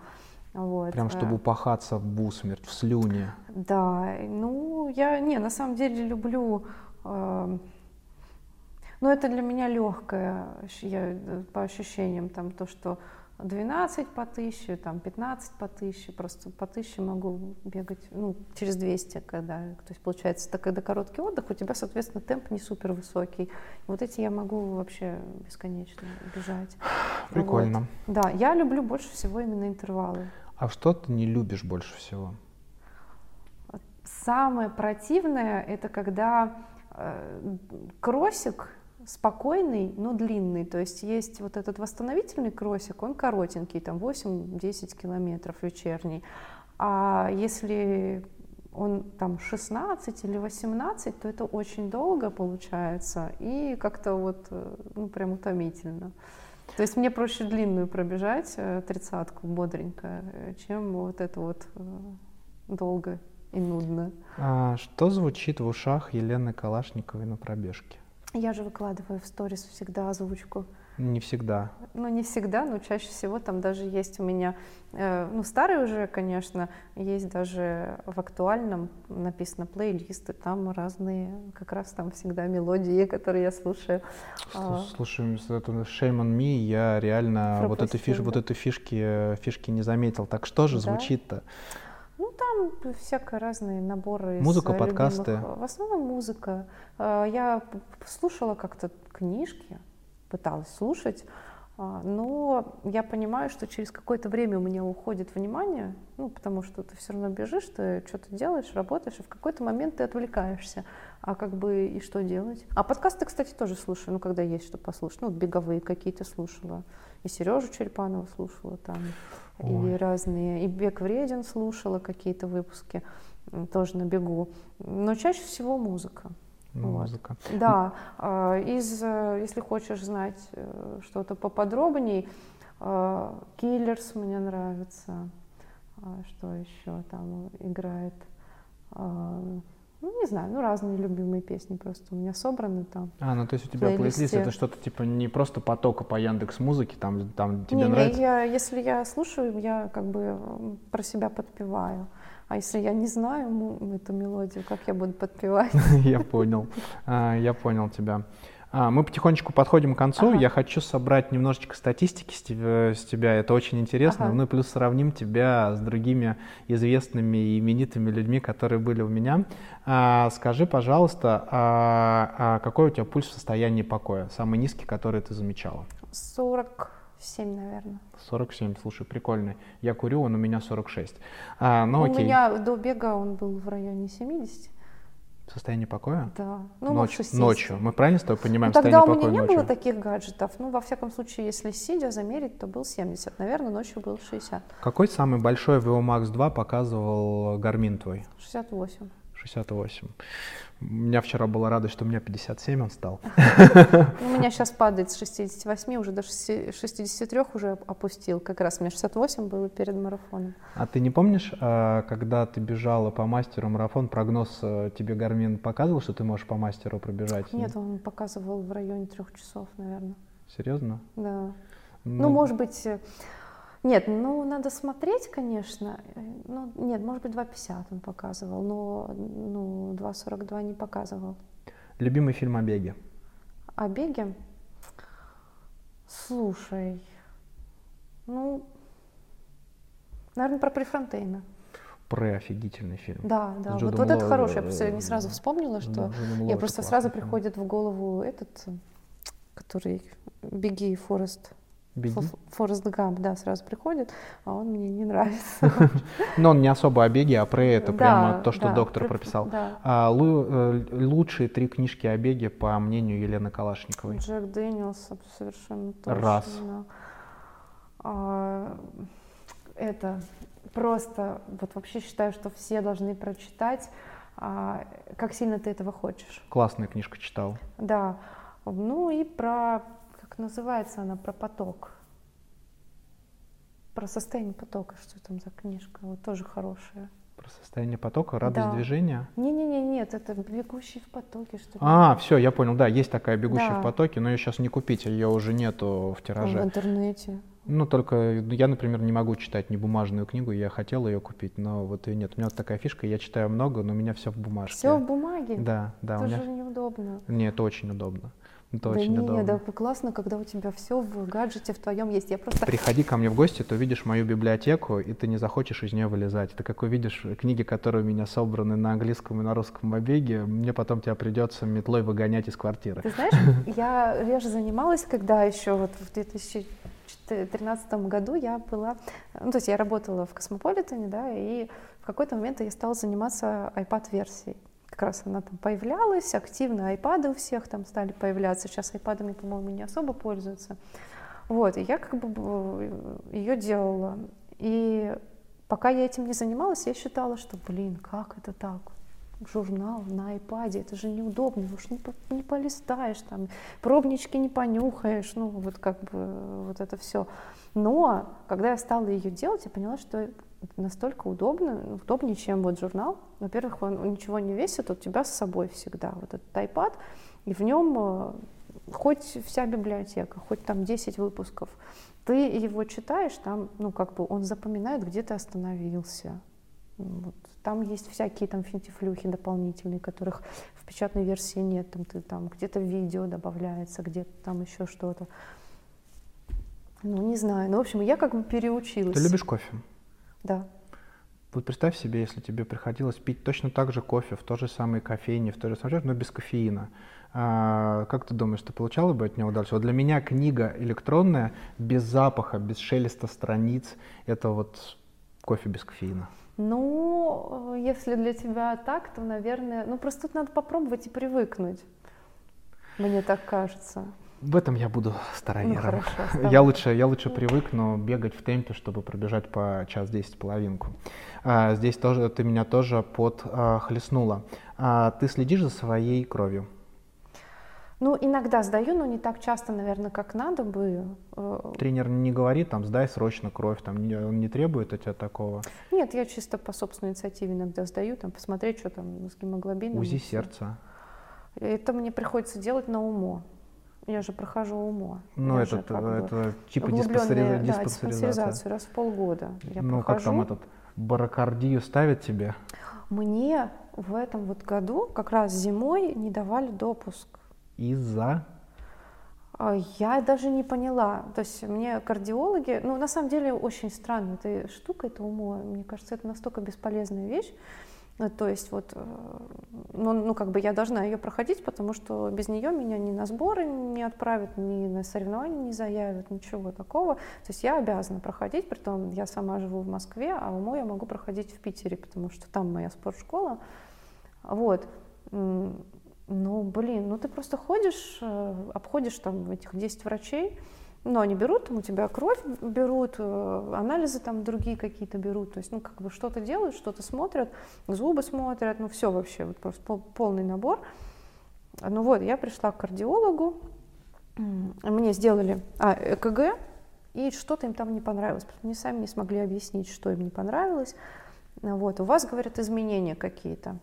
Вот. Прям чтобы а, упахаться в усмерть, в слюне. Да, ну, я, не, на самом деле люблю, э, ну, это для меня легкое, я, э, по ощущениям, там, то, что 12 по 1000, там, 15 по 1000, просто по 1000 могу бегать, ну, через 200, когда, то есть, получается, так, когда короткий отдых, у тебя, соответственно, темп не супер высокий. Вот эти я могу вообще бесконечно бежать. Прикольно. Вот. Да, я люблю больше всего именно интервалы. А что ты не любишь больше всего? Самое противное это когда э, кроссик спокойный, но длинный. То есть есть вот этот восстановительный кроссик, он коротенький, там 8-10 километров вечерний. А если он там 16 или 18, то это очень долго получается и как-то вот, э, ну, прям утомительно. То есть мне проще длинную пробежать, э, тридцатку бодренько, э, чем вот это вот долго и нудно. А, что звучит в ушах Елены Калашниковой на пробежке? Я же выкладываю в сторис всегда озвучку. Не всегда. Ну, не всегда, но чаще всего там даже есть у меня, э, ну, старый уже, конечно, есть даже в актуальном написано плейлисты, там разные, как раз там всегда мелодии, которые я слушаю. А, Слушай, с- это shame on me, я реально вот эту, фиш, Пропустил, вот да? эту фишки, э, фишки не заметил. Так что же Да? звучит-то? Ну, там всякие разные наборы. Музыка, подкасты? любимых. В основном музыка. Э, Я слушала как-то книжки, пыталась слушать, а, но я понимаю, что через какое-то время у меня уходит внимание, ну, потому что ты все равно бежишь, ты что-то делаешь, работаешь, и в какой-то момент ты отвлекаешься. А как бы и что делать? А подкасты, кстати, тоже слушаю, ну, когда есть что послушать. Ну, беговые какие-то слушала. И Сережу Черепанова слушала там, и Ой. разные. И «Бег вреден» слушала какие-то выпуски, тоже на бегу. Но чаще всего музыка. Вот. Музыка. Да, а, из, э, если хочешь знать э, что-то поподробней, э, Киллерс мне нравится, А, что еще там играет, А, ну не знаю, ну разные любимые песни просто у меня собраны там. А, ну то есть у тебя плейлист это что-то типа не просто потока по Яндекс Музыке, там, там тебе не, нравится? я, если я слушаю, я как бы про себя подпеваю. А если я не знаю эту мелодию, как я буду подпевать? *laughs* Я понял. А, Я понял тебя. А, Мы потихонечку подходим к концу. Ага. Я хочу собрать немножечко статистики с тебя, с тебя. Это очень интересно. Ага. Ну и плюс сравним тебя с другими известными и именитыми людьми, которые были у меня. А, Скажи, пожалуйста, а, а какой у тебя пульс в состоянии покоя? Самый низкий, который ты замечала? 47, наверное. 47, слушай, прикольный. Я курю, он у меня 46. А, ну У окей. меня до бега он был в районе 70. Состояние покоя? Да. Ну, может, Ночью. 60. ночью. Мы правильно с тобой понимаем Ну, тогда у состояние меня покоя не ночью? было таких гаджетов. Ну, во всяком случае, если сидя замерить, то был 70. Наверное, ночью был 60. Какой самый большой VO Max 2 показывал Гармин твой? 68. 68. У меня вчера была радость, что у меня 57 он стал. Ну, у меня сейчас падает с 68, уже до 60 63 уже оп- опустил. Как раз у меня 68 было перед марафоном. А ты не помнишь, а, когда ты бежала по мастеру марафон, прогноз э, тебе Гармин показывал, что ты можешь по мастеру пробежать? Нет, он показывал в районе трех часов, наверное. Серьезно? Да. Ну, может быть... э, Нет, ну, надо смотреть, конечно. Э, Ну, нет, может быть, 2,50 он показывал, но ну, 2,42 не показывал. Любимый фильм о беге? О беге? Слушай, ну, наверное, про Префронтейна. Про офигительный фильм. Да, да. Вот, вот это хорошее. Я просто не сразу вспомнила, что Лоу я просто сразу приходит в голову этот, э, который Беги Форрест. Беги. Форрест Гамп, да, сразу приходит, а он мне не нравится. *laughs* Но он не особо о беге, а про это прямо то, что доктор про- прописал. А, э, лучшие три книжки о беге, по мнению Елены Калашниковой. Джек Дэниелс совершенно точно. Раз. А, это просто, вот вообще считаю, что все должны прочитать, а, как сильно ты этого хочешь. Классная книжка читал. Да. Ну и про, называется она, про поток. Про состояние потока, что там за книжка, вот тоже хорошая. Про состояние потока, радость Да. движения. Не-не-не, нет, это бегущий в потоке, что ли. А, все, я понял, да, есть такая бегущая Да. в потоке, но ее сейчас не купить, ее уже нету в в тираже. интернете. Ну, только я, например, не могу читать не бумажную книгу, я хотел ее купить, но вот ее нет. У меня вот такая фишка, я читаю много, но у меня все в бумажке. Все в бумаге. Да, да, у Это меня... же неудобно. Нет, это очень удобно. Это да очень не, удобно. да классно, когда у тебя все в гаджете в твоем есть. Я просто Приходи ко мне в гости, ты увидишь мою библиотеку, и ты не захочешь из нее вылезать. Ты как увидишь книги, которые у меня собраны на английском и на русском обеге, мне потом тебя придется метлой выгонять из квартиры. Ты знаешь, я реже занималась, когда еще вот в 2013 году я была, ну то есть я работала в Космополитене, да, и в какой-то момент я стала заниматься iPad-версией. Как раз она там появлялась, активно iPad у всех там стали появляться. Сейчас iPad'ами, по-моему, не особо пользуются. Вот, и я как бы ее делала. И пока я этим не занималась, я считала, что, блин, как это так? журнал на iPad, это же неудобно, уж не, не полистаешь, там, пробнички не понюхаешь, ну, вот как бы вот это все. Но когда я стала ее делать, я поняла, что настолько удобно, удобнее, чем вот журнал. Во-первых, он, он ничего не весит, у тебя с собой всегда вот этот iPad, и в нем э, хоть вся библиотека, хоть там 10 выпусков. Ты его читаешь, там, ну, как бы он запоминает, где ты остановился. Вот. Там есть всякие там финтифлюхи дополнительные, которых в печатной версии нет. Там, ты, там где-то видео добавляется, где-то там еще что-то. Ну, не знаю. Ну, в общем, я как бы переучилась. Ты любишь кофе? Да. Вот представь себе, если тебе приходилось пить точно так же кофе в той же самой кофейне, в той же самой, но без кофеина. А, как ты думаешь, ты получала бы от него удовольствие? Вот для меня книга электронная, без запаха, без шелеста страниц, это вот кофе без кофеина. Ну, э, если для тебя так, то, наверное... Ну, просто тут надо попробовать и привыкнуть. Мне так кажется. В этом я буду старовером. Ну, хорошо, *laughs* я, лучше, я лучше привыкну бегать в темпе, чтобы пробежать по час десять половинку. А, здесь тоже ты меня тоже подхлестнула. А, ты следишь за своей кровью? Ну, иногда сдаю, но не так часто, наверное, как надо бы. Э, Тренер не говорит, там, сдай срочно кровь, там, не- он не требует от тебя такого. Нет, я чисто по собственной инициативе иногда сдаю, там, посмотреть, что там с гемоглобином. УЗИ сердца. Это мне приходится делать на УМО. Я же прохожу УМО. Ну, это, как это типа углублённая, диспансериза- да, диспансеризация. диспансеризацию раз в полгода. Я ну, как прохожу. там этот, барокардию ставят тебе? Мне в этом вот году, как раз зимой, не давали допуск. Из-за... А Я даже не поняла. То есть мне кардиологи, ну на самом деле очень странная эта штука, это УМО. Мне кажется, это настолько бесполезная вещь. Ну, То есть вот, э, ну, ну как бы я должна ее проходить, потому что без нее меня ни на сборы не отправят, ни на соревнования не заявят, ничего такого. То есть я обязана проходить, притом я сама живу в Москве, а УМО я могу проходить в Питере, потому что там моя спортшкола. Вот. Ну, блин, ну ты просто ходишь, э, обходишь там этих 10 врачей, ну, они берут, там у тебя кровь берут, э, анализы там другие какие-то берут, то есть, ну, как бы что-то делают, что-то смотрят, зубы смотрят, ну, все вообще, вот просто пол- полный набор. Ну вот, я пришла к кардиологу, мне сделали а, ЭКГ, и что-то им там не понравилось, они сами не смогли объяснить, что им не понравилось. Ну Вот, у вас, говорят, изменения какие-то.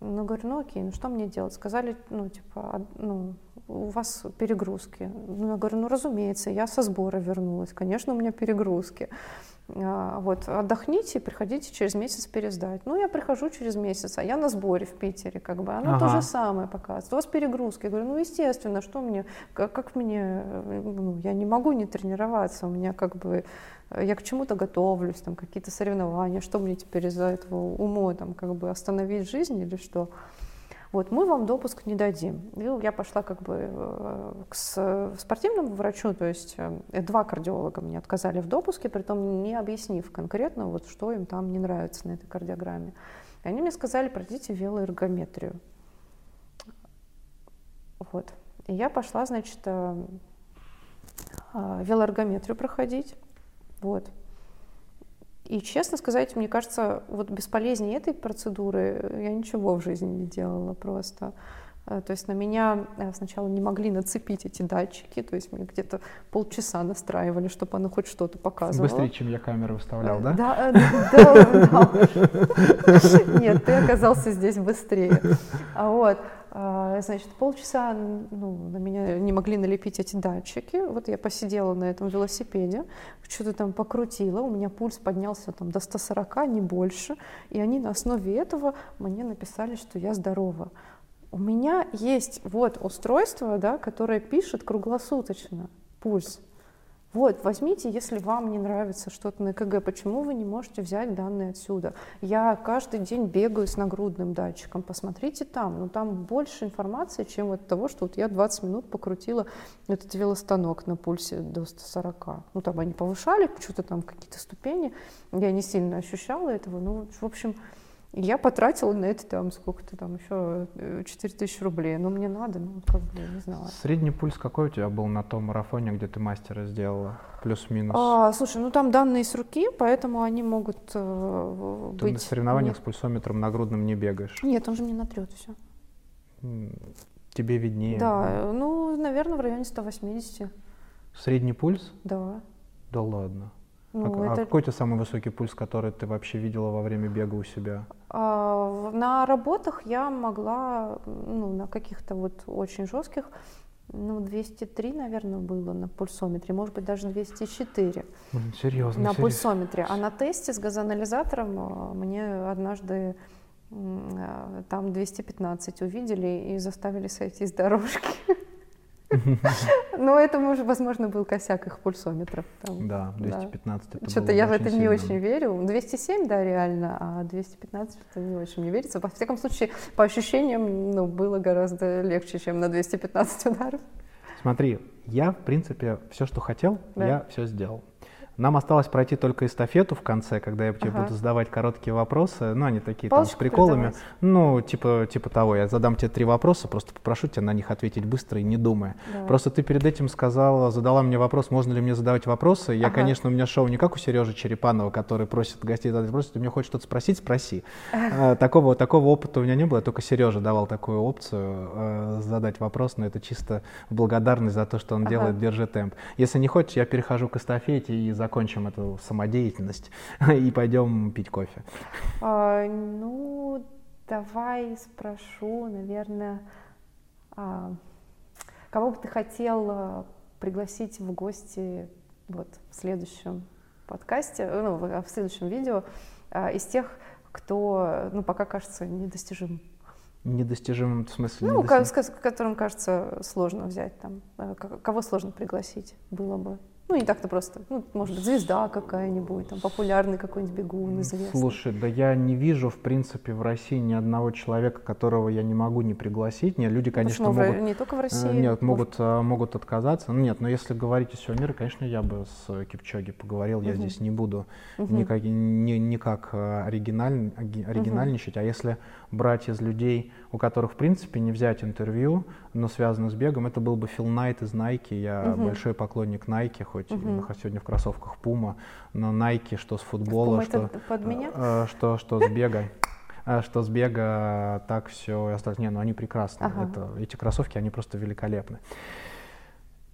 Ну, говорю, ну окей, ну что мне делать? Сказали, ну, типа, ну, у вас перегрузки. Ну, я говорю, ну, разумеется, я со сбора вернулась, конечно, у меня перегрузки. А, вот, отдохните приходите через месяц пересдать. Ну, я прихожу через месяц, а я на сборе в Питере, как бы, оно ага. то же самое показывает. У вас перегрузки. Я говорю, ну, естественно, что мне, как, как мне, ну, я не могу не тренироваться, у меня как бы, я к чему-то готовлюсь, там, какие-то соревнования, что мне теперь из-за этого ума, там, как бы остановить жизнь или что? Вот, мы вам допуск не дадим. И я пошла как бы э, к спортивному врачу, то есть э, два кардиолога мне отказали в допуске, при том не объяснив конкретно, вот, что им там не нравится на этой кардиограмме. И они мне сказали, пройдите велоэргометрию. Вот. И я пошла, значит, э, велоэргометрию проходить. Вот. И честно сказать, мне кажется, вот бесполезнее этой процедуры я ничего в жизни не делала просто. Э, то есть на меня э, сначала не могли нацепить эти датчики, то есть мне где-то полчаса настраивали, чтобы оно хоть что-то показывало. Быстрее, чем я камеру выставлял, да? Да, да, да. *laughs* Нет, ты оказался здесь быстрее. А вот. А, значит, полчаса ну, на меня не могли налепить эти датчики. Вот я посидела на этом велосипеде, что-то там покрутила, у меня пульс поднялся там до 140, не больше. И они на основе этого мне написали, что я здорова. У меня есть вот устройство, да, которое пишет круглосуточно пульс. Вот, возьмите, если вам не нравится что-то на ЭКГ, почему вы не можете взять данные отсюда? Я каждый день бегаю с нагрудным датчиком, посмотрите там, ну там больше информации, чем от того, что вот я 20 минут покрутила этот велостанок на пульсе до 140. Ну там они повышали что-то там, какие-то ступени, я не сильно ощущала этого, ну, в общем, я потратила на это там сколько-то там еще 4 э, тысячи рублей. Но мне надо, ну как бы, не знаю. Средний пульс какой у тебя был на том марафоне, где ты мастера сделала? Плюс-минус. А, слушай, ну там данные с руки, поэтому они могут э, ты быть... на соревнованиях не... с пульсометром нагрудным не бегаешь? Нет, он же мне натрет все. Тебе виднее. Да, ну, наверное, в районе 180. Средний пульс? Да. Да ладно. Ну, а, это... а какой тебя самый высокий пульс, который ты вообще видела во время бега у себя? А, на работах я могла, ну, на каких-то вот очень жестких, ну, 203, наверное, было на пульсометре, может быть, даже 204. Блин, серьезно? На серьезно? пульсометре. А на тесте с газоанализатором а, мне однажды а, там 215 увидели и заставили сойти с дорожки. *laughs* *laughs* Но это, возможно, был косяк их пульсометров. Там. Да, 215 да. это Что-то я в это не очень верю. 207, да, реально, а 215 что-то не очень не верится. Во всяком случае, по ощущениям, ну, было гораздо легче, чем на 215 ударов. Смотри, я, в принципе, все, что хотел, да. я все сделал. Нам осталось пройти только эстафету в конце, когда я тебе ага. буду задавать короткие вопросы. Ну, они такие Палочку там с приколами. Придавать. Ну, типа, типа того, я задам тебе три вопроса, просто попрошу тебя на них ответить быстро и не думая. Давай. Просто ты перед этим сказала, задала мне вопрос, можно ли мне задавать вопросы. Я, ага. конечно, у меня шоу не как у Сережи Черепанова, который просит гостей задать вопросы. Ты мне хочешь что-то спросить, спроси. Ага. Такого, такого опыта у меня не было, только Сережа давал такую опцию э, задать вопрос, но это чисто благодарность за то, что он ага. делает, держи темп. Если не хочешь, я перехожу к эстафете и закончим эту самодеятельность *laughs* и пойдем пить кофе? А, ну, давай спрошу, наверное, а, кого бы ты хотел а, пригласить в гости вот в следующем подкасте, ну, в, в следующем видео а, из тех, кто, ну, пока кажется недостижим. Недостижимым в смысле? Ну, недостижим... с которым кажется сложно взять там, э, кого сложно пригласить было бы. Ну, не так-то просто. Ну, может быть, звезда какая-нибудь, там, популярный какой-нибудь бегун, известный. Слушай, да я не вижу, в принципе, в России ни одного человека, которого я не могу не пригласить. Нет, люди, конечно, Почему? могут... Не только в России? Нет, могут, э, могут отказаться. Ну, нет, но если говорить из всего мира, конечно, я бы с Кипчоги поговорил. Угу. Я здесь не буду угу. никак, ни, никак э, оригиналь, оригинальничать. Угу. А если брать из людей, у которых, в принципе, не взять интервью, но связано с бегом, это был бы Фил Найт из Nike. Я угу. большой поклонник Nike, хоть угу. сегодня в кроссовках Puma, но Nike, что с футбола, что, под меня? Э, что, что с бега. Э, что с бега так все и осталось. Не, ну они прекрасны. Ага. Это, эти кроссовки, они просто великолепны.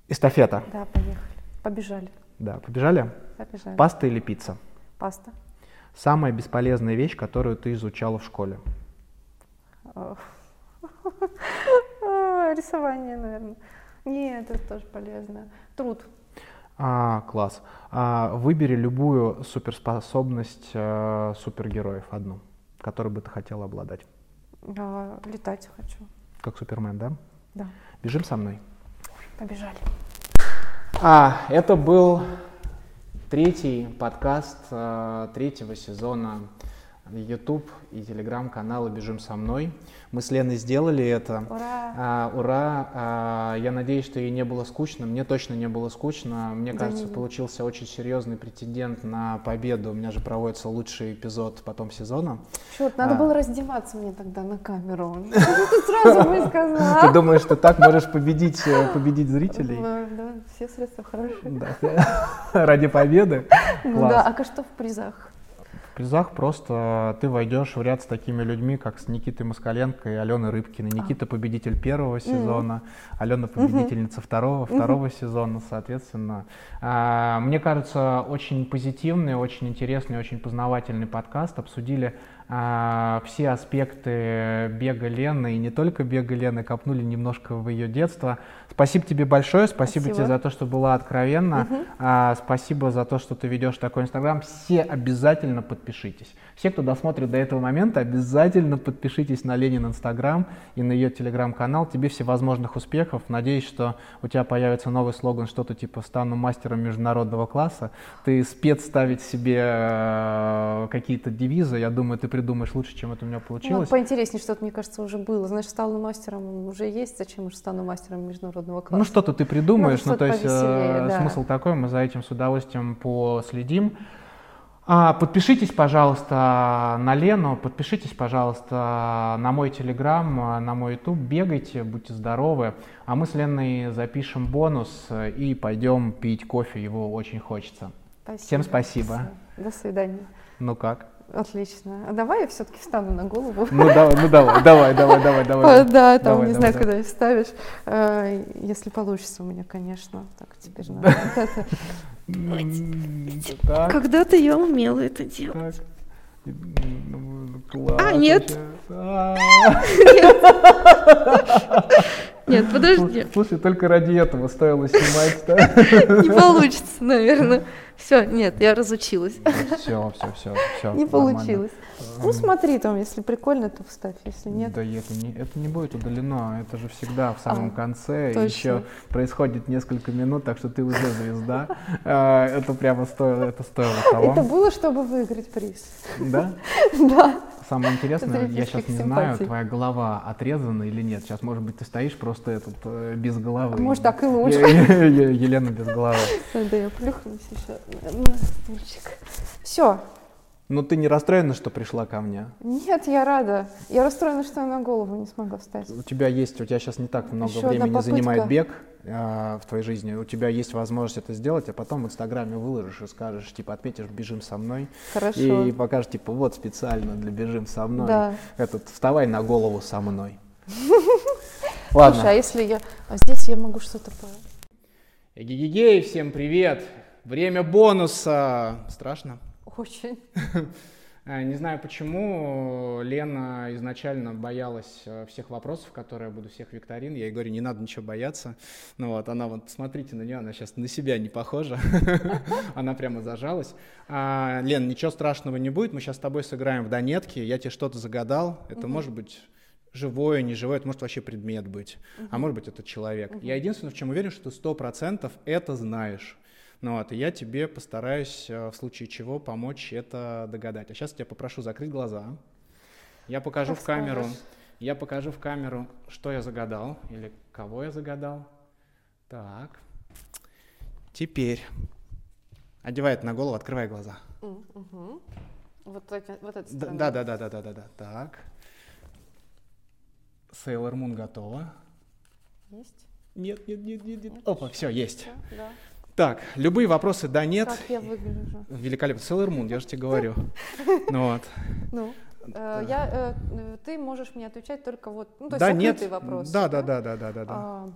Эстафета. Да, поехали. Побежали. Да, побежали? Побежали. Паста или пицца? Паста. Самая бесполезная вещь, которую ты изучала в школе? *laughs* Рисование, наверное. Нет, это тоже полезно. Труд. А, класс. А, выбери любую суперспособность э, супергероев, одну, которую бы ты хотела обладать. А, летать хочу. Как Супермен, да? Да. Бежим со мной. Побежали. А, это был третий подкаст э, третьего сезона YouTube и телеграм-канала «Бежим со мной». Мы с Леной сделали это. Ура! А, ура! А, я надеюсь, что ей не было скучно. Мне точно не было скучно. Мне Да кажется, не- получился очень серьезный претендент на победу. У меня же проводится лучший эпизод потом сезона. Черт, надо А. было раздеваться мне тогда на камеру. *laughs* Ты сразу бы Ты сказала. думаешь, что так можешь победить, э, победить зрителей? Да, да, все средства хорошие. *laughs* Ради победы? Ну да, а что в призах? Призах просто ты войдешь в ряд с такими людьми, как с Никитой Москаленко и Аленой Рыбкиной. Никита победитель первого сезона, Алена победительница второго, второго сезона, соответственно. А, Мне кажется, очень позитивный, очень интересный, очень познавательный подкаст. Обсудили а, все аспекты бега Лены, и не только бега Лены, копнули немножко в ее детство. Спасибо тебе большое, спасибо, Спасибо. тебе за то, что была откровенна. А, спасибо за то, что ты ведешь такой инстаграм. Все обязательно подпишитесь. Все, кто досмотрит до этого момента, обязательно подпишитесь на Ленин инстаграм и на ее телеграм-канал. Тебе всевозможных успехов. Надеюсь, что у тебя появится новый слоган, что-то типа «Стану мастером международного класса». Ты спец ставить себе э, какие-то девизы. Я думаю, ты придумаешь лучше, чем это у меня Ну, получилось. поинтереснее что-то, мне кажется, уже было. Значит, стану мастером уже есть, зачем уже стану мастером международного класса? Ну, что-то ты придумаешь, Может, ну, то что-то есть э, повеселее, да. смысл такой, мы за этим с удовольствием последим. А, подпишитесь, пожалуйста, на Лену, подпишитесь, пожалуйста, на мой телеграм, на мой ютуб, бегайте, будьте здоровы, а мы с Леной запишем бонус и пойдем пить кофе, его очень хочется. Спасибо. Всем спасибо. Всё. До свидания. Ну как? Отлично. А давай я все-таки встану на голову. Ну давай, ну давай, давай, давай, давай, давай. Да, там Давай, не давай, знаю, давай. куда вставишь. А, Если получится у меня, конечно. Так, теперь надо. это. Когда-то я умела это делать. А, нет. *laughs* Нет, подожди. Слушай, только ради этого стоило снимать. *laughs* Не получится, наверное. Все, нет, я разучилась. Все, все, все, все. Не получилось. Ну, смотри, там, если прикольно, то вставь, если нет. Да, это не, это не будет удалено, это же всегда в самом А, конце, точно. еще происходит несколько минут, так что ты уже звезда. *laughs* А, Это прямо стоило, это стоило *laughs* того. Это было, чтобы выиграть приз. Да? Да. Самое интересное, я сейчас не знаю, твоя голова отрезана или нет. Сейчас, может быть, ты стоишь просто этот э, без головы. Может, так и лучше. Елена без головы. Да, я плюхнусь еще на стульчик. Все. Ну ты не расстроена, что пришла ко мне? Нет, я рада. Я расстроена, что я на голову не смогла встать. У тебя есть, у тебя сейчас не так много Еще времени занимает бег э, в твоей жизни. У тебя есть возможность это сделать, а потом в Инстаграме выложишь и скажешь, типа, отметишь «Бежим со мной». Хорошо. И покажешь, типа, вот специально для «Бежим со мной». Да. Этот, вставай на голову со мной. *laughs* Ладно. Слушай, а если я... А здесь я могу что-то... Эгегегей, всем привет! Время бонуса! Страшно? Очень. Э, Не знаю почему, Лена изначально боялась э, всех вопросов, которые я буду, всех викторин. Я ей говорю, не надо ничего бояться. Ну вот, она вот, смотрите на нее, она сейчас на себя не похожа. *laughs* Она прямо зажалась. А, Лен, ничего страшного не будет, мы сейчас с тобой сыграем в донетки. Я тебе что-то загадал. Это может быть живое, неживое, это может вообще предмет быть, а может быть это человек. Я единственное, в чем уверен, что ты сто процентов это знаешь. Ну вот, и я тебе постараюсь, э, в случае чего, помочь это догадать. А сейчас я тебя попрошу закрыть глаза. Я покажу Как в камеру, скажешь. я покажу в камеру, что я загадал или кого я загадал. Так. Теперь одевай это на голову, открывай глаза. Мгм. Вот, эти- вот эта Да, сторона. да, да, да, да, да, да, да. Так. Сейлор Мун готова. Есть? Нет, нет, нет, нет, нет. Нет, Опа, все, есть. Да. Так, любые вопросы да, нет. Как я выгляжу? Великолепно. Сейлор Мун, я же тебе говорю. *laughs* Ну вот. Ну, э, я, э, ты можешь мне отвечать только вот, ну, то есть Да, нет. вопрос. Да, да, да, да, да, да, да. А,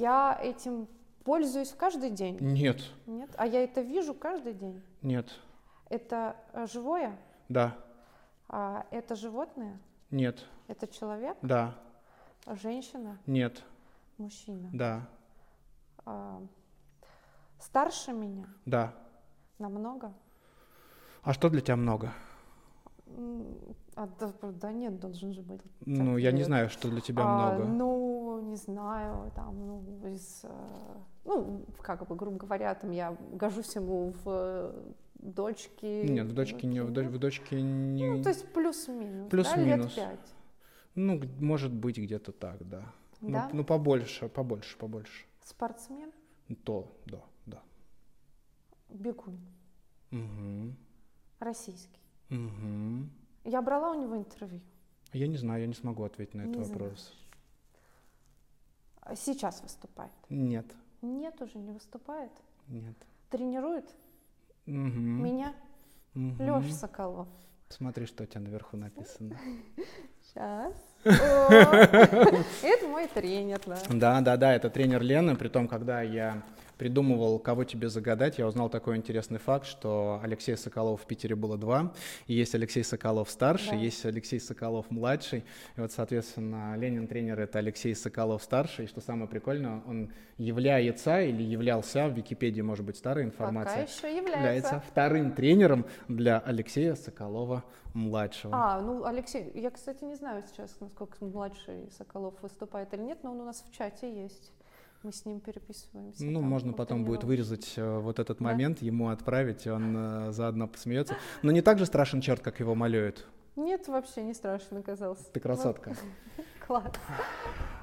я этим пользуюсь каждый день? Нет, Нет? А я это вижу каждый день? нет, Это э, живое? да, А это животное? нет, Это человек? да, Женщина, Нет. мужчина. Да. А, старше меня Да. намного. А что для тебя много? А, да, да нет, должен же быть. Ну, я не знаю, что для тебя А, много. Ну, не знаю, там, ну, из, э, ну, как бы, грубо говоря, там я гожусь ему в дочки. Нет, в дочке не, в, доч- в дочке не. Ну, то есть плюс-минус. Плюс-минус. Да, лет пять. Ну, может быть, где-то так, да. Ну, Да? Ну, побольше, побольше, побольше. Спортсмен, То, да, да. бегун, Угу. российский. Угу. Я брала у него интервью. Я не знаю, я не смогу ответить на этот Не вопрос. А Сейчас выступает. Нет, Нет, уже не выступает. нет. Тренирует Угу. меня Леша Соколов. Смотри, что у тебя наверху написано. Сейчас. *laughs* Это мой тренер, да. Да, да, да, это тренер Лены. Притом, когда я придумывал, кого тебе загадать, я узнал такой интересный факт, что Алексея Соколова в Питере было два. И есть Алексей Соколов старший, Да. есть Алексей Соколов младший. И вот, соответственно, Ленин тренер это Алексей Соколов старший. И что самое прикольное, он является или являлся, в Википедии может быть старая Пока информация, еще является является. вторым тренером для Алексея Соколова младшего. А, ну, Алексей, я, кстати, не знаю сейчас, насколько младший Соколов выступает или нет, но он у нас в чате есть. Мы с ним переписываемся. Ну, там, можно потом будет тренировках. вырезать э, вот этот Да. момент, ему отправить, он э, заодно посмеется. *laughs* Но не так же страшен черт, как его малюют. Нет, вообще не страшно оказался. Ты красотка. *laughs* Класс.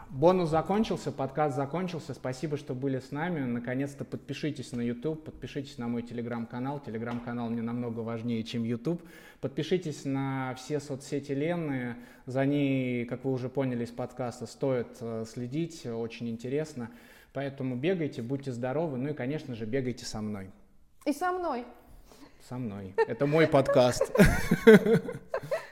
Бонус закончился, подкаст закончился. Спасибо, что были с нами. Наконец-то подпишитесь на YouTube, подпишитесь на мой телеграм-канал. Телеграм-канал мне намного важнее, чем YouTube. Подпишитесь на все соцсети Лены. За ней, как вы уже поняли из подкаста, стоит э, следить, очень интересно. Поэтому бегайте, будьте здоровы. Ну и, конечно же, бегайте со мной. И со мной. Со мной. Это мой подкаст. *laughs*